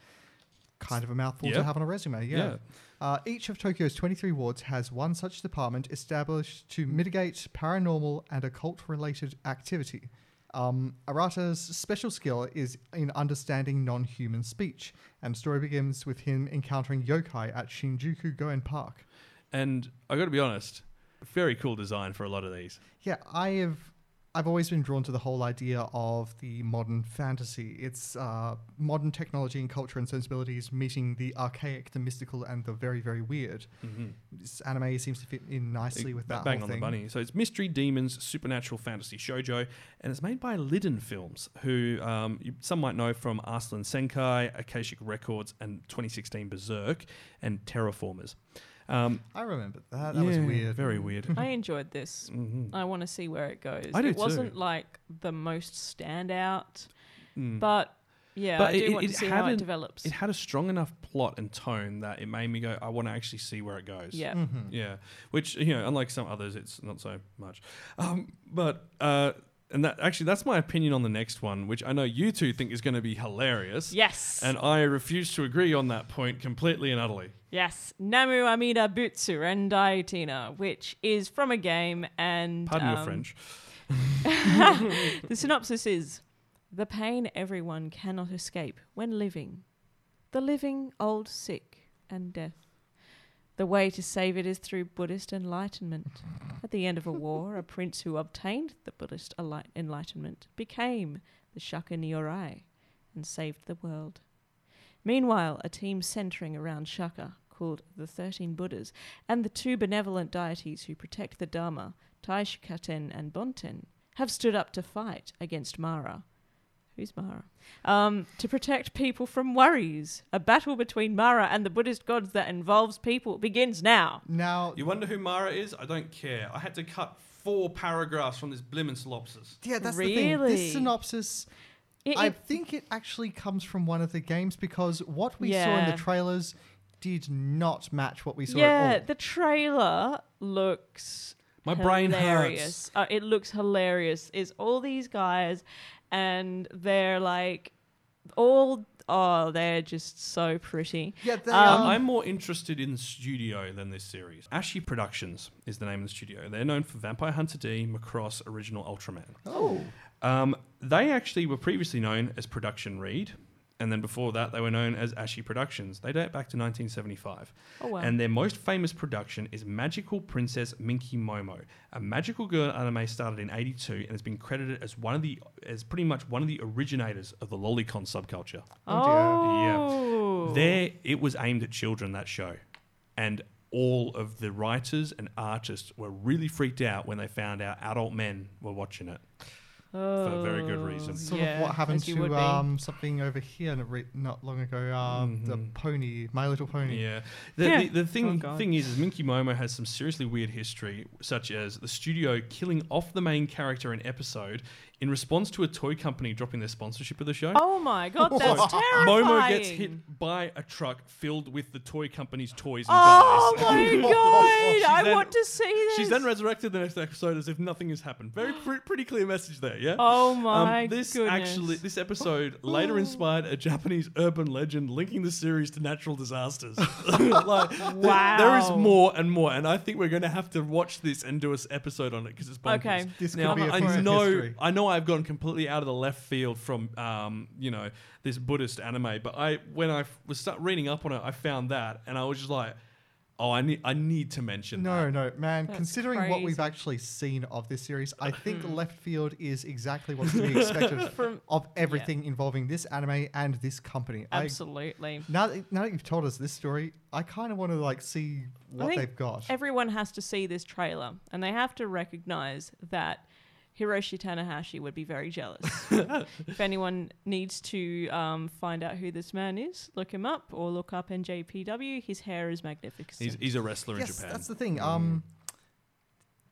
kind of a mouthful to have on a resume. Yeah. Yeah. Uh, each of Tokyo's 23 wards has one such department established to mitigate paranormal and occult related activity. Um, Arata's special skill is in understanding non human speech, and the story begins with him encountering yokai at Shinjuku Gyoen Park. And I got to be honest, very cool design for a lot of these. Yeah, I have. I've always been drawn to the whole idea of the modern fantasy. It's uh, modern technology and culture and sensibilities meeting the archaic, the mystical, and the very, very weird. This anime seems to fit in nicely with Ba- that bang on thing. the bunny. So it's mystery, demons, supernatural fantasy shojo, and it's made by Liden Films, who um, you, some might know from Arslan Senki, Akashic Records, and 2016 Berserk, and Terra Formars. Um, I remember that. That was weird. Very weird. I enjoyed this. Mhm. I want to see where it goes. I do it wasn't too. like the most standout, Mm. but yeah, But I do it- want it to see how it hadn't- develops. It had a strong enough plot and tone that it made me go, I want to actually see where it goes. yeah. Mhm. Yeah, which you know, unlike some others, it's not so much. Um, but uh, and that actually, that's my opinion on the next one, which I know you two think is going to be hilarious. Yes. And I refuse to agree on that point completely and utterly. Yes. Namu Amida Butsu Rendai Tina, which is from a game and Pardon your um, French. the synopsis is The pain everyone cannot escape when living. The living, old, sick, and death. The way to save it is through Buddhist enlightenment. At the end of a war, a prince who obtained the Buddhist enli- enlightenment became the Shaka Nyorai and saved the world. Meanwhile, a team centering around Shaka, called the Thirteen Buddhas, and the two benevolent deities who protect the Dharma, Taishakuten and Bonten, have stood up to fight against Mara. Who's Mara? Um, to protect people from worries. A battle between Mara and the Buddhist gods that involves people begins now. Now, You wonder who Mara is? I don't care. I had to cut four paragraphs from this blimmin' synopsis. yeah, that's the thing. Really? This synopsis, It- I it- think it actually comes from one of the games because what we saw in Yeah. the trailers did not match what we saw yeah, at all. the trailer looks My brain hilarious. Uh, it looks hilarious. Is all these guys, and they're like all oh, they're just so pretty. Yeah, they Um, are. I'm more interested in the studio than this series. Ashi Productions is the name of the studio. They're known for Vampire Hunter D, Macross, Original Ultraman. Oh. Um, they actually were previously known as Production Reed, and then before that, they were known as Ashi Productions. They date back to 1975. Oh wow. And their most famous production is Magical Princess Minky Momo, a magical girl anime started in 82 and has been credited as one of the as pretty much one of the originators of the lolicon subculture. oh, yeah. Oh. There it was aimed at children that show. And all of the writers and artists were really freaked out when they found out adult men were watching it. For a very good reason. Sort Yeah, of what happened as you would to um, something over here not, re- not long ago. Um, The pony, My Little Pony. Mm-hmm. Yeah. The, Yeah. the, the thing Oh, thing is, is Minky Momo has some seriously weird history, such as the studio killing off the main character in episode in response to a toy company dropping their sponsorship of the show. Oh my god, that's terrifying. Momo gets hit by a truck filled with the toy company's toys and Oh dies. my god, I then- want to see this. She's then resurrected the next episode as if nothing has happened. Very pre- pretty clear message there, yeah. Oh Um, my this goodness. actually, this episode later inspired a Japanese urban legend linking the series to natural disasters. like, th- there is more and more, and I think we're going to have to watch this and do an episode on it because it's bonkers. Okay. This could Now, be a I piece know, history. I know, I've gone completely out of the left field from, um, you know, this Buddhist anime, but I, when I f- was start reading up on it, I found that, and I was just like, oh, I need, I need to mention No, that. no, man. That's considering what we've actually seen of this series, I think left field is exactly what's to be expected From- of everything involving this anime and this company. I, Absolutely. now, that, now that you've told us this story, I kind of want to like see what think they've got. Everyone has to see this trailer and they have to recognize that Hiroshi Tanahashi would be very jealous. if anyone needs to um, find out who this man is, look him up or look up NJPW. His hair is magnificent. He's, he's a wrestler yes, in Japan. that's the thing. Um,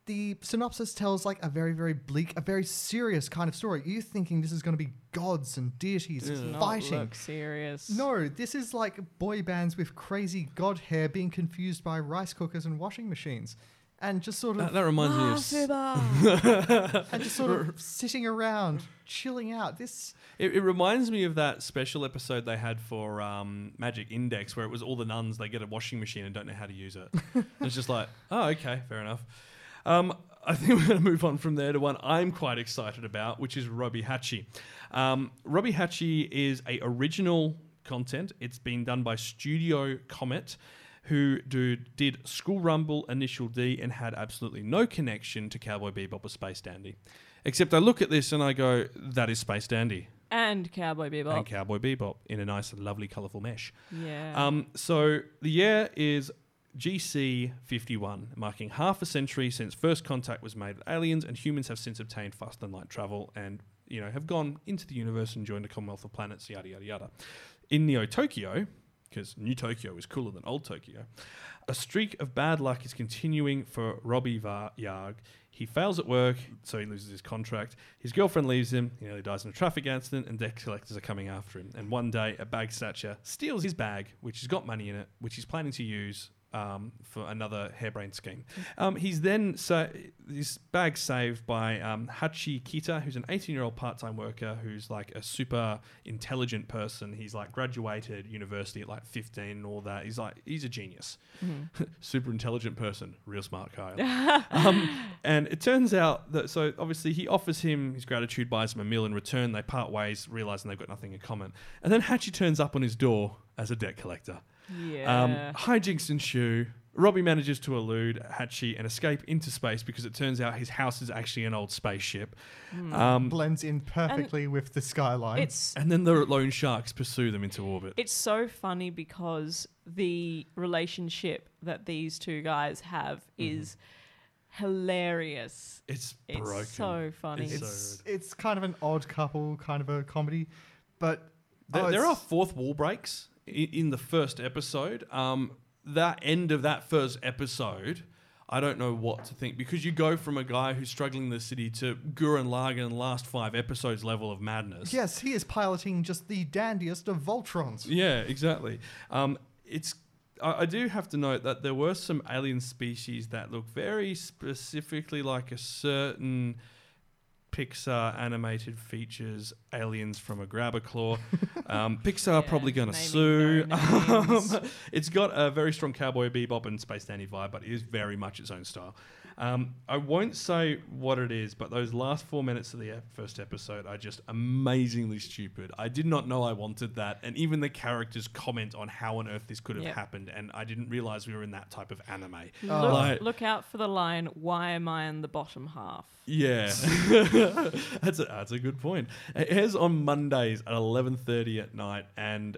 the synopsis tells like a very, very bleak, a very serious kind of story. You're thinking this is going to be gods and deities Does not fighting. look serious. No, this is like boy bands with crazy god hair being confused by rice cookers and washing machines. And just sort That, of that reminds me of. s- and just sort of sitting around, chilling out. This It, it reminds me of that special episode they had for um, Magic Index, where it was all the nuns. They get a washing machine and don't know how to use it. it's just like, oh, okay, fair enough. Um, I think we're going to move on from there to one I'm quite excited about, which is Robbie Hatchie. Um, Robbie Hatchie is a original content. It's been done by Studio Comet, who do, did School Rumble, Initial D, and had absolutely no connection to Cowboy Bebop or Space Dandy. Except I look at this and I go, that is Space Dandy And Cowboy Bebop. and Cowboy Bebop in a nice, lovely, colourful mesh. yeah. Um, so the year is GC 51, marking half a century since first contact was made with aliens, and humans have since obtained faster than light travel and you know have gone into the universe and joined the Commonwealth of Planets, yada yada yada. In Neo Tokyo, because New Tokyo is cooler than Old Tokyo, a streak of bad luck is continuing for Robbie Va-. He fails at work, so he loses his contract. His girlfriend leaves him. He nearly dies in a traffic accident, and debt collectors are coming after him. And one day, a bag snatcher steals his bag, which has got money in it, which he's planning to use um, for another harebrained scheme. Um, he's then so his bag saved by um, Hachi Kita, who's an 18-year-old part-time worker who's like a super intelligent person. He's like graduated university at like 15 and all that. He's like he's a genius, super intelligent person, real smart Kyle. um, and it turns out that so obviously he offers him his gratitude, buys him a meal in return. They part ways, realizing they've got nothing in common. And then Hachi turns up on his door as a debt collector. Yeah. Um, hijinks ensue. Robbie manages to elude Hachi and escape into space because it turns out his house is actually an old spaceship. Um, blends in perfectly with the skyline. it's and then the loan sharks pursue them into orbit. it's so funny because the relationship that these two guys have is hilarious. It's It's so funny. It's it's so it's kind of an odd couple, kind of a comedy, but There, oh, there are fourth wall breaks in, the first episode. Um, that end of that first episode, I don't know what to think because you go from a guy who's struggling in the city to Gurren Lagann last five episodes level of madness. yes, he is piloting just the dandiest of Voltrons. Yeah, exactly. Um, it's. I, I do have to note that there were some alien species that look very specifically like a certain Pixar animated features aliens from a grabber claw. Um, Pixar Yeah, probably going to sue. Um, it's got a very strong cowboy bebop and space dandy vibe, but it is very much its own style. Um, I won't say what it is, but those last four minutes of the ep- first episode are just amazingly stupid. I did not know I wanted that, and even the characters comment on how on earth this could have Yep. happened, and I didn't realize we were in that type of anime. Look, Like- look out for the line, why am I in the bottom half? Yeah, that's a, that's a good point. It airs on Mondays at eleven thirty at night, and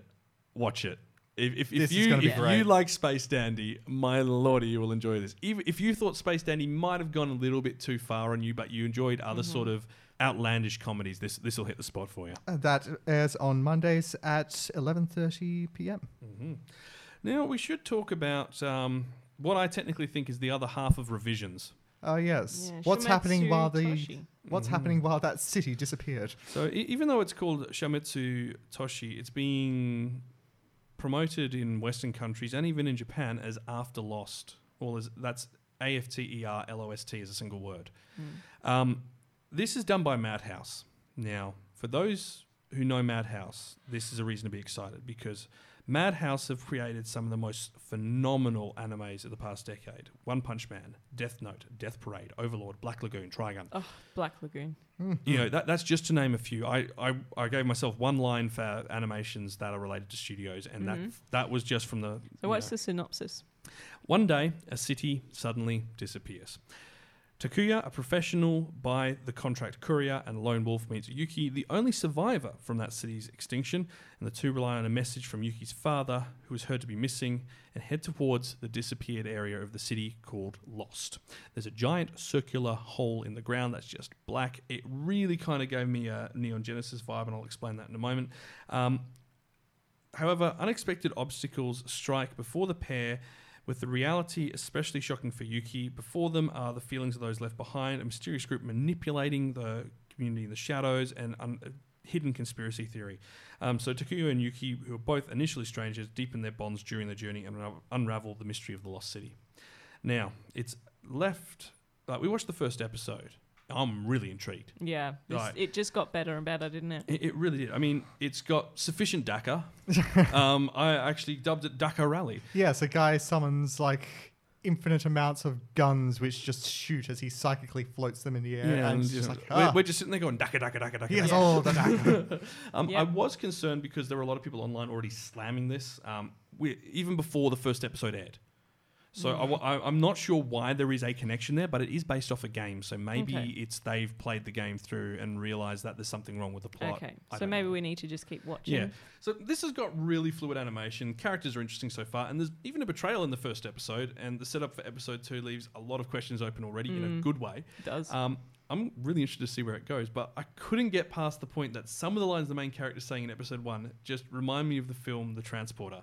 watch it. If, if, if you if great. you like Space Dandy, my lordy, you will enjoy this. Even if you thought Space Dandy might have gone a little bit too far on you, but you enjoyed other Mm-hmm. sort of outlandish comedies, this this will hit the spot for you. Uh, that airs on Mondays at 11:30 p.m. Now we should talk about um, what I technically think is the other half of revisions. Oh yes. Yeah, what's happening while the Toshi. what's happening while that city disappeared? So e- even though it's called Shometsu Toshi, it's being promoted in Western countries and even in Japan as After Lost. Well, as, that's A F T E R L O S T as a single word. Um, this is done by Madhouse. Now, for those who know Madhouse, this is a reason to be excited because Madhouse have created some of the most phenomenal animes of the past decade. One Punch Man, Death Note, Death Parade, Overlord, Black Lagoon, Trigun Oh, Black Lagoon. Hmm. you know that, that's just to name a few I, I i gave myself one line for animations that are related to studios and that mm-hmm. that was just from the So you what's know. the synopsis? one day a city suddenly disappears Takuya, a professional by the contract courier and lone wolf, meets Yuki, the only survivor from that city's extinction, and the two rely on a message from Yuki's father, who is heard to be missing, and head towards the disappeared area of the city called Lost. There's a giant circular hole in the ground that's just black. It really kind of gave me a Neon Genesis vibe, and I'll explain that in a moment. Um, However, unexpected obstacles strike before the pair, with the reality especially shocking for Yuki. Before them are the feelings of those left behind, a mysterious group manipulating the community in the shadows, and un- a hidden conspiracy theory. Um, so Takuya and Yuki, who are both initially strangers, deepen their bonds during the journey and unra- unravel the mystery of the lost city. Now, it's left. Like we watched the first episode. I'm really intrigued. Yeah, this- Right. it just got better and better, didn't it? It, it really did. I mean, it's got sufficient Dakar. um, I actually dubbed it Dakar Rally. Yes, a guy summons like infinite amounts of guns which just shoot as he psychically floats them in the air. and it's you just know, like, we're, ah, we're just sitting there going Dakar, Dakar, Dakar, Dakar. he has Dakar." all the Dakar. Um, Yep. I was concerned because there were a lot of people online already slamming this, um, we, even before the first episode aired. So Mm. I, am not sure why there is a connection there, but it is based off a game. So maybe Okay. it's they've played the game through and realised that there's something wrong with the plot. Okay, I so maybe know. we need to just keep watching. Yeah. So this has got really fluid animation. Characters are interesting so far, and there's even a betrayal in the first episode. And the setup for episode two leaves a lot of questions open already in Mm. a good way. It does. Um, I'm really interested to see where it goes, but I couldn't get past the point that some of the lines the main character is saying in episode one just remind me of the film The Transporter.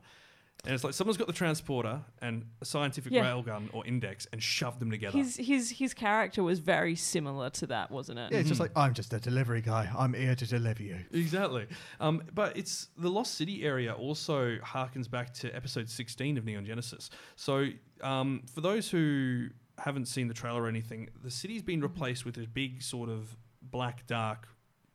And it's like someone's got the transporter and a scientific Yeah. railgun or index and shoved them together. his his his character was very similar to that, wasn't it? yeah, it's just like, I'm just a delivery guy. I'm here to deliver you. Exactly. Um, but it's the Lost City area also harkens back to episode 16 of Neon Genesis. So um, for those who haven't seen the trailer or anything, the city's been replaced with a big sort of black, dark,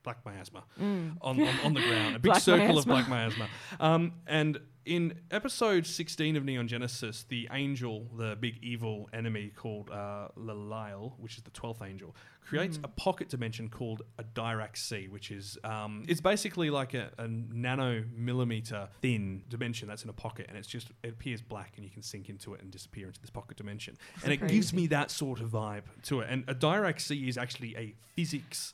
black miasma. On, on, on the ground, a big circle of black miasma. Um, and in episode 16 of Neon Genesis, the angel, the big evil enemy called uh, Leliel, which is the 12th angel, creates a pocket dimension called a Dirac Sea, which is um, it's basically like a, a nano millimeter thin dimension that's in a pocket, and it's just it appears black, and you can sink into it and disappear into this pocket dimension, and it gives me that sort of vibe to it. And a Dirac Sea is actually a physics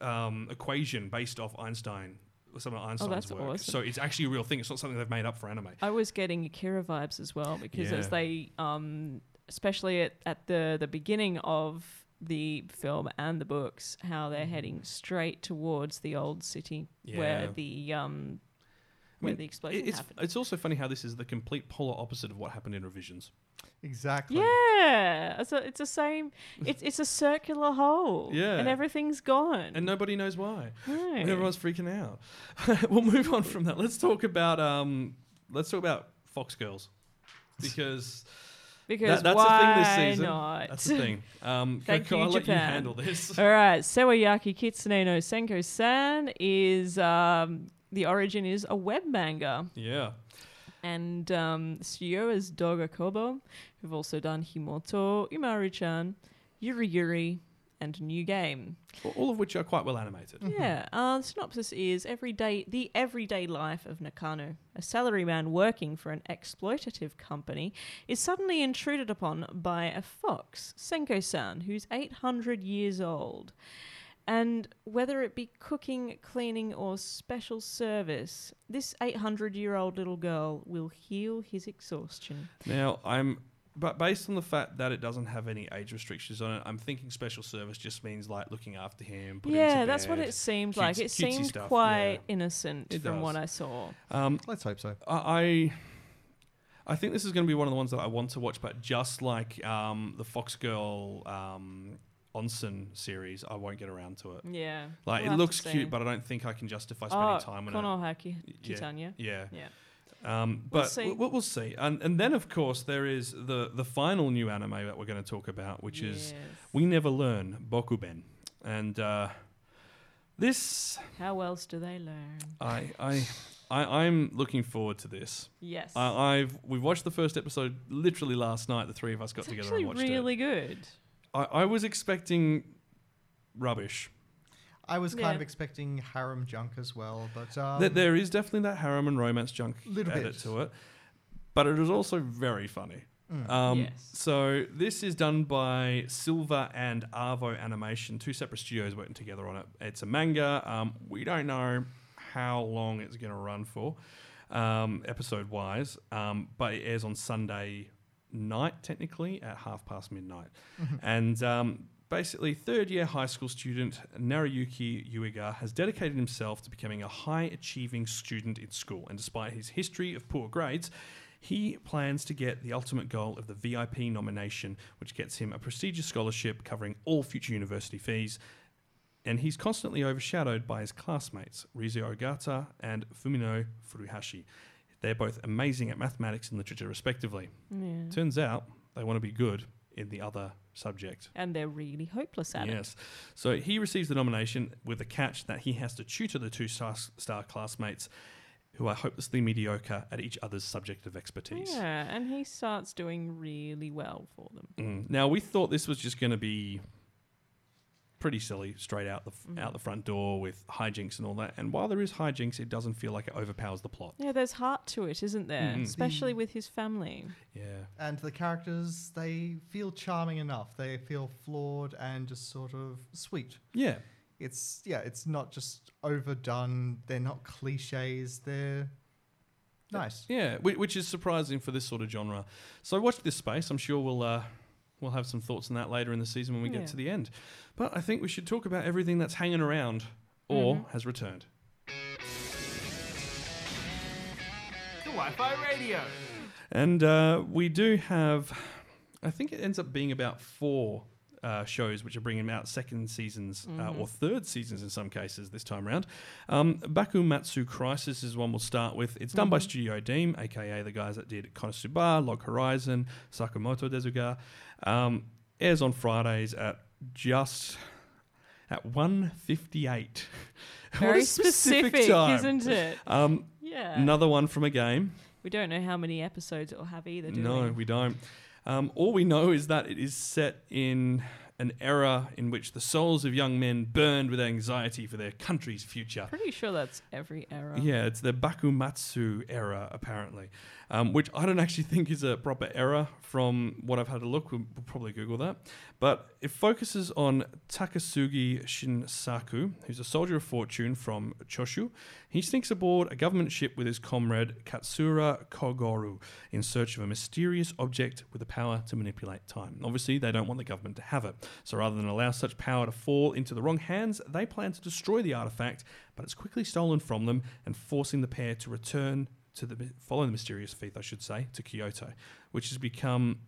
um, equation based off Einstein. Some of Einstein's Oh, work. awesome. So it's actually a real thing. It's not something they've made up for anime. I was getting Akira vibes as well because as they, um, especially at, at the the beginning of the film and the books, how they're heading straight towards the old city Yeah. where the um, where mean, the explosion It's, happened. it's also funny how this is the complete polar opposite of what happened in Revisions. Exactly. Yeah, it's a, it's the same. It's it's a circular hole. Yeah. and everything's gone. And nobody knows why. No. And everyone's freaking out. we'll move on from that. Let's talk about um, let's talk about Fox Girls because because that, that's why a thing this season. not? That's the thing. Um, Thank Coco, you, I'll let you handle this. All right, Sewayaki Kitsune no Senko-san is um, the origin is a web manga, yeah. and um, studio is Doga Kobo, who've also done Himouto, Umaru-chan, Yuri Yuri, and New Game. All of which are quite well animated. Yeah, uh, the synopsis is everyday the everyday life of Nakano, a salaryman working for an exploitative company, is suddenly intruded upon by a fox, Senko-san, who's 800 years old. And whether it be cooking, cleaning, or special service, this 800 year old little girl will heal his exhaustion. Now, I'm, but based on the fact that it doesn't have any age restrictions on it, I'm thinking special service just means like looking after him. putting him yeah, to that's what it seemed Cutesy- like. It cutesy seemed stuff, quite yeah. innocent It from what. I saw. Um, Let's hope so. I I think this is going to be one of the ones that I want to watch, but just like um, the Fox Girl um, Onsen series, I won't get around to it. Yeah. Like we'll it looks cute, but I don't think I can justify spending oh, time on it. Konohaki Yeah. Titania. Yeah. Yeah. Um, We'll but see. we'll, we'll see. And and then of course there is the the final new anime that we're going to talk about, which is We Never Learn Bokuben, and uh, this How else do they learn? I I. I, I'm looking forward to this. Yes. I, I've we've watched the first episode literally last night. The three of us got it's together and watched really good. It. I, I was expecting rubbish. I was kind Yeah. of expecting harem junk as well, but um, That there is definitely that harem and romance junk Little edit bit. to it, but it is also very funny. Mm. Um, Yes. So this is done by Silver and Arvo Animation, two separate studios working together on it. It's a manga. Um, we don't know how long it's going to run for, um, episode wise, um, but it airs on Sunday night, technically at half past midnight, and. Um, Basically, third year high school student Nariyuki Yuiga has dedicated himself to becoming a high achieving student in school. And despite his history of poor grades, he plans to get the ultimate goal of the VIP nomination, which gets him a prestigious scholarship covering all future university fees. And he's constantly overshadowed by his classmates, Rizu Ogata and Fumino Furuhashi. They're both amazing at mathematics and literature, respectively. Yeah. Turns out they want to be good in the other subject. And they're really hopeless at it. Yes. So he receives the nomination with a catch that he has to tutor the two star, star classmates who are hopelessly mediocre at each other's subject of expertise. Yeah, and he starts doing really well for them. Mm. Now we thought this was just going to be pretty silly, straight out the f- Mm-hmm. out the front door with hijinks and all that. And while there is hijinks, it doesn't feel like it overpowers the plot. Yeah, there's heart to it, isn't there? Mhm. Especially with his family. Yeah. And the characters, they feel charming enough. They feel flawed and just sort of sweet. Yeah. It's yeah, it's not just overdone. They're not cliches. They're nice. Yeah, which is surprising for this sort of genre. So watch this space. I'm sure we'll uh, we'll have some thoughts on that later in the season when we Yeah. get to the end. But I think we should talk about everything that's hanging around or Mhm. has returned. The Wi-Fi radio. And uh, we do have, I think it ends up being about four uh, shows which are bringing out second seasons uh, or third seasons in some cases this time around. Um, Bakumatsu Crisis is one we'll start with. It's done by Studio Deen, aka the guys that did Konosuba, Log Horizon, Sakamoto Desuga. Um, airs on Fridays at just at 158. What a Very specific specific, time. isn't it? Um, Yeah. Another one from a game. We don't know how many episodes it'll have either, do No, we? we don't. Um, all we know is that it is set in an era in which the souls of young men burned with anxiety for their country's future. Pretty sure that's every era. Yeah, it's the Bakumatsu era, apparently, um, which I don't actually think is a proper error from what I've had a look. We'll, we'll probably Google that. But it focuses on Takasugi Shinsaku, who's a soldier of fortune from Choshu. He sneaks aboard a government ship with his comrade Katsura Kogoru in search of a mysterious object with the power to manipulate time. Obviously, they don't want the government to have it. So rather than allow such power to fall into the wrong hands, they plan to destroy the artifact, but it's quickly stolen from them and forcing the pair to return to the follow the mysterious faith, I should say, to Kyoto, which has become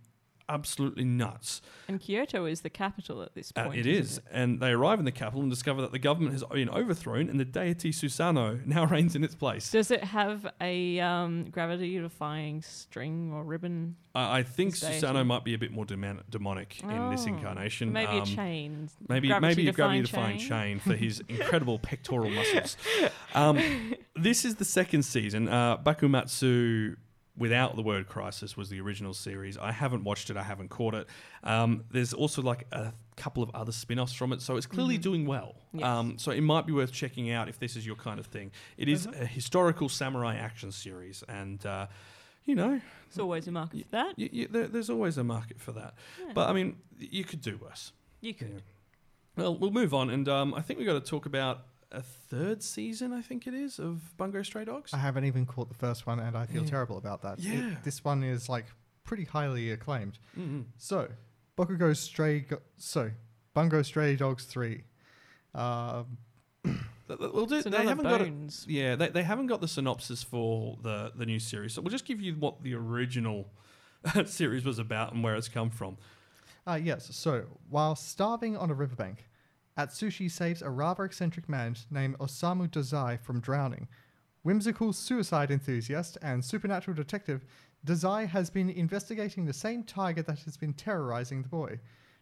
absolutely nuts. And Kyoto is the capital at this Uh, point. it isn't is. And they arrive in the capital and discover that the government has been overthrown and the deity Susano now reigns in its place. Does it have a um, gravity-defying string or ribbon? I I think Susano might be a bit more demonic in this Oh, incarnation. Maybe a Um, chain. Maybe maybe a Gravity-defying gravity-defying chain? chain for his incredible pectoral muscles. Um, this is the second season. Uh, Bakumatsu, without the word crisis, was the original series. I haven't watched it. I haven't caught it. Um, there's also like a couple of other spin-offs from it, so it's clearly doing well. Yes. Um, so it might be worth checking out if this is your kind of thing. It is a historical samurai action series, and uh, you know, It's always a market for that. y y there, there's always a market for that. Yeah. But I mean, you could do worse. You could. Yeah. Well, we'll move on, and um, I think we've got to talk about a third season. I think it is of Bungo Stray Dogs. I haven't even caught the first one, and I feel Yeah. terrible about that. It- Yeah. this one is like pretty highly acclaimed. mm So, Bakugo Stray, Go- so Bungo Stray Dogs three. Um, We'll do. It's They haven't got. A, bones. yeah, they, they haven't got the synopsis for the the new series, so we'll just give you what the original series was about and where it's come from. Uh, yes, so while starving on a riverbank, Atsushi saves a rather eccentric man named Osamu Dazai from drowning. Whimsical suicide enthusiast and supernatural detective, Dazai has been investigating the same tiger that has been terrorizing the boy.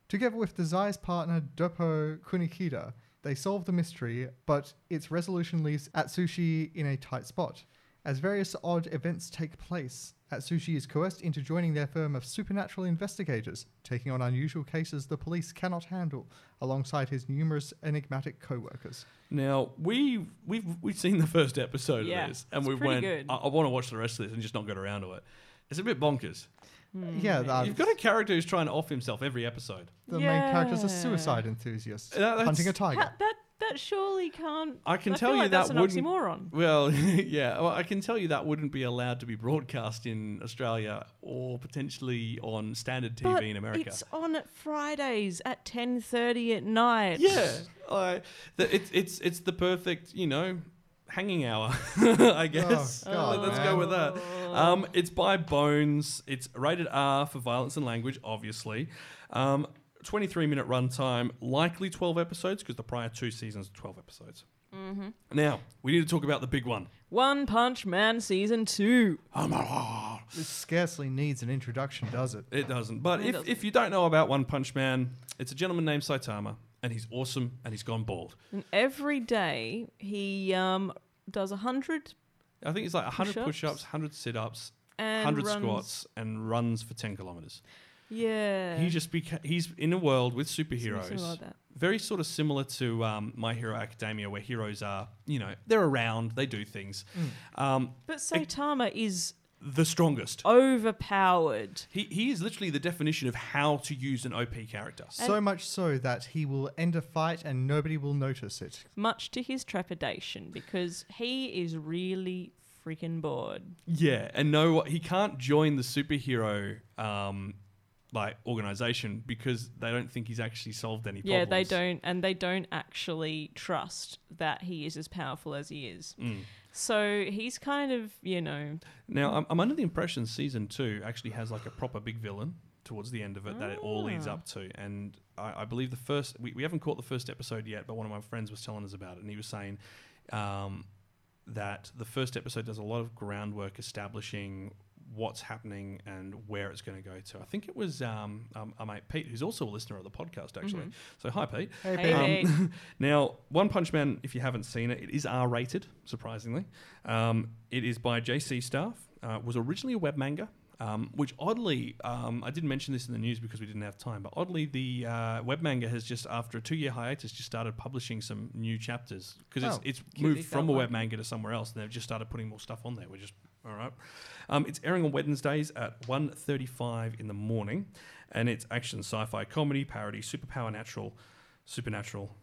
Together with Dazai's partner Doppo Kunikida, they solve the mystery, but its resolution leaves Atsushi in a tight spot. As various odd events take place, Atsushi is coerced into joining their firm of supernatural investigators, taking on unusual cases the police cannot handle, alongside his numerous enigmatic co-workers. Now we we've we've seen the first episode Yeah, of this, and we went. good. I, I want to watch the rest of this and just not get around to it. It's a bit bonkers. yeah, the, You've got a character who's trying to off himself every episode. the main character is a suicide enthusiast, Uh, hunting a tiger. Ha- that that surely can't. I can I tell feel you like that that's an wouldn't. oxymoron. Well, yeah, well, I can tell you that wouldn't be allowed to be broadcast in Australia or potentially on standard TV But in America. It's on at Fridays at ten thirty at night. Yeah, I, the, it's it's it's the perfect, you know, hanging hour, I guess. Oh, God, Let's man. go with that. Um, it's by Bones. It's rated R for violence and language, obviously. Um, 23 minute runtime, likely 12 episodes because the prior two seasons, are 12 episodes. Mm-hmm. Now, we need to talk about the big one. One Punch Man season two. This scarcely needs an introduction, does it? It doesn't. But It if, doesn't. if you don't know about One Punch Man, it's a gentleman named Saitama, and he's awesome, and he's gone bald. And every day he um, does a hundred I think it's like 100 Push-ups? push-ups, 100 sit-ups, and 100 runs- squats, and runs for 10 kilometers. Yeah, He just beca- he's in a world with superheroes. like very sort of similar to um, My Hero Academia, where heroes are, you know, they're around, they do things. Um, But Saitama is the strongest. overpowered. He, he is literally the definition of how to use an OP character. So much so that he will end a fight and nobody will notice it. much to his trepidation because he is really freaking bored. Yeah, and no, he can't join the superhero um, like organization because they don't think he's actually solved any problems. Yeah, they don't, and they don't actually trust that he is as powerful as he is. Mm. So he's kind of, you know, Now, I'm, I'm under the impression season two actually has like a proper big villain towards the end of it that it all leads Ah. up to. And I, I believe the first, we, we haven't caught the first episode yet, but one of my friends was telling us about it. And he was saying um, that the first episode does a lot of groundwork establishing what's happening and where it's going to go to. I think it was um, um, our mate Pete, who's also a listener of the podcast, actually. So, hi, Pete. Hey, Hey, Pete. Pete. Um, now, One Punch Man, if you haven't seen it, it is R rated, surprisingly. Um, it is by JC Staff, uh, was originally a web manga. Um, which oddly, um, I didn't mention this in the news because we didn't have time, but oddly, the uh, web manga has just, after a two year hiatus, just started publishing some new chapters because Oh, it's, it's moved from a web manga to somewhere else and they've just started putting more stuff on there. We're just, all right. Um, it's airing on Wednesdays at 1.35 in the morning and it's action, sci fi, comedy, parody, superpower, natural, supernatural,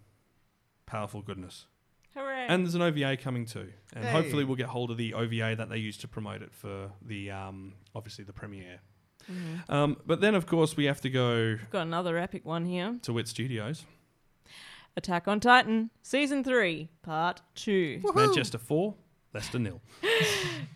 powerful goodness. hooray. And there's an OVA coming too, and Hey. hopefully we'll get hold of the OVA that they used to promote it for the um, obviously the premiere. Mhm. Um, but then of course we have to go Got another epic one here to Wit Studios, Attack on Titan, Season 3, Part 2. Manchester four, Leicester nil.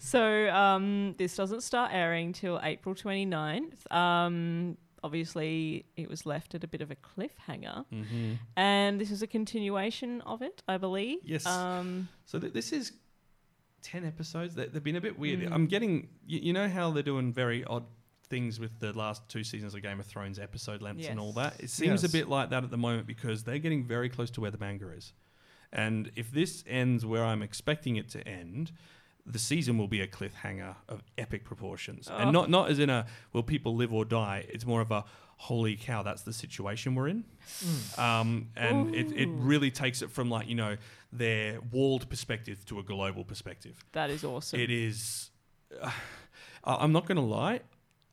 So um, this doesn't start airing till April 29th. Um, obviously, it was left at a bit of a cliffhanger. Mm-hmm. And this is a continuation of it, I believe. Yes. Um, So th- this is ten episodes. They- They've been a bit weird. Mm. I'm getting you, you know how they're doing very odd things with the last two seasons of Game of Thrones episode lengths and all that. It seems a bit like that at the moment because they're getting very close to where the manga is. And if this ends where I'm expecting it to end, the season will be a cliffhanger of epic proportions. Oh. And not not as in a will people live or die. It's more of a holy cow, that's the situation we're in. Um, and it, it really takes it from like, you know, their walled perspective to a global perspective. that is awesome. It is. Uh, I'm not going to lie.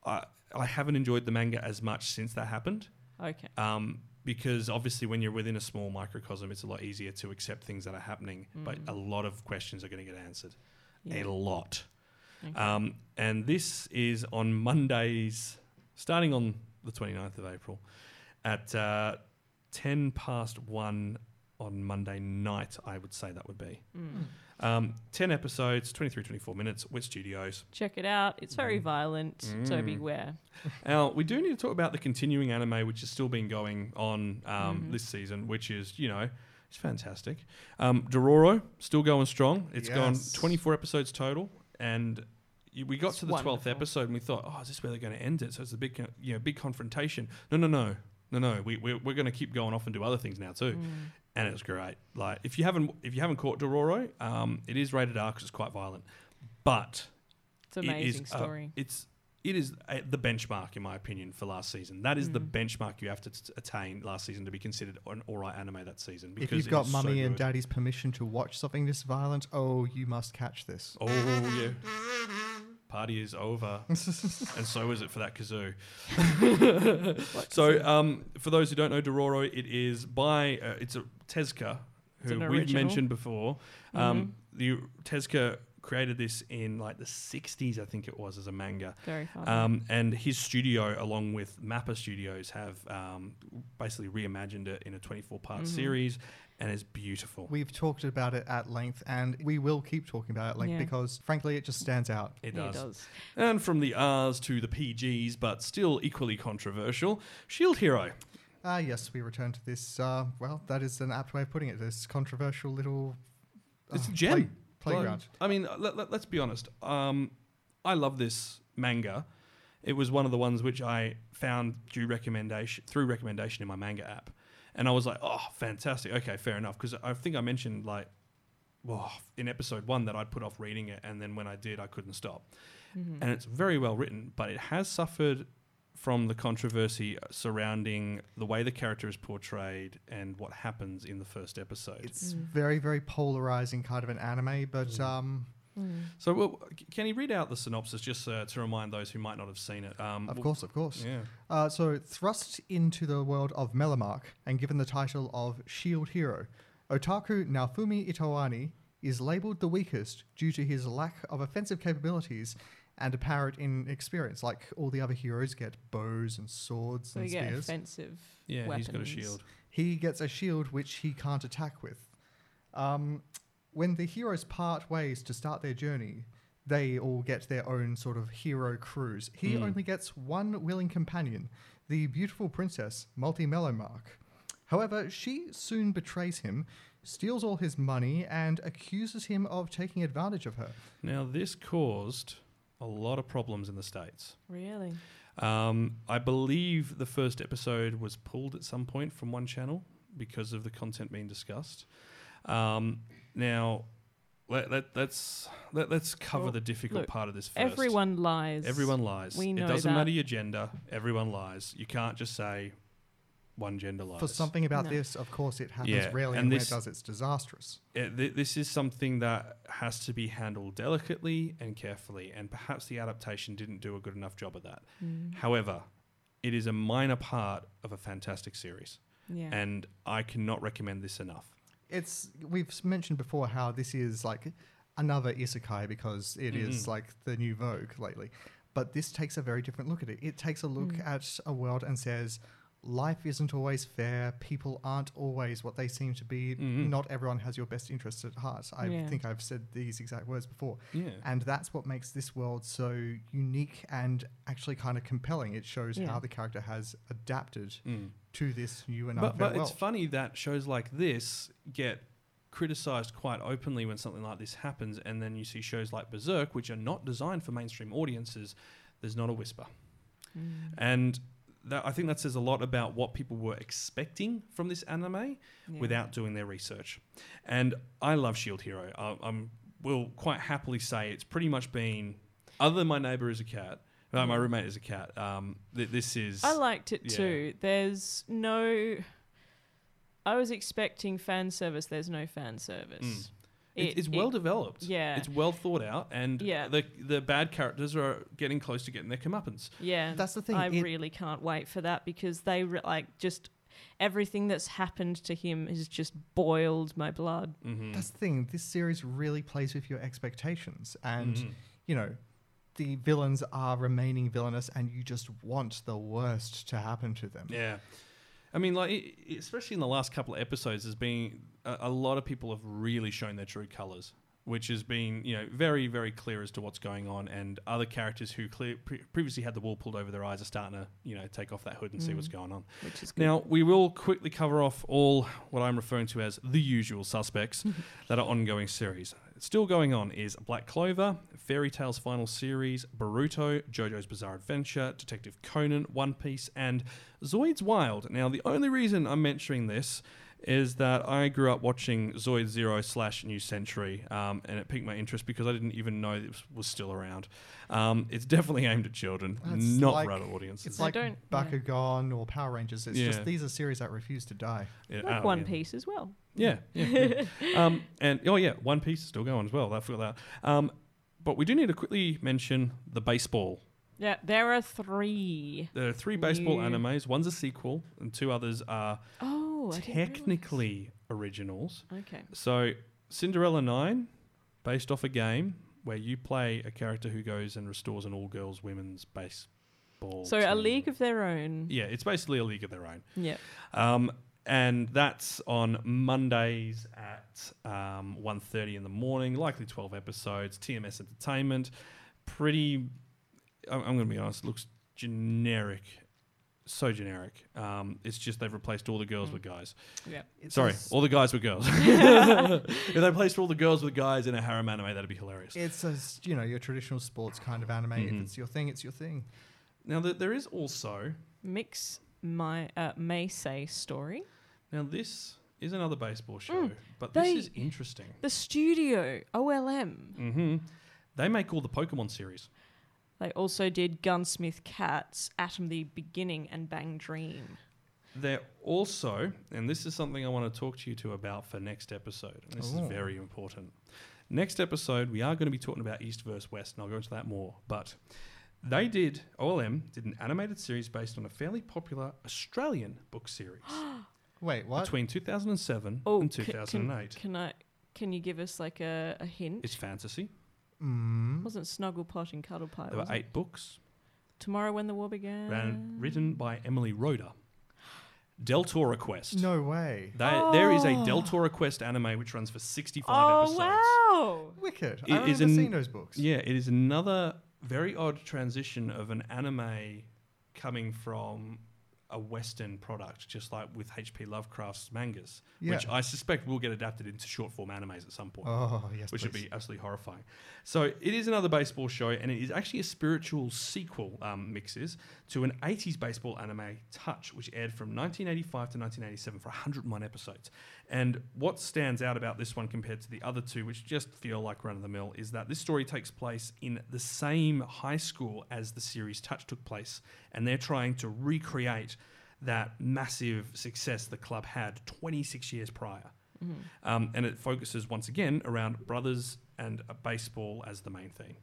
I, I haven't enjoyed the manga as much since that happened. Okay. Um, because obviously, when you're within a small microcosm, it's a lot easier to accept things that are happening. But a lot of questions are going to get answered. Yeah. A lot. Okay. Um, and this is on Mondays, starting on the 29th of April, at uh, 10 past 1 on Monday night, I would say that would be. Mm. Um, 10 episodes, 23, 24 minutes Wit Studios. Check it out. It's very violent, so Mm. beware. Now, we do need to talk about the continuing anime, which has still been going on um, Mhm. this season, which is, you know, it's fantastic. Um, Dororo, still going strong. It's gone Yes. 24 episodes total, and y- we got It's to the 12th wonderful. episode and we thought, oh, is this where they're going to end it? So it's a big, co- you know, big confrontation. No, no, no. No, no, we, we're, we're going to keep going off and do other things now too, Mm. and it's great. Like if you haven't if you haven't caught Dororo, um, it is rated R because it's quite violent, but It's an it amazing is, uh, story. it's it is uh, the benchmark in my opinion for last season. That is the Mm. benchmark you have to t- attain last season to be considered an all right anime that season. If Because you've got was so mummy and good. daddy's permission to watch something this violent, oh, you must catch this. Oh yeah, party is over, and so is it for that kazoo. so, um, for those who don't know Dororo, it is by uh, it's a Tezuka, who we've original. mentioned before. Um, The Tezuka created this in like the 60s, I think it was, as a manga. Very fun. Um, and his studio, along with Mappa Studios, have um, basically reimagined it in a 24 part Mhm. series, and it's beautiful. We've talked about it at length, and we will keep talking about it at length Yeah. because, frankly, it just stands out. it Yeah, does. it does. And from the R's to the PGs, but still equally controversial, Shield Hero. Ah, yes, we return to this. Uh, well, that is an apt way of putting it. This controversial little. It's uh, a gem. play- playground. I mean, let, let, us be honest. Um, I love this manga, it was one of the ones which I found due recommendation through recommendation in my manga app, and I was like, oh, fantastic. Okay, fair enough. Because I think I mentioned like, well, in episode one that I'd put off reading it, and then when I did, I couldn't stop. Mhm. And it's very well written, but it has suffered from the controversy surrounding the way the character is portrayed and what happens in the first episode. It's Mm. very, very polarizing kind of an anime, but Mm. um, Mm. so, well, can you read out the synopsis just uh, to remind those who might not have seen it? Um, of course, of course. Yeah. Uh, so, thrust into the world of Melromarc and given the title of Shield Hero, Otaku Naofumi Iwatani is labeled the weakest due to his lack of offensive capabilities and apparent inexperience. Like all the other heroes get bows and swords So and you get offensive. Yeah, he's got a shield. he gets a shield which he can't attack with. Um, when the heroes part ways to start their journey, they all get their own sort of hero crews. He Mm. only gets one willing companion, the beautiful princess, Malty Melromarc. However, she soon betrays him, steals all his money, and accuses him of taking advantage of her. Now, this caused a lot of problems in the States. Really? Um, I believe the first episode was pulled at some point from one channel because of the content being discussed. Um, now, let, let, let's let, let's cover Well, the difficult look, part of this first. Everyone lies. Everyone lies. We know it doesn't that. matter your gender. Everyone lies. You can't just say one gender lies. For something about No. this, of course, it happens Yeah, rarely, and and when this- it does, it's disastrous. it, th- this is something that has to be handled delicately and carefully, and perhaps the adaptation didn't do a good enough job of that. Mm. However, it is a minor part of a fantastic series, Yeah. and I cannot recommend this enough. It's we've mentioned before how this is like another isekai because it is Mhm. like the new vogue lately but this takes a very different look at it it takes a look Mm. at a world and says life isn't always fair people aren't always what they seem to be Mhm. not everyone has your best interests at heart i Yeah. think i've said these exact words before Yeah. and that's what makes this world so unique and actually kind of compelling it shows Yeah. how the character has adapted Mm. To this new and But, unfair but it's funny that shows like this get criticized quite openly when something like this happens, and then you see shows like Berserk, which are not designed for mainstream audiences. There's not a whisper, Mm. and that, I think that says a lot about what people were expecting from this anime Yeah. without doing their research. And I love Shield Hero. I, I'm will quite happily say it's pretty much been, other than my neighbor is a cat, uh, my roommate is a cat. Um, th- this is I liked it yeah. too. There's no. I was expecting fan service. There's no fan service. Mm. It, It- it's it- well developed. yeah. it's well thought out, and Yeah. the the bad characters are getting close to getting their comeuppance. Yeah, That's the thing, I it- really can't wait for that because they re- like just everything that's happened to him has just boiled my blood. Mm-hmm. That's the thing. This series really plays with your expectations, and Mhm. you know, the villains are remaining villainous, and you just want the worst to happen to them. Yeah. I mean, like, i- i- especially in the last couple of episodes, there's been a, a lot of people have really shown their true colors, which has been, you know, very, very clear as to what's going on. And other characters who clear, pre- previously had the wool pulled over their eyes are starting to, you know, take off that hood and see what's Mm. going on. Which is good. Now, we will quickly cover off all what I'm referring to as the usual suspects that are ongoing series. Still going on is Black Clover, Fairy Tail's final series, Boruto, JoJo's Bizarre Adventure, Detective Conan, One Piece, and Zoids Wild. Now, the only reason I'm mentioning this is that I grew up watching Zoid Zero slash New Century, um, and it piqued my interest because I didn't even know it was, was still around. Um, it's definitely aimed at children, That's not like- for adult audiences. It's like don't- Bakugan or Power Rangers. It's Yeah. just these are series that refuse to die. Yeah, like One yeah. Piece as well. Yeah, yeah. yeah. um, and oh yeah, One Piece is still going as well. I forgot that. Um, but we do need to quickly mention the baseball. Yeah, there are three. There are three baseball New- animes. One's a sequel, and two others are Oh, I technically originals. Okay. So Cinderella Nine, based off a game where you play a character who goes and restores an all-girls women's baseball. So a league of their own. Yeah, it's basically a league of their own. Yeah. Um, and that's on Mondays at um, 1.30 in the morning, likely 12 episodes, TMS Entertainment. Pretty, I'm, I'm going to be honest, looks generic so generic. Um, it's just they've replaced all the girls with guys. Yeah. Sorry, a s- all the guys with girls. if they replaced all the girls with guys in a harem anime, that'd be hilarious. It's a you know your traditional sports kind of anime. Mhm. If it's your thing, it's your thing. Now th- there is also Mix my uh, Meisei story. now this is another baseball show, Mm, but they- this is interesting. The studio OLM. Mm-hmm. They make all the Pokemon series. They also did Gunsmith Cats, Atom the Beginning, and Bang Dream. They're also, and this is something I want to talk to you two about for next episode. And this Oh. is very important. Next episode, we are going to be talking about East versus West, and I'll go into that more. But they did, OLM did an animated series based on a fairly popular Australian book series Wait, what? between 2007 Oh, and c- can- 2008. Can, I? Can you give us like a, a hint? it's fantasy. Mm. wasn't Snugglepot and Cuddlepie. There were was it? eight books, Tomorrow when the war began. ran, written by Emily Rodda. Deltora Quest. No way. They- There is a Oh. Deltora Quest anime which runs for 65 Oh episodes. wow! Wicked. It I is remember an- seeing those books. Yeah, it is another very odd transition of an anime coming from a Western product, just like with H.P. Lovecraft's mangas, which I suspect will get adapted into short form animes at some point. Oh yes, Which would be absolutely horrifying. So it is another baseball show, and it is actually a spiritual sequel, um, mixes, to an 80s baseball anime, Touch, which aired from 1985 to 1987 for 101 episodes. And what stands out about this one compared to the other two, which just feel like run of the mill, is that this story takes place in the same high school as the series Touch took place, and they're trying to recreate that massive success the club had 26 years prior. Um, and it focuses once again around brothers and baseball as the main theme.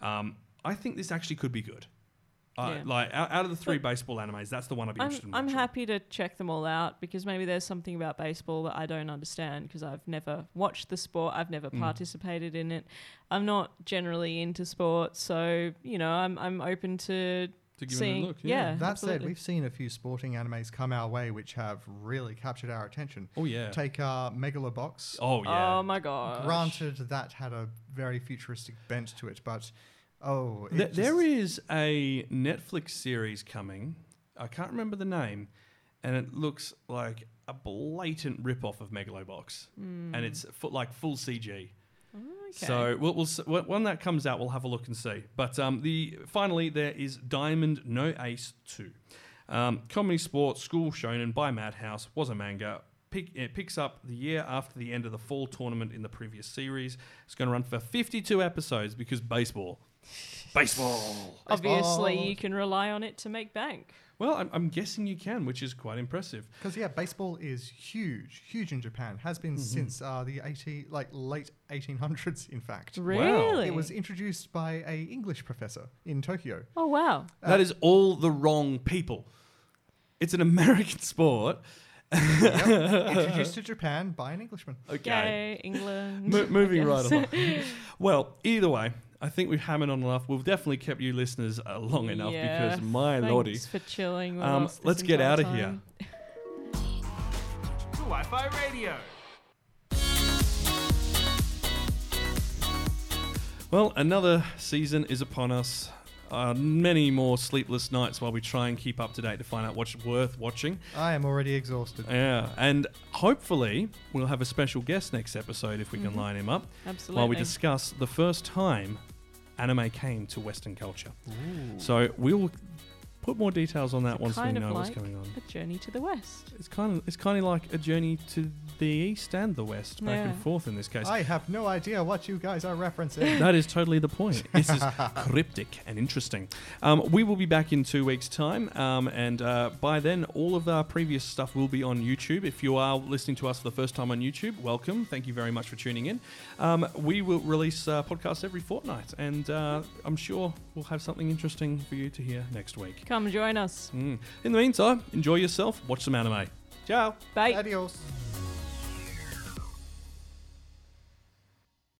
Um, I think this actually could be good. Uh, Yeah. Like out, out of the three baseball animes, that's the one I'd be I'm, interested in. I'm happy to check them all out because maybe there's something about baseball that I don't understand because I've never watched the sport, I've never Mm. participated in it. I'm not generally into sports, so you know, I'm I'm open to, To give it a look, yeah. That absolutely. said, we've seen a few sporting animes come our way which have really captured our attention. Oh yeah. Take uh, Megalobox. oh yeah. Oh my god! Granted, that had a very futuristic bent to it, but oh, it Th- there just- is a Netflix series coming. I can't remember the name, and it looks like a blatant rip-off of Megalobox, and it's fu- like full CG. Okay. So we'll, we'll when that comes out, we'll have a look and see. But um, the finally there is Diamond No Ace Two, um, comedy Sports school shonen by Madhouse was a manga. Pick, it picks up the year after the end of the fall tournament in the previous series. It's going to run for 52 episodes because baseball, baseball. Obviously, Baseball. you can rely on it to make bank. Well, I'm, I'm guessing you can, which is quite impressive. Because yeah, baseball is huge, huge in Japan. Has been since uh, the eighty, like late eighteen hundreds. In fact, Really? it was introduced by a English professor in Tokyo. Oh wow! that is all the wrong people. It's an American sport. Yep, introduced to Japan by an Englishman. Okay. Yay, England. Mo- moving right along. well, either way, I think we've hammered on enough. We've definitely kept you listeners uh, long enough Yeah, because my lordy. Thanks for chilling. With Um, us this let's get out of time. here. Wi-Fi radio. Well, another season is upon us. Uh, many more sleepless nights while we try and keep up to date to find out what's worth watching. I am already exhausted. Yeah, and hopefully we'll have a special guest next episode if we can Mhm. line him up Absolutely. while we discuss the first time anime came to Western culture. So we'll put more details on that once we know of what's like going on. a journey to the west. It's kind of it's kind of like a journey to the east and the west, back and forth in this case. I have no idea what you guys are referencing. that is totally the point. This is cryptic and interesting. Um, we will be back in two weeks' time, um, and uh, by then, all of our previous stuff will be on YouTube. If you are listening to us for the first time on YouTube, welcome. Thank you very much for tuning in. Um, we will release uh, podcasts every fortnight, and uh, I'm sure we'll have something interesting for you to hear next week. Come join us. Mm. In the meantime, enjoy yourself, watch some anime. Ciao. Bye. Adios.